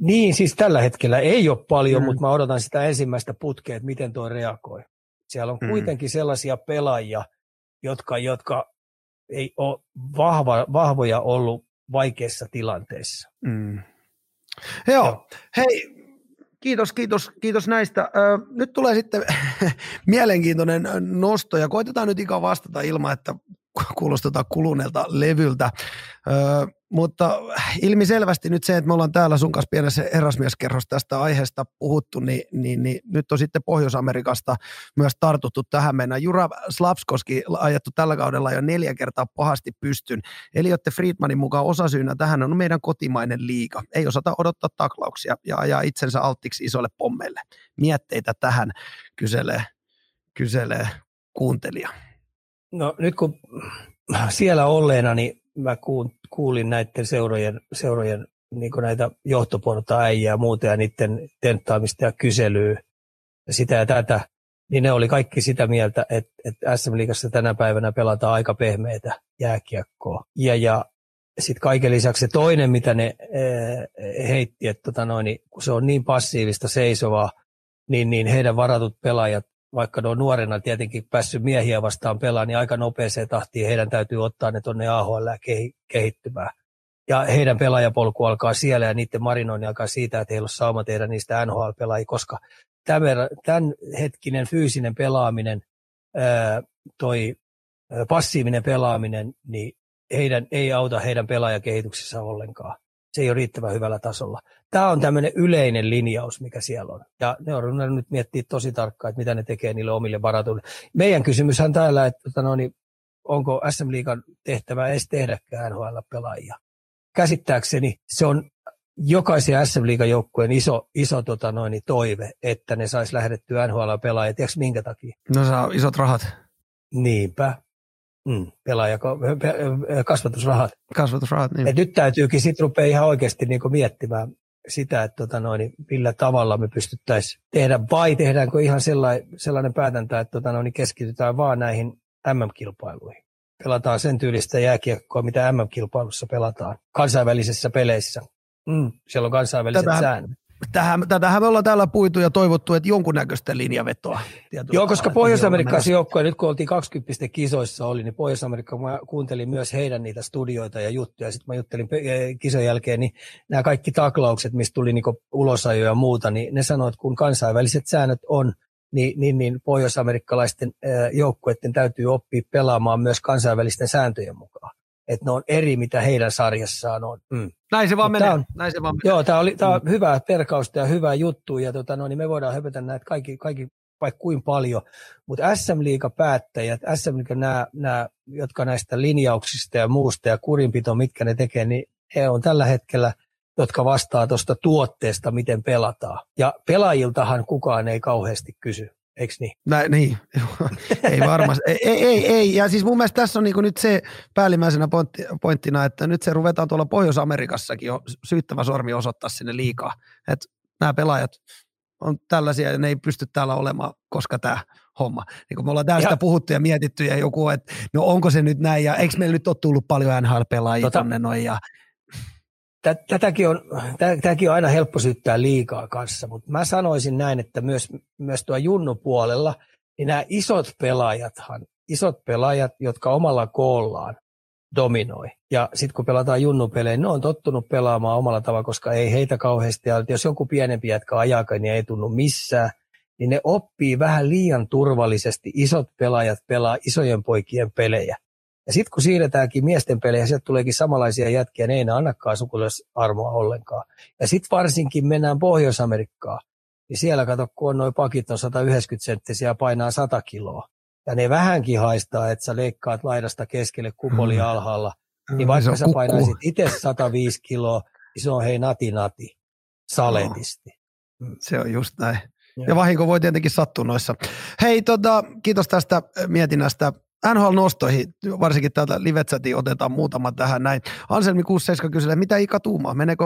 Niin, siis tällä hetkellä ei ole paljon, mm. mutta mä odotan sitä ensimmäistä putkea, että miten tuo reagoi. Siellä on mm. kuitenkin sellaisia pelaajia, jotka, jotka ei ole vahva, vahvoja ollut vaikeissa tilanteissa. Mm. Joo, Joo. hei, Kiitos, kiitos, kiitos näistä. nyt tulee sitten mielenkiintoinen nosto ja koitetaan nyt ikään vastata ilman, että kuulostaa kuluneelta levyltä. Öö, mutta ilmiselvästi nyt se, että me ollaan täällä sun kanssa pienessä herrasmieskerrossa tästä aiheesta puhuttu, niin, niin, niin nyt on sitten Pohjois-Amerikasta myös tartuttu tähän mennä. Jura Slapskoski ajettu tällä kaudella jo neljä kertaa pahasti pystyn. Eli jotte Friedmanin mukaan osasyynä tähän on meidän kotimainen liiga. Ei osata odottaa taklauksia ja ajaa itsensä alttiksi isolle pommeille. Mietteitä tähän kyselee, kyselee kuuntelija. No nyt kun siellä olleena, niin mä kuulin näiden seurojen, seurojen niin näitä johtoporta-äijää ja muuta ja niiden tenttaamista ja kyselyä ja sitä ja tätä, niin ne oli kaikki sitä mieltä, että, että SM-liigassa tänä päivänä pelataan aika pehmeitä jääkiekkoa. Ja, ja sitten kaiken lisäksi se toinen, mitä ne e, heitti, että tota noin, niin kun se on niin passiivista seisovaa, niin, niin heidän varatut pelaajat vaikka ne on nuorena tietenkin päässyt miehiä vastaan pelaamaan, niin aika nopeeseen tahtiin heidän täytyy ottaa ne tuonne AHL kehittymään. Ja heidän pelaajapolku alkaa siellä ja niiden marinointi alkaa siitä, että heillä on sauma tehdä niistä NHL-pelaajia, koska tämän hetkinen fyysinen pelaaminen, toi passiivinen pelaaminen, niin heidän ei auta heidän pelaajakehityksessä ollenkaan se ei ole riittävän hyvällä tasolla. Tämä on tämmöinen yleinen linjaus, mikä siellä on. Ja ne on nyt miettiä tosi tarkkaan, että mitä ne tekee niille omille varatuille. Meidän kysymyshän täällä, että tota no, niin onko SM Liigan tehtävä edes tehdäkään NHL-pelaajia. Käsittääkseni se on jokaisen SM Liigan joukkueen iso, iso tota noin, niin toive, että ne saisi lähdettyä NHL-pelaajia. Tiedätkö minkä takia? No saa isot rahat. Niinpä. Mm, pelaaja, kasvatusrahat. Kasvatusrahat, niin. Et nyt täytyykin sitten rupea ihan oikeasti niinku miettimään sitä, että tota noin, niin millä tavalla me pystyttäisiin tehdä, vai tehdäänkö ihan sellainen, sellainen päätäntä, että tota noin, keskitytään vaan näihin MM-kilpailuihin. Pelataan sen tyylistä jääkiekkoa, mitä MM-kilpailussa pelataan, kansainvälisissä peleissä. Mm, siellä on kansainväliset Tätä, säännöt tähän, tätähän me ollaan täällä puitu ja toivottu, että jonkunnäköistä linjavetoa. Joo, koska Pohjois-Amerikkalaisen joukkoja, nyt kun oltiin 20 kisoissa oli, niin Pohjois-Amerikka, mä kuuntelin myös heidän niitä studioita ja juttuja. Sitten mä juttelin eh, kisojen jälkeen, niin nämä kaikki taklaukset, mistä tuli niin ulosajoja ja muuta, niin ne sanoivat, että kun kansainväliset säännöt on, niin, niin, niin pohjois-amerikkalaisten eh, joukkueiden täytyy oppia pelaamaan myös kansainvälisten sääntöjen mukaan että ne on eri, mitä heidän sarjassaan on. Mm. Näin se vaan menee. On, Näin se vaan menee. Joo, tämä, oli, tämä on mm. hyvää perkausta ja hyvää juttu, ja tota, no, niin me voidaan höpötä näitä kaikki, kaikki vaikka kuin paljon, mutta SM Liiga päättäjät, SM Liiga nämä, nämä, jotka näistä linjauksista ja muusta ja kurinpito, mitkä ne tekee, niin he on tällä hetkellä, jotka vastaa tuosta tuotteesta, miten pelataan. Ja pelaajiltahan kukaan ei kauheasti kysy eikö niin? Nä, niin, ei varmasti. ei, ei, ei, ja siis mun mielestä tässä on niinku nyt se päällimmäisenä pointti, pointtina, että nyt se ruvetaan tuolla Pohjois-Amerikassakin jo syyttävä sormi osoittaa sinne liikaa. Että nämä pelaajat on tällaisia ja ne ei pysty täällä olemaan, koska tämä homma. Niin kun me ollaan tästä ja, puhuttu ja mietitty ja joku, että no onko se nyt näin ja eikö meillä nyt ole tullut paljon NHL-pelaajia tota, tonne noin ja tätäkin on, tätäkin on aina helppo syyttää liikaa kanssa, mutta mä sanoisin näin, että myös, myös tuo junnupuolella, niin nämä isot pelaajathan, isot pelaajat, jotka omalla koollaan dominoi. Ja sitten kun pelataan junnupelejä, ne on tottunut pelaamaan omalla tavalla, koska ei heitä kauheasti, ja jos joku pienempi jätkä ajaa, niin ei tunnu missään, niin ne oppii vähän liian turvallisesti. Isot pelaajat pelaa isojen poikien pelejä. Ja sitten kun siirretäänkin miesten pelejä, sieltä tuleekin samanlaisia jätkiä, ne ei annakaan sukulaisarmoa ollenkaan. Ja sitten varsinkin mennään Pohjois-Amerikkaan, niin siellä kato, kun on noin pakit on 190 senttisiä ja painaa 100 kiloa. Ja ne vähänkin haistaa, että sä leikkaat laidasta keskelle kupoli mm. alhaalla. Niin vaikka sä painaisit itse 105 kiloa, niin se on hei nati nati, saletisti. No. Se on just näin. Ja vahinko voi tietenkin sattua noissa. Hei, tota, kiitos tästä mietinnästä. NHL-nostoihin, varsinkin täältä livetsätiin otetaan muutama tähän näin. Anselmi 67 kyselee, mitä Ika tuumaa? Meneekö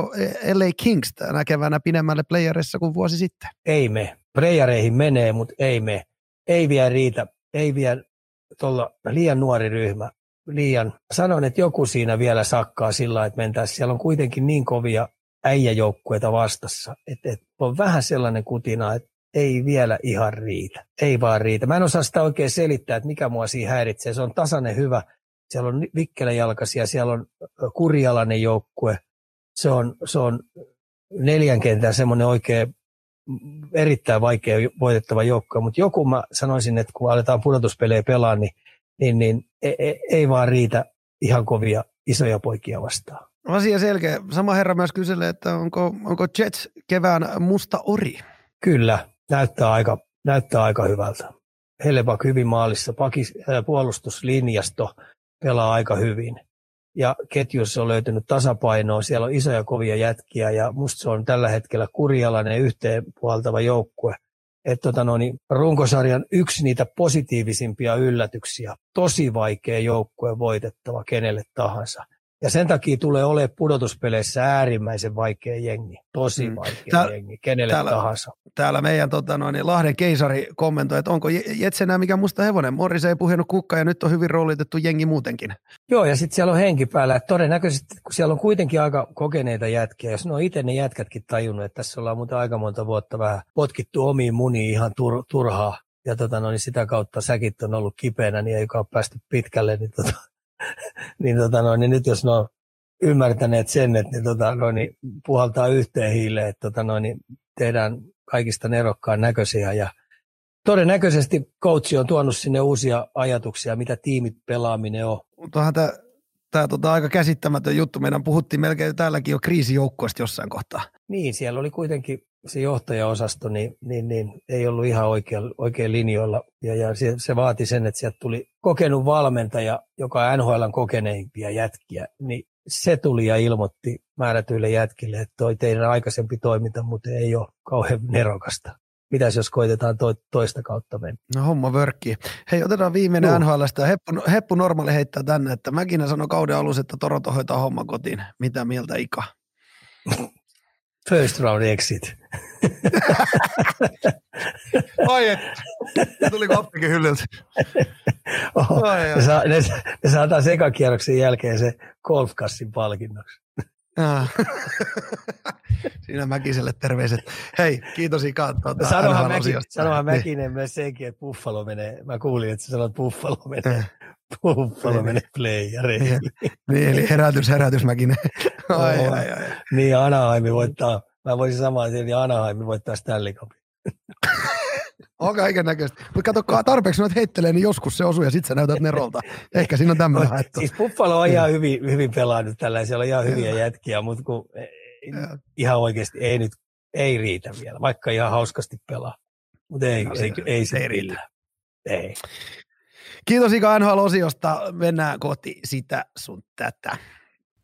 LA Kings tänä keväänä pidemmälle playerissa kuin vuosi sitten? Ei me. Playereihin menee, mutta ei me. Ei vielä riitä. Ei vielä tuolla liian nuori ryhmä. Liian. Sanon, että joku siinä vielä sakkaa sillä, että mentäisiin. Siellä on kuitenkin niin kovia äijäjoukkueita vastassa. Että, että on vähän sellainen kutina, että ei vielä ihan riitä. Ei vaan riitä. Mä en osaa sitä oikein selittää, että mikä mua siinä häiritsee. Se on tasainen hyvä. Siellä on vikkelänjalkaisia, siellä on kurialainen joukkue. Se on, se on neljän kentän semmoinen oikein erittäin vaikea voitettava joukkue. Mutta joku mä sanoisin, että kun aletaan pudotuspelejä pelaa, niin niin, niin ei, ei, ei vaan riitä ihan kovia isoja poikia vastaan. Asia selkeä. Sama herra myös kyselee, että onko, onko Jets kevään musta ori? Kyllä, näyttää aika, näyttää aika hyvältä. Hellebuck hyvin maalissa, pakis, äh, puolustuslinjasto pelaa aika hyvin. Ja ketjussa on löytynyt tasapainoa, siellä on isoja kovia jätkiä ja musta se on tällä hetkellä kurjalainen yhteen puhaltava joukkue. Että tota no, niin runkosarjan yksi niitä positiivisimpia yllätyksiä. Tosi vaikea joukkue voitettava kenelle tahansa. Ja sen takia tulee olemaan pudotuspeleissä äärimmäisen vaikea jengi. Tosi mm. vaikea Tää, jengi, kenelle täällä, tahansa. Täällä meidän tota noin, Lahden keisari kommentoi, että onko Jets enää mikä musta hevonen. Morris ei puhunut kukka ja nyt on hyvin roolitettu jengi muutenkin. Joo, ja sitten siellä on henki päällä. Että todennäköisesti, kun siellä on kuitenkin aika kokeneita jätkiä, jos ne on itse ne jätkätkin tajunnut, että tässä ollaan muuten aika monta vuotta vähän potkittu omiin muniin ihan tur, turhaa, ja tota, no, niin sitä kautta säkit on ollut kipeänä, niin ei ole päästy pitkälle, niin tota, niin, tota noin, niin nyt jos ne on ymmärtäneet sen, että ne tota noin, niin puhaltaa yhteen hiileen, että tota noin, niin tehdään kaikista nerokkaan näköisiä ja todennäköisesti coachi on tuonut sinne uusia ajatuksia, mitä tiimit pelaaminen on. Tuohan tämä tämä tota, aika käsittämätön juttu. Meidän puhuttiin melkein täälläkin jo kriisijoukkueesta jossain kohtaa. Niin, siellä oli kuitenkin se johtajaosasto, niin, niin, niin ei ollut ihan oikein, oikein linjoilla. Ja, ja se, se, vaati sen, että sieltä tuli kokenut valmentaja, joka on NHLn kokeneimpia jätkiä, niin se tuli ja ilmoitti määrätyille jätkille, että toi teidän aikaisempi toiminta, mutta ei ole kauhean nerokasta. Mitäs jos koitetaan to, toista kautta mennä? No homma vörkki. Hei, otetaan viimeinen no. NHLstä. Heppu, Heppu Normaali heittää tänne, että Mäkinen sanoi kauden alussa, että Toronto hoitaa homma kotiin. Mitä mieltä Ika? First round exit. Ai että. Tuli appikin hyllyltä. Oho, ai. Ne, saa, ne, ne saa taas ekakierroksen jälkeen se golfkassin palkinnoksi. Siinä Mäkiselle terveiset. Hei, kiitos Ika. Tuota, sanohan, Mäki, sanohan niin. Mäkinen myös senkin, että Buffalo menee. Mä kuulin, että sä sanoit, Buffalo menee. Eh. Buffalo niin, menee playereihin. Niin, eli herätys, herätys Mäkinen. Ai, ai, ai. Niin, Anaheim voittaa. Mä voisin samaa niin Anaheim voittaa Stanley Cupin. On kaiken näköistä. Mutta kato, tarpeeksi noita heittelee, niin joskus se osuu ja sitten sä näytät nerolta. Ehkä siinä on tämmöinen haettu. Siis Buffalo on ihan hyvin, hyvin pelannut tällä, siellä on ihan hyviä jätkiä, mutta kun e, ihan oikeasti ei nyt, ei riitä vielä, vaikka ihan hauskasti pelaa. Mutta ei, no, ei, ei, se ei riitä. Ei. Kiitos Ika NHL-osiosta. Mennään kohti sitä sun tätä.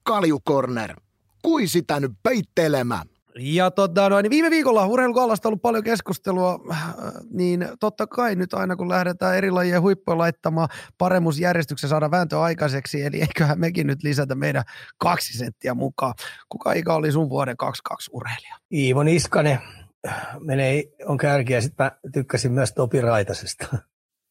Kalju Corner. Kui sitä nyt peittelemään? Ja tota, no, niin viime viikolla urheilukallasta on ollut paljon keskustelua, äh, niin totta kai nyt aina kun lähdetään eri lajien huippuja laittamaan paremmuusjärjestyksen saada vääntö aikaiseksi, eli eiköhän mekin nyt lisätä meidän kaksi senttiä mukaan. Kuka ikä oli sun vuoden 22 urheilija? Iivo Niskanen menee, on kärkiä, sitten mä tykkäsin myös Topi Raitasesta.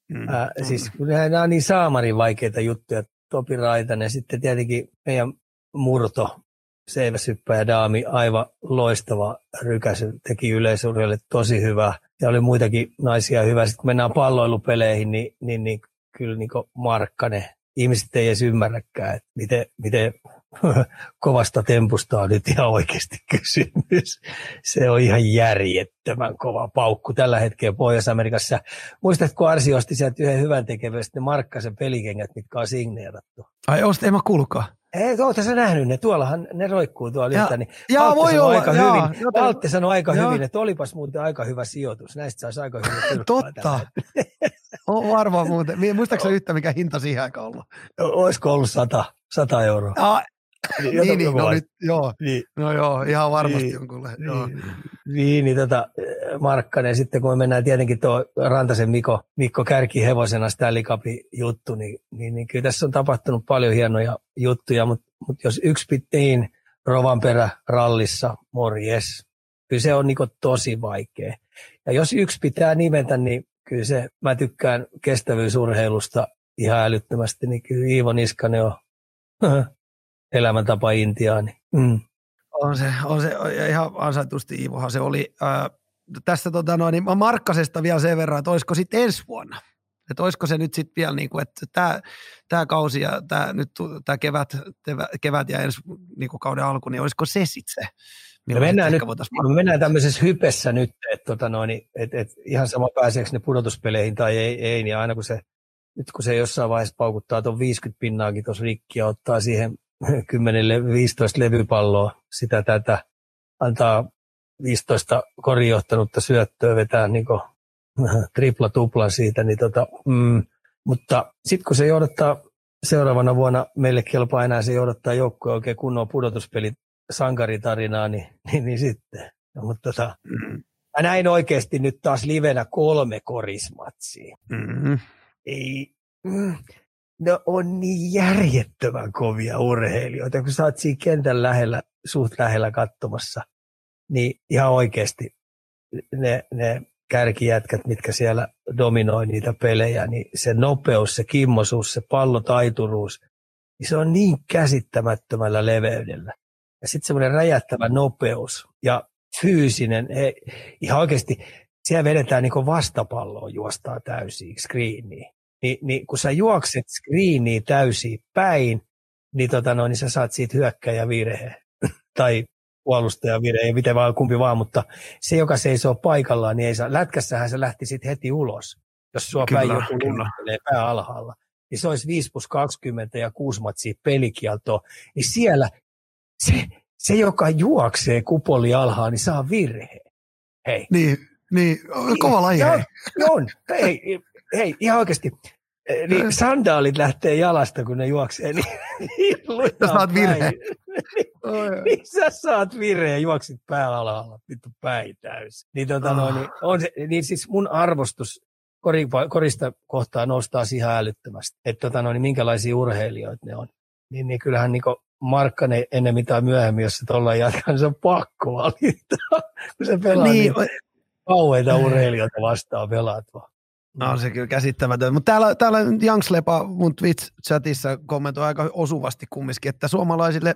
Mm, äh, siis nämä on niin saamarin vaikeita juttuja, Topi Raitanen, sitten tietenkin meidän murto, seiväsyppäjä daami, aivan loistava rykäsy, teki yleisurheille tosi hyvä. Ja oli muitakin naisia hyvä. Sitten kun mennään palloilupeleihin, niin, niin, niin kyllä niin Markkanen, ihmiset ei edes ymmärräkään, että miten, miten kovasta tempusta on nyt ihan oikeasti kysymys. Se on ihan järjettömän kova paukku tällä hetkellä Pohjois-Amerikassa. Muistatko Arsi osti sieltä yhden hyvän tekevästi ne Markkasen pelikengät, mitkä on signeerattu? Ai, osti, en mä kuulukaan. Ei, ootko sä nähnyt ne? Tuollahan ne roikkuu tuolla ja, niin ja voi olla, aika jaa, hyvin. Joten, Valtti sanoi aika jaa. hyvin, että olipas muuten aika hyvä sijoitus. Näistä saisi aika hyvin Totta. on varmaan muuten. Muistaakseni yhtä, mikä hinta siihen aikaan ollut? Olisiko ollut 100, 100 euroa? Ja, niin, niin, niin no nyt, joo. Niin. No joo, ihan varmasti niin, jonkunle. Niin, joo. niin, niin tota, Markkanen, sitten kun me mennään tietenkin tuo Rantasen Mikko, Mikko Kärki hevosena Stanley Cupin juttu, niin, niin, niin kyllä tässä on tapahtunut paljon hienoja juttuja, mutta, mutta jos yksi pittiin Rovanperä rallissa, morjes, kyllä se on niin tosi vaikea. Ja jos yksi pitää nimetä, niin kyllä se, mä tykkään kestävyysurheilusta ihan älyttömästi, niin kyllä Iivo Niskanen on elämäntapa Intiaani. Mm. On se, on se ihan ansaitusti Iivohan se oli. Äh, tästä tota noin, niin Markkasesta vielä sen verran, että olisiko sitten ensi vuonna? Että olisiko se nyt sitten vielä niin kuin, että tämä, tämä kausi ja tämä, nyt tämä kevät, kevät ja ensi niin kuin kauden alku, niin olisiko se sitten se? Me mennään, nyt, me mennään tämmöisessä hypessä nyt, että tota noin, et, et ihan sama pääseekö ne pudotuspeleihin tai ei, ei, niin aina kun se nyt kun se jossain vaiheessa paukuttaa tuon 50 pinnaakin tuossa rikki ja ottaa siihen 10-15 levypalloa sitä tätä, antaa 15 korijohtanutta syöttöä, vetää niin tripla tupla siitä, niin tota, mm, mutta sitten kun se johdattaa seuraavana vuonna, meille kelpaa enää se johdattaa joukkoja oikein kunnon pudotuspelit sankaritarinaa, niin, niin, niin sitten. No, mutta tota, mm. mä näin oikeasti nyt taas livenä kolme korismatsia. Mm-hmm. Ei, mm, ne on niin järjettömän kovia urheilijoita, kun sä oot siinä kentän lähellä, suht lähellä katsomassa, niin ihan oikeasti ne, ne kärkijätkät, mitkä siellä dominoi niitä pelejä, niin se nopeus, se kimmosuus, se pallotaituruus, niin se on niin käsittämättömällä leveydellä. Ja sitten semmoinen räjähtävä nopeus ja fyysinen, he, ihan oikeasti siellä vedetään niin vastapalloa juostaa täysin screeniin. Ni, niin kun sä juokset screeniin täysin päin, niin, tota no, niin sä saat siitä hyökkäjä virheen. tai puolustaja virhe, ei miten vaan kumpi vaan, mutta se, joka seisoo paikallaan, niin ei saa. Lätkässähän se lähti sitten heti ulos, jos sua kyllä, päin joku kyllä. pää alhaalla. Niin se olisi 5 plus 20 ja 6 matsia pelikieltoa. Niin siellä se, se, joka juoksee kupoli alhaan, niin saa virhe. Hei. Niin, niin kova laji. Ja, on. Hei, hei, ihan oikeasti. Eh, niin sandaalit lähtee jalasta, kun ne juoksee, niin, niin sä saat virhe. niin, niin sä saat virhe ja juoksit pää alhaalla, vittu päin täysin. Niin, tota, oh. no, niin, on se, niin siis mun arvostus korista kohtaa nostaa ihan älyttömästi. Että tota, no, niin minkälaisia urheilijoita ne on. Niin, niin kyllähän niin Markkanen ennen tai myöhemmin, jos se tuolla jatkaa, niin se on pakko valita, kun se pelaa niin, niin kauheita urheilijoita vastaan pelaat vaan. No on se kyllä käsittämätön. Mutta täällä, täällä Jangslepa mun Twitch-chatissa kommentoi aika osuvasti kumminkin, että suomalaisille,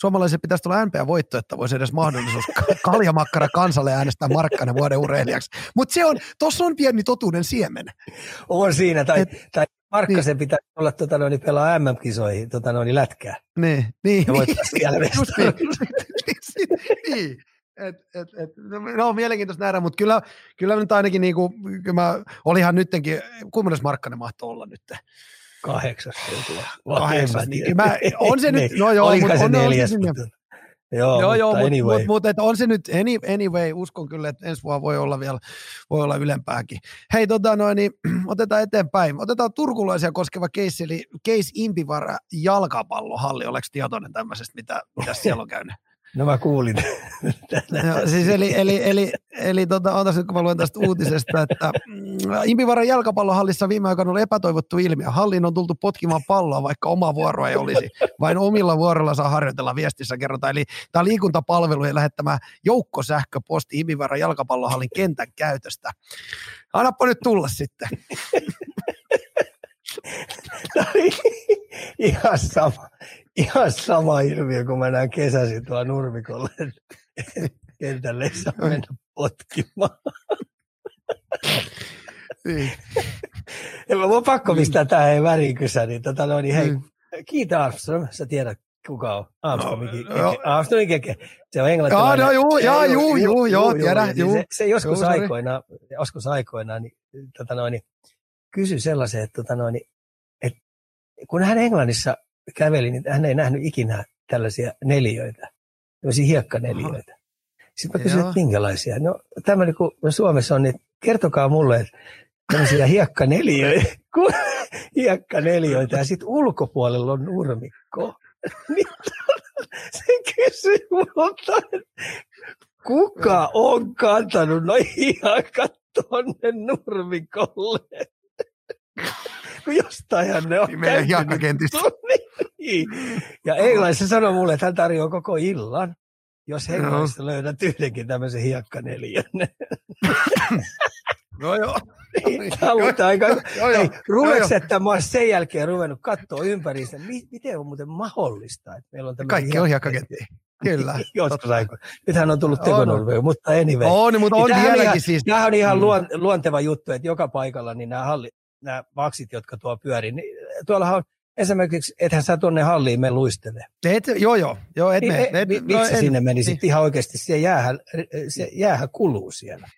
suomalaisille pitäisi tulla MP-voitto, että voisi edes mahdollisuus kaljamakkara kansalle äänestää Markkanen vuoden urheilijaksi. Mutta se on, tuossa on pieni totuuden siemen. On siinä, tai, Et, tai Markkasen niin. pitää olla tota, noin, pelaa MM-kisoihin tota, noin, lätkää. Niin, niin. Ja niin, siellä niin, niin. Et, et, et, no on mielenkiintoista nähdä, mutta kyllä, kyllä nyt ainakin niin kuin, mä, olihan nyttenkin, kuinka Markkanen mahtoi olla nyt? Kahdeksas. Kahdeksas, niin, mä, on se nyt, no joo, mutta on, neljäs, on mutta, Joo, joo, joo mutta anyway. mut, mut, mut, on se nyt anyway, uskon kyllä, että ensi vuonna voi olla vielä voi olla ylempääkin. Hei, tota noin, niin, otetaan eteenpäin. Otetaan turkulaisia koskeva keissi, eli Case Impivara jalkapallohalli. Oletko tietoinen tämmöisestä, mitä, mitä siellä on käynyt? No mä kuulin. no, siis eli, eli, eli, eli tota, otas nyt kun mä luen tästä uutisesta, että mm, Impivaran jalkapallohallissa viime aikoina oli epätoivottu ilmiö. Hallin on tultu potkimaan palloa, vaikka oma vuoro ei olisi. Vain omilla vuoroilla saa harjoitella viestissä kerrotaan. Eli tämä liikuntapalvelujen lähettämä joukkosähköposti Impivaran jalkapallohallin kentän käytöstä. Annappa nyt tulla sitten. ihan sama ihan sama ilmiö, kun mä näen kesäsi tuolla nurmikolle kentälle, ei saa mennä potkimaan. Niin. Mä voin pakko pistää tähän ei värikysä, niin, tota, no, niin hei, mm. kiitä Armstrong, sä tiedät kuka on. Armstrong, no, Armstrong keke. Se on englantilainen. Joo, no, joo, joo, joo, joo, joo, tiedä, niin joo. Se, se joskus, joo, aikoina, joskus aikoina, niin, tota, no, niin, kysyi sellaisen, että, tota, no, niin, että kun hän Englannissa käveli, niin hän ei nähnyt ikinä tällaisia neliöitä, tällaisia hiekkaneliöitä. Sitten mä kysyin, että minkälaisia. No tämmöinen, kun Suomessa on, niin kertokaa mulle, että tämmöisiä hiekkaneliöitä, hiekkaneliöitä ja sitten ulkopuolella on nurmikko. Niin se kysyi multa, kuka on kantanut noin hiakat tonne nurmikolle? kun jostainhan ne on niin meidän hiakkakentistä. niin. Ja Englannissa sanoi mulle, että hän tarjoaa koko illan, jos Englannissa no. löydät yhdenkin tämmöisen hiekkaneliön. no joo. Niin, on aika... Ei, ruveksi, että mä olen sen jälkeen ruvennut katsoa ympäri miten on muuten mahdollista, että meillä on tämmöinen Kaikki on hiekkakentti. Kyllä. Joskus aikoina. Nythän on tullut tekonurmea, mutta anyway. On, mutta on vieläkin ihan, siis. Tämähän on ihan mm. luonteva juttu, että joka paikalla niin nämä halli, nämä vaksit, jotka tuo pyörii, niin tuollahan on esimerkiksi, ethän sä tuonne halliin me luistele. Et, joo, joo. joo et niin, me, et, miksi no, sinne en, menisit niin. ihan oikeasti, se jäähän, se jäähän kuluu siellä.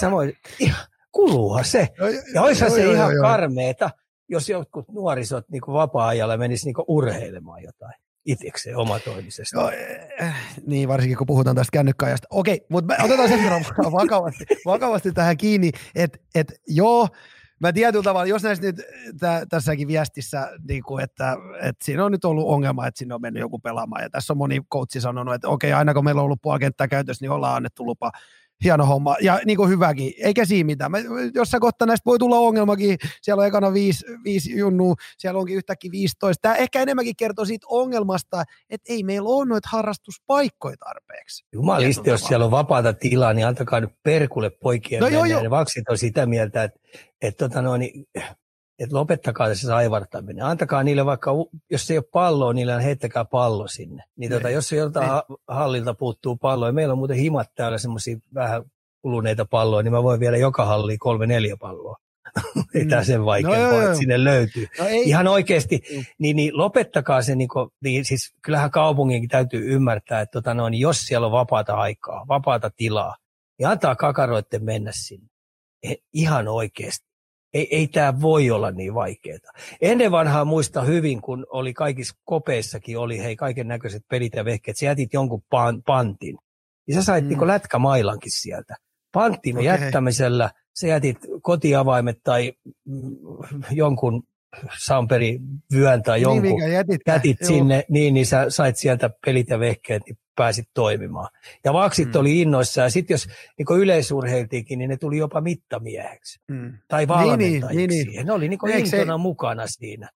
Samoin, ihan, kuluuhan se. Joo, ja olisihan se joo, ihan joo, karmeeta, jos jotkut nuorisot niin vapaa-ajalla menis niin urheilemaan jotain itsekseen omatoimisesti. No, äh, niin, varsinkin kun puhutaan tästä kännykkäajasta. Okei, mutta otetaan sen verran vakavasti, vakavasti tähän kiinni, että et, joo, mä tietyllä tavalla, jos näissä nyt tä, tässäkin viestissä, niin kuin, että, että siinä on nyt ollut ongelma, että sinne on mennyt joku pelaamaan, ja tässä on moni coachi sanonut, että okei, aina kun meillä on ollut puolikenttää käytössä, niin ollaan annettu lupa hieno homma ja niin kuin hyväkin, eikä siinä mitään. Mä, jossain kohtaa näistä voi tulla ongelmakin, siellä on ekana viisi, viisi junnua, siellä onkin yhtäkkiä 15. Tämä ehkä enemmänkin kertoo siitä ongelmasta, että ei meillä ole noita harrastuspaikkoja tarpeeksi. Jumalisti, jos siellä on vapaata tilaa, niin antakaa nyt perkulle poikien no, mennä. Joo, joo. Ne vaksit on sitä mieltä, että, että tota no, niin, että lopettakaa se saivartaminen. Antakaa niille vaikka, jos ei ole palloa, niille heittäkää pallo sinne. Niin tota, jos se joltain ha- hallilta puuttuu palloa, ja meillä on muuten himat täällä semmoisia vähän kuluneita palloja, niin mä voin vielä joka halliin kolme neljä palloa. ei tämä sen vaikeampaa, no, että sinne löytyy. No, ei. Ihan oikeasti, mm. niin, niin lopettakaa se, niin, kuin, niin siis kyllähän kaupunginkin täytyy ymmärtää, että tota noin, jos siellä on vapaata aikaa, vapaata tilaa, niin antaa kakaroitten mennä sinne. Ihan oikeasti ei, ei tämä voi olla niin vaikeaa. Ennen vanhaa muista hyvin, kun oli kaikissa kopeissakin oli hei kaiken näköiset pelit ja vehkeet. Sä jätit jonkun pan, pantin. Ja sä sait mm. niin lätkämailankin sieltä. Panttin okay. jättämisellä sä jätit kotiavaimet tai mm, jonkun Samperi vyön tai niin, jonkun niin, jätit, jätit sinne, niin, niin sä sait sieltä pelit ja vehkeet, niin pääsit toimimaan. Ja vaksit mm. oli innoissa ja sitten jos niin yleisurheiltiinkin, niin ne tuli jopa mittamieheksi mm. tai valmentajiksi. Niin, niin, niin. Ne oli niin intona se... mukana siinä.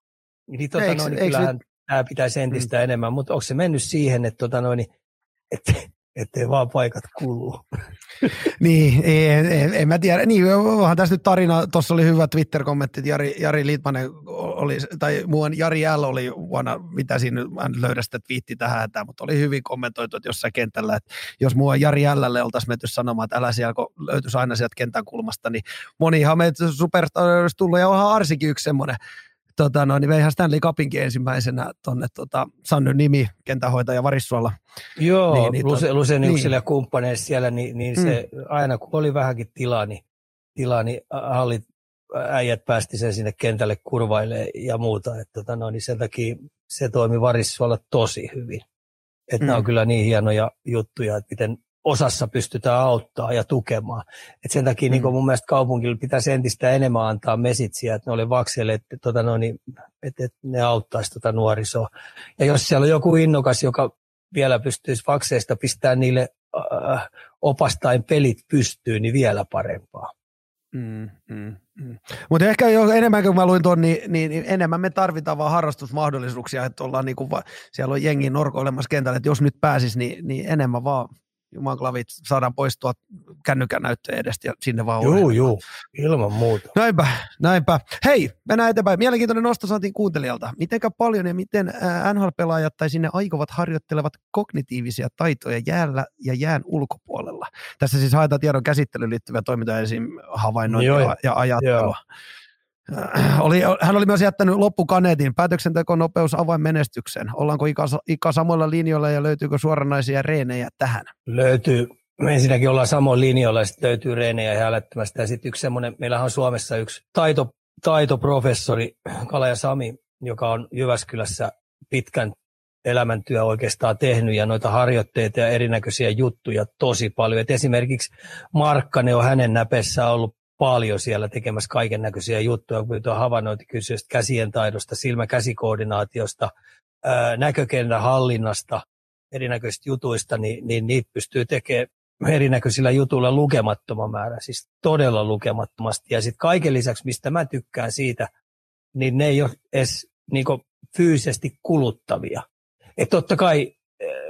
Niin, tota, eikö, no, niin kyllähän nyt... tämä pitäisi entistä mm. enemmän, mutta onko se mennyt siihen, että, tota, no, niin, että ettei vaan paikat kuluu. niin, en, en, en, mä tiedä. Niin, onhan tässä nyt tarina, tuossa oli hyvä Twitter-kommentti, että Jari, Jari Litmanen oli, tai muun Jari L oli vuonna, mitä siinä, mä en löydä sitä twiitti tähän, että, mutta oli hyvin kommentoitu, että jossain kentällä, että jos mua Jari L oltaisiin menty sanomaan, että älä siellä, kun löytyisi aina sieltä kentän kulmasta, niin monihan meitä superstar olisi tullut, ja onhan Arsikin yksi semmoinen, tota, no, niin veihän Stanley Cupinkin ensimmäisenä tuonne tota, Sannyn nimi, kentähoitaja Varissuolla. Joo, niin, niin, Luse, Luseniuksille niin. ja kumppaneille siellä, niin, niin se mm. aina kun oli vähänkin tilaa, niin, tilaa, niin hallit, äijät päästi sen sinne kentälle kurvaille ja muuta. Että, tota, no, niin sen takia se toimi Varissuolla tosi hyvin. Että mm. nämä on kyllä niin hienoja juttuja, että miten osassa pystytään auttaa ja tukemaan. Et sen takia niin mm. niin mun mielestä kaupungilla pitäisi entistä enemmän antaa mesitsiä, että ne oli vakselle, että, tota, no, niin, että, että ne auttaisi tota nuorisoa. Ja jos siellä on joku innokas, joka vielä pystyisi vakseista pistämään niille äh, opastain pelit pystyyn, niin vielä parempaa. Mm, mm, mm. Mutta ehkä jo enemmän kuin mä luin tuon, niin, niin, niin, enemmän me tarvitaan vaan harrastusmahdollisuuksia, että ollaan niinku, va, siellä on jengi norkoilemassa kentällä, että jos nyt pääsis, niin, niin enemmän vaan jumaklavit saadaan poistua kännykän näyttöön edestä ja sinne vaan Joo, joo, ilman muuta. Näinpä, näinpä. Hei, mennään eteenpäin. Mielenkiintoinen nosto saatiin kuuntelijalta. Mitenkä paljon ja miten NHL-pelaajat tai sinne aikovat harjoittelevat kognitiivisia taitoja jäällä ja jään ulkopuolella? Tässä siis haetaan tiedon käsittelyyn liittyviä toimintoja, esim. havainnointia ja, ja ajattelua. Joo. Äh, oli, hän oli myös jättänyt loppukaneetin. Päätöksenteko nopeus avain menestykseen. Ollaanko Ika, Ika samoilla linjoilla ja löytyykö suoranaisia reenejä tähän? Löytyy. Me ensinnäkin ollaan samoin linjoilla ja sitten löytyy reenejä ja älyttömästi. Ja sitten yksi semmoinen, meillähän on Suomessa yksi taito, taitoprofessori, Kala ja Sami, joka on Jyväskylässä pitkän elämäntyö oikeastaan tehnyt ja noita harjoitteita ja erinäköisiä juttuja tosi paljon. Et esimerkiksi Markkanen on hänen näpessä ollut paljon siellä tekemässä kaiken näköisiä juttuja, kun on havainnointikysyistä, käsien taidosta, silmäkäsikoordinaatiosta, näkökentän hallinnasta, erinäköisistä jutuista, niin, niin niitä pystyy tekemään erinäköisillä jutuilla lukemattoman määrä, siis todella lukemattomasti. Ja sitten kaiken lisäksi, mistä mä tykkään siitä, niin ne ei ole edes niin fyysisesti kuluttavia. Et totta kai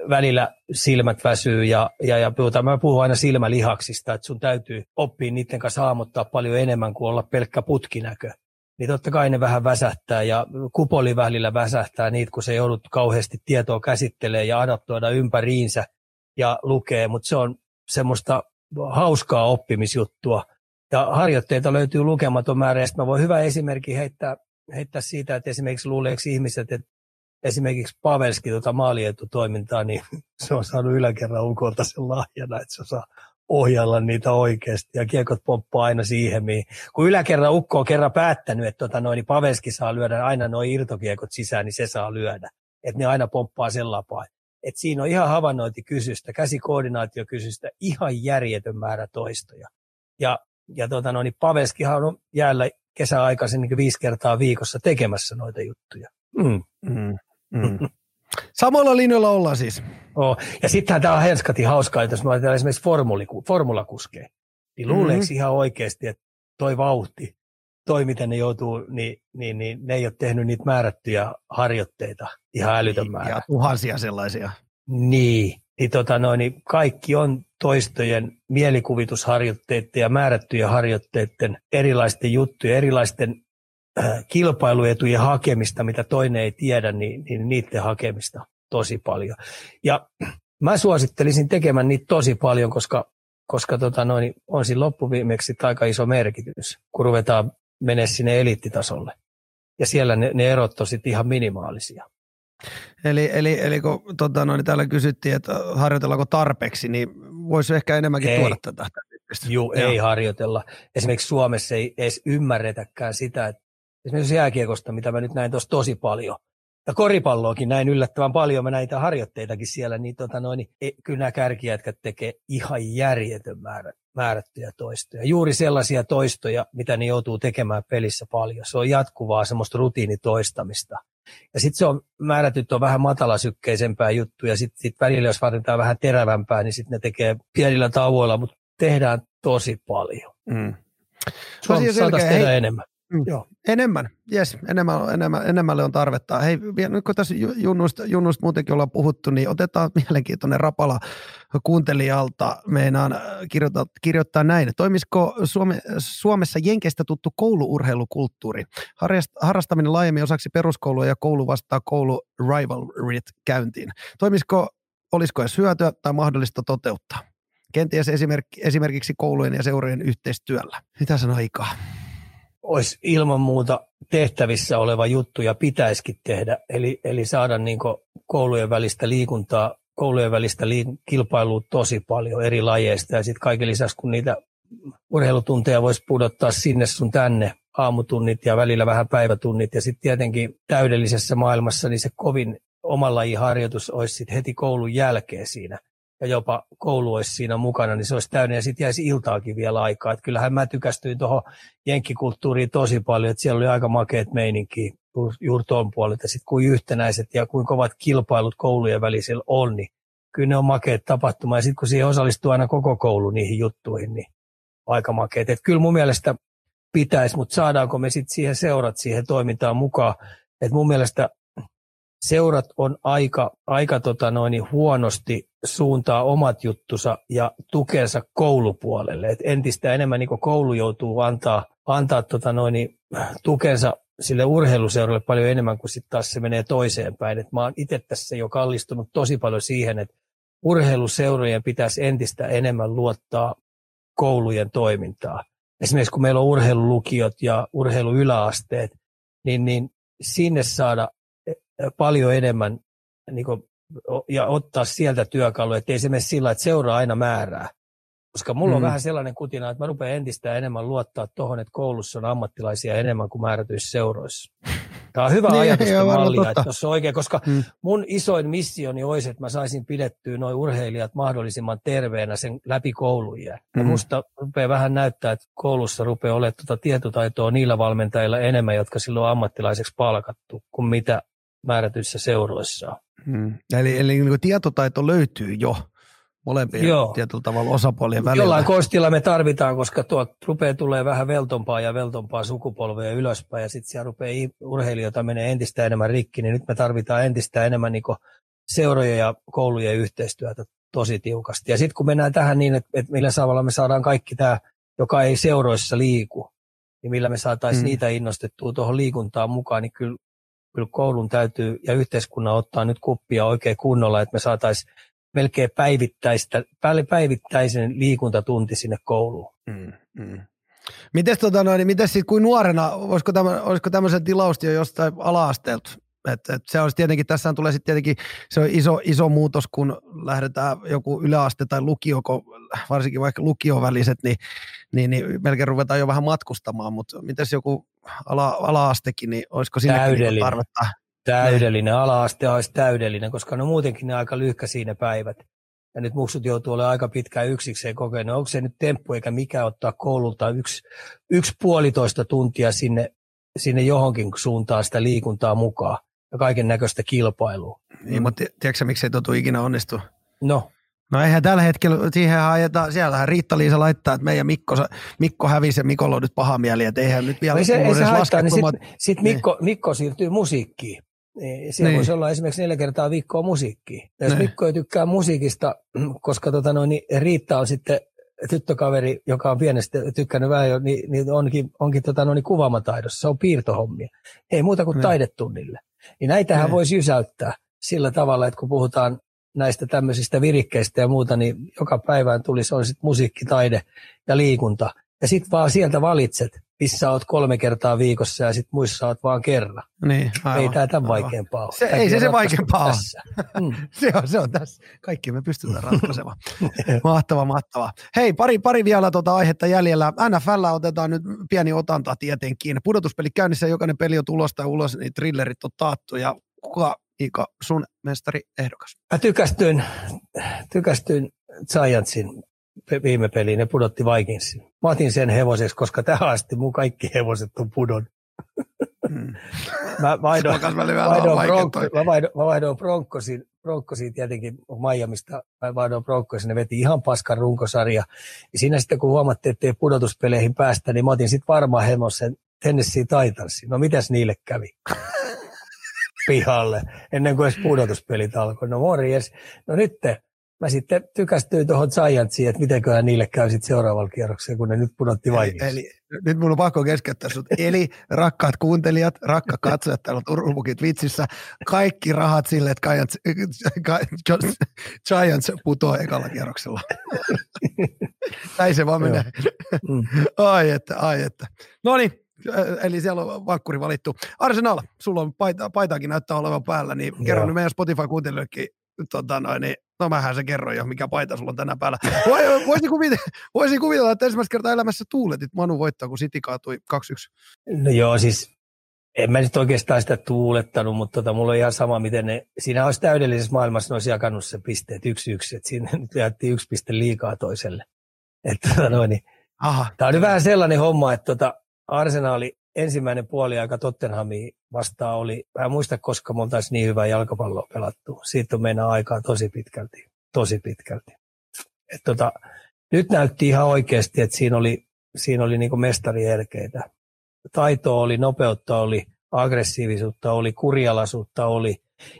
välillä silmät väsyy ja, ja, ja puhutaan, mä puhun aina silmälihaksista, että sun täytyy oppia niiden kanssa hahmottaa paljon enemmän kuin olla pelkkä putkinäkö. Niin totta kai ne vähän väsähtää ja kupoli välillä väsähtää niitä, kun se joudut kauheasti tietoa käsittelee ja adaptoida ympäriinsä ja lukee, mutta se on semmoista hauskaa oppimisjuttua. Ja harjoitteita löytyy lukematon määrä, ja mä voin hyvä esimerkki heittää, heittää siitä, että esimerkiksi luuleeko ihmiset, että esimerkiksi Pavelski tuota maalietutoimintaa, niin se on saanut yläkerran ulkoilta sen lahjana, että se osaa ohjalla niitä oikeasti ja kiekot pomppaa aina siihen, mihin. Kun yläkerran ukko on kerran päättänyt, että tota noin, niin Pavelski saa lyödä aina noin irtokiekot sisään, niin se saa lyödä. Että ne aina pomppaa sen lapaa. Et siinä on ihan havainnointikysystä, käsikoordinaatiokysystä, ihan järjetön määrä toistoja. Ja, ja tota noin, niin Pavelskihan on jäällä kesäaikaisin niin viisi kertaa viikossa tekemässä noita juttuja. Mm. Mm. Mm. Samalla linjalla ollaan siis. Oh. Ja sittenhän tämä on henskati hauskaa, että jos me ajatellaan esimerkiksi formulakuskeja, niin mm-hmm. luuleeko ihan oikeasti, että toi vauhti, toi miten ne joutuu, niin, niin, niin ne ei ole tehnyt niitä määrättyjä harjoitteita ihan älytön niin, määrä. Ja tuhansia sellaisia. Niin, niin, tota noin, niin kaikki on toistojen mielikuvitusharjoitteiden ja määrättyjen harjoitteiden erilaisten juttujen, erilaisten kilpailuetujen hakemista, mitä toinen ei tiedä, niin, niin niiden hakemista tosi paljon. Ja mä suosittelisin tekemään niitä tosi paljon, koska, koska tota noin, on siinä loppuviimeksi aika iso merkitys, kun ruvetaan mennä sinne eliittitasolle. Ja siellä ne, ne erot on sitten ihan minimaalisia. Eli, eli, eli kun tota, no, niin täällä kysyttiin, että harjoitellaanko tarpeeksi, niin voisi ehkä enemmänkin ei. tuoda tätä. Joo, ei harjoitella. Esimerkiksi Suomessa ei edes ymmärretäkään sitä, että esimerkiksi jääkiekosta, mitä mä nyt näin tuossa tosi paljon, ja koripalloakin näin yllättävän paljon, mä näitä harjoitteitakin siellä, niin, tota noin, niin kyllä nämä kärkijätkät tekee ihan järjetön määrä, määrättyjä toistoja. Juuri sellaisia toistoja, mitä ne joutuu tekemään pelissä paljon. Se on jatkuvaa semmoista rutiinitoistamista. Ja sitten se on määrätyt on vähän matalasykkeisempää juttuja. Sitten sit välillä, jos vaaditaan vähän terävämpää, niin sitten ne tekee pienillä tauoilla, mutta tehdään tosi paljon. Mm. Saataisiin tehdä enemmän. Mm. Joo. Enemmän, jes, enemmän, enemmän, enemmälle on tarvetta. Hei, nyt kun tässä junnusta, junnusta muutenkin ollaan puhuttu, niin otetaan mielenkiintoinen rapala kuuntelijalta. Meinaan äh, kirjoittaa, kirjoittaa näin. Toimisiko Suome, Suomessa Jenkeistä tuttu kouluurheilukulttuuri? Harrastaminen laajemmin osaksi peruskoulua ja koulu vastaa koulu rivalryt käyntiin. Toimisiko, olisiko edes hyötyä tai mahdollista toteuttaa? Kenties esimerkki, esimerkiksi koulujen ja seurojen yhteistyöllä. Mitä sanoo aikaa? Olisi ilman muuta tehtävissä oleva juttu ja pitäisikin tehdä. Eli, eli saada niin koulujen välistä liikuntaa, koulujen välistä liik- kilpailua tosi paljon eri lajeista. Ja sitten kaiken lisäksi, kun niitä urheilutunteja voisi pudottaa sinne sun tänne, aamutunnit ja välillä vähän päivätunnit. Ja sitten tietenkin täydellisessä maailmassa niin se kovin oman lajin harjoitus olisi sit heti koulun jälkeen siinä ja jopa koulu olisi siinä mukana, niin se olisi täynnä ja sitten jäisi iltaakin vielä aikaa. Et kyllähän mä tykästyin tuohon jenkkikulttuuriin tosi paljon, että siellä oli aika makeat meininki juuri tuon puolelta. Sitten kuin yhtenäiset ja kuin kovat kilpailut koulujen välisellä on, niin kyllä ne on makeat tapahtuma. Ja sitten kun siihen osallistuu aina koko koulu niihin juttuihin, niin aika makeat. Et kyllä mun mielestä pitäisi, mutta saadaanko me sitten siihen seurat siihen toimintaan mukaan. Et mun mielestä seurat on aika, aika tota noin, huonosti suuntaa omat juttusa ja tukensa koulupuolelle. Et entistä enemmän niin koulu joutuu antaa, antaa tota noin, tukensa sille urheiluseuralle paljon enemmän kuin sitten taas se menee toiseen päin. Et mä oon itse tässä jo kallistunut tosi paljon siihen, että urheiluseurojen pitäisi entistä enemmän luottaa koulujen toimintaa. Esimerkiksi kun meillä on urheilulukiot ja urheiluyläasteet, niin, niin sinne saada paljon enemmän niin kuin, ja ottaa sieltä työkaluja, ettei se mene sillä, että seuraa aina määrää. Koska mulla mm. on vähän sellainen kutina, että mä rupean entistä enemmän luottaa tuohon, että koulussa on ammattilaisia enemmän kuin määrätyissä seuroissa. Tämä on hyvä niin, ajatus mallia, että tuossa oikein, koska mm. mun isoin missioni olisi, että mä saisin pidettyä nuo urheilijat mahdollisimman terveenä sen läpi koulujen. Mm. Ja musta rupeaa vähän näyttää, että koulussa rupeaa olemaan tuota tietotaitoa niillä valmentajilla enemmän, jotka silloin on ammattilaiseksi palkattu, kuin mitä määrätyissä seuroissa. Hmm. Eli, eli niin tietotaito löytyy jo molempien Joo. tietyllä tavalla osapuolien välillä. Jollain kostilla me tarvitaan, koska tuo rupeaa tulee vähän veltompaa ja veltompaa sukupolvea ylöspäin ja sitten siellä rupeaa urheilijoita menee entistä enemmän rikki, niin nyt me tarvitaan entistä enemmän niin seurojen ja koulujen yhteistyötä tosi tiukasti. Ja sitten kun mennään tähän niin, että, että millä tavalla me saadaan kaikki tämä, joka ei seuroissa liiku, niin millä me saataisiin hmm. niitä innostettua tuohon liikuntaan mukaan, niin kyllä kyllä koulun täytyy ja yhteiskunnan ottaa nyt kuppia oikein kunnolla, että me saataisiin melkein päivittäistä, päivittäisen liikuntatunti sinne kouluun. Mm, mm. Mites, tota noin, kuin nuorena, olisiko, tämä, olisiko tämmöisen tilausti jo jostain ala-asteelta Et, et se olisi tietenkin, tässä tulee sitten tietenkin se on iso, iso muutos, kun lähdetään joku yläaste tai lukio, varsinkin vaikka lukioväliset, niin, niin, niin melkein ruvetaan jo vähän matkustamaan, mutta mitäs joku ala, ala-astekin, niin olisiko sinne Täydellinen. tarvetta? Täydellinen, ala-aste olisi täydellinen, koska ne muutenkin ne aika lyhkäisiä ne päivät. Ja nyt muksut joutuu olemaan aika pitkään yksikseen kokenut. No onko se nyt temppu eikä mikä ottaa koululta yksi, yksi puolitoista tuntia sinne, sinne johonkin suuntaan sitä liikuntaa mukaan ja kaiken näköistä kilpailua. Niin, mutta tiedätkö miksi ei totu ikinä onnistu? No, No eihän tällä hetkellä, siihen ajetaan, siellähän Riitta-Liisa laittaa, että meidän Mikko, Mikko hävisi ja Mikolla on nyt paha mieli, että eihän nyt vielä ei se, ei se haittaa, niin sitten sit Niin. Mikko, Mikko siirtyy musiikkiin. Niin, Siellä Niin. voisi olla esimerkiksi neljä kertaa viikkoa musiikkia. Ja jos Niin. Mikko ei tykkää musiikista, koska tota noin, niin Riitta on sitten tyttökaveri, joka on pienestä tykkännyt vähän jo, niin, niin onkin, onkin tota noin, kuvaamataidossa. Se on piirtohommia. Ei muuta kuin Niin. taidetunnille. Niin näitähän Niin. voisi jysäyttää sillä tavalla, että kun puhutaan näistä tämmöisistä virikkeistä ja muuta, niin joka päivään tulisi on sitten musiikki, taide ja liikunta. Ja sitten vaan sieltä valitset, missä oot kolme kertaa viikossa ja sitten muissa oot vaan kerran. Niin, aivan, ei tämä tämän vaikeampaa ole. Se- Tämäkin ei se se vaikeampaa ole. tässä. Mm. Se on, se on tässä. Kaikki me pystytään ratkaisemaan. mahtava, mahtava. Hei, pari, pari vielä tuota aihetta jäljellä. NFL otetaan nyt pieni otanta tietenkin. Pudotuspeli käynnissä, jokainen peli on tulosta ja ulos, niin trillerit on taattu. Ja kuka, Ika, sun mestari ehdokas? Mä tykästyin, tykästyin Giantsin viime peliin, ne pudotti Vikingsin. Mä otin sen hevoseksi, koska tähän asti mun kaikki hevoset on pudon. Hmm. Mä vaihdoin, vaihdoin, bronko, toi. mä vaihdoin, mä vaihdoin Broncosin, Broncosin tietenkin Miamista, mä vaihdoin Broncosin, ne veti ihan paskan runkosarja. Ja siinä sitten kun huomattiin, että ei pudotuspeleihin päästä, niin mä otin sitten varmaan hevosen Tennessee Titansin. No mitäs niille kävi? Pihalle, ennen kuin edes pudotuspelit alkoi. No morjes. No nyt mä sitten tykästyin tuohon Giantsiin, että mitenköhän niille käy sitten seuraavalla kierroksella, kun ne nyt pudotti Eli, Vikingsin. eli nyt mun on pakko keskeyttää sut. Eli rakkaat kuuntelijat, rakkaat katsojat täällä on vitsissä, kaikki rahat sille, että Giants, Giants, putoo ekalla kierroksella. Näin se vaan menee. Mm. Ai että, ai että. No niin, eli siellä on vankkuri valittu. Arsenal, sulla on paita, paitaakin näyttää olevan päällä, niin kerro nyt meidän Spotify-kuuntelijoillekin, tota noin, niin, no mähän se kerron jo, mikä paita sulla on tänään päällä. Voi- Voisin kuvitella, voisin kuvitella, että ensimmäistä kertaa elämässä tuuletit Manu voittaa, kun City kaatui 2-1. No joo, siis en mä nyt oikeastaan sitä tuulettanut, mutta tota, mulla on ihan sama, miten ne, siinä olisi täydellisessä maailmassa, ne olisi jakanut se pisteet yksi yksi, että siinä nyt jaettiin yksi piste liikaa toiselle. Että tota noin, niin, Aha. tämä on nyt vähän sellainen homma, että tota, Arsenaali ensimmäinen puoli aika Tottenhamia vastaan oli, mä en muista koska me oltaisiin niin hyvää jalkapalloa pelattu. Siitä on mennä aikaa tosi pitkälti, tosi pitkälti. Et tota, nyt näytti ihan oikeasti, että siinä oli, siinä oli niin mestarierkeitä. Taitoa oli, nopeutta oli, aggressiivisuutta oli, kurjalaisuutta oli.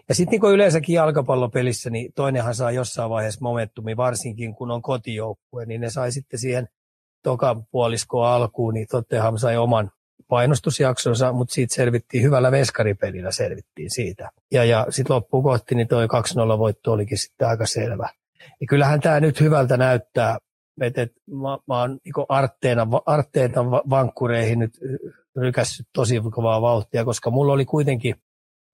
Ja sitten niin yleensäkin jalkapallopelissä, niin toinenhan saa jossain vaiheessa momentumia, varsinkin kun on kotijoukkue, niin ne sai sitten siihen tokan puoliskoon alkuun, niin Tottenham sai oman painostusjaksonsa, mutta siitä selvittiin hyvällä veskaripelillä selvittiin siitä. Ja, ja sitten loppuun kohti, niin toi 2-0 voitto olikin sitten aika selvä. Ja kyllähän tämä nyt hyvältä näyttää, että et mä, mä oon niin Arteena, Arteetan va- vankkureihin nyt rykässyt tosi kovaa vauhtia, koska mulla oli kuitenkin,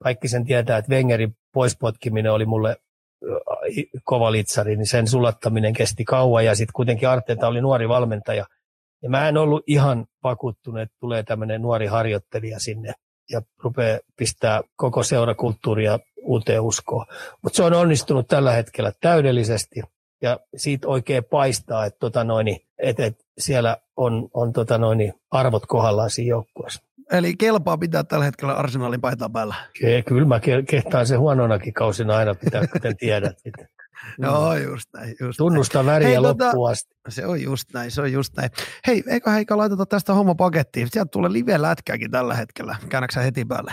kaikki sen tietää, että Wengerin poispotkiminen oli mulle ö, kova litsari, niin sen sulattaminen kesti kauan ja sitten kuitenkin Arteeta oli nuori valmentaja. Ja mä en ollut ihan vakuuttunut, että tulee tämmöinen nuori harjoittelija sinne ja rupeaa pistää koko seurakulttuuria uuteen uskoon. Mutta se on onnistunut tällä hetkellä täydellisesti ja siitä oikein paistaa, että, tota noin, että, että siellä on, on tota noin, arvot kohdallaan siinä joukkueessa. Eli kelpaa pitää tällä hetkellä Arsenalin paitaa päällä. Ke- Kyllä mä ke- kehtaan se huononakin kausina aina pitää, kuten tiedät. Joo, just näin. Just näin. Tunnusta väriä Hei, Hei, tota- loppuun asti. Se on just näin, se on just näin. Hei, eikö Heikka laiteta tästä homma pakettiin? Sieltä tulee live-lätkääkin tällä hetkellä. Käännäksä heti päälle?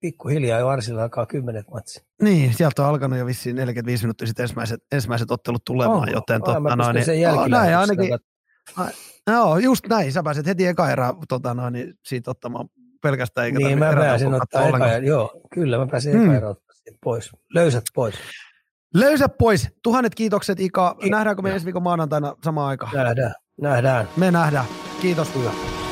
Pikkuhiljaa jo Arsilla alkaa kymmenet matsi. Niin, sieltä on alkanut jo vissiin 45 minuuttia sitten ensimmäiset, ensimmäiset ottelut tulemaan, Onko? joten totta noin, niin, oh, näin ainakin, joo, just näin, sä pääset heti eka erää tota noin, niin siitä ottamaan pelkästään, eikä Niin, mä pääsin ottaa eka, joo, kyllä mä pääsin Hmm. eka siitä pois. Löysät pois. Löysä pois, tuhannet kiitokset Ika, Ki- nähdäänkö me ensi viikon maanantaina samaan aikaan? Nähdään, nähdään. Me nähdään, kiitos. Hyvä.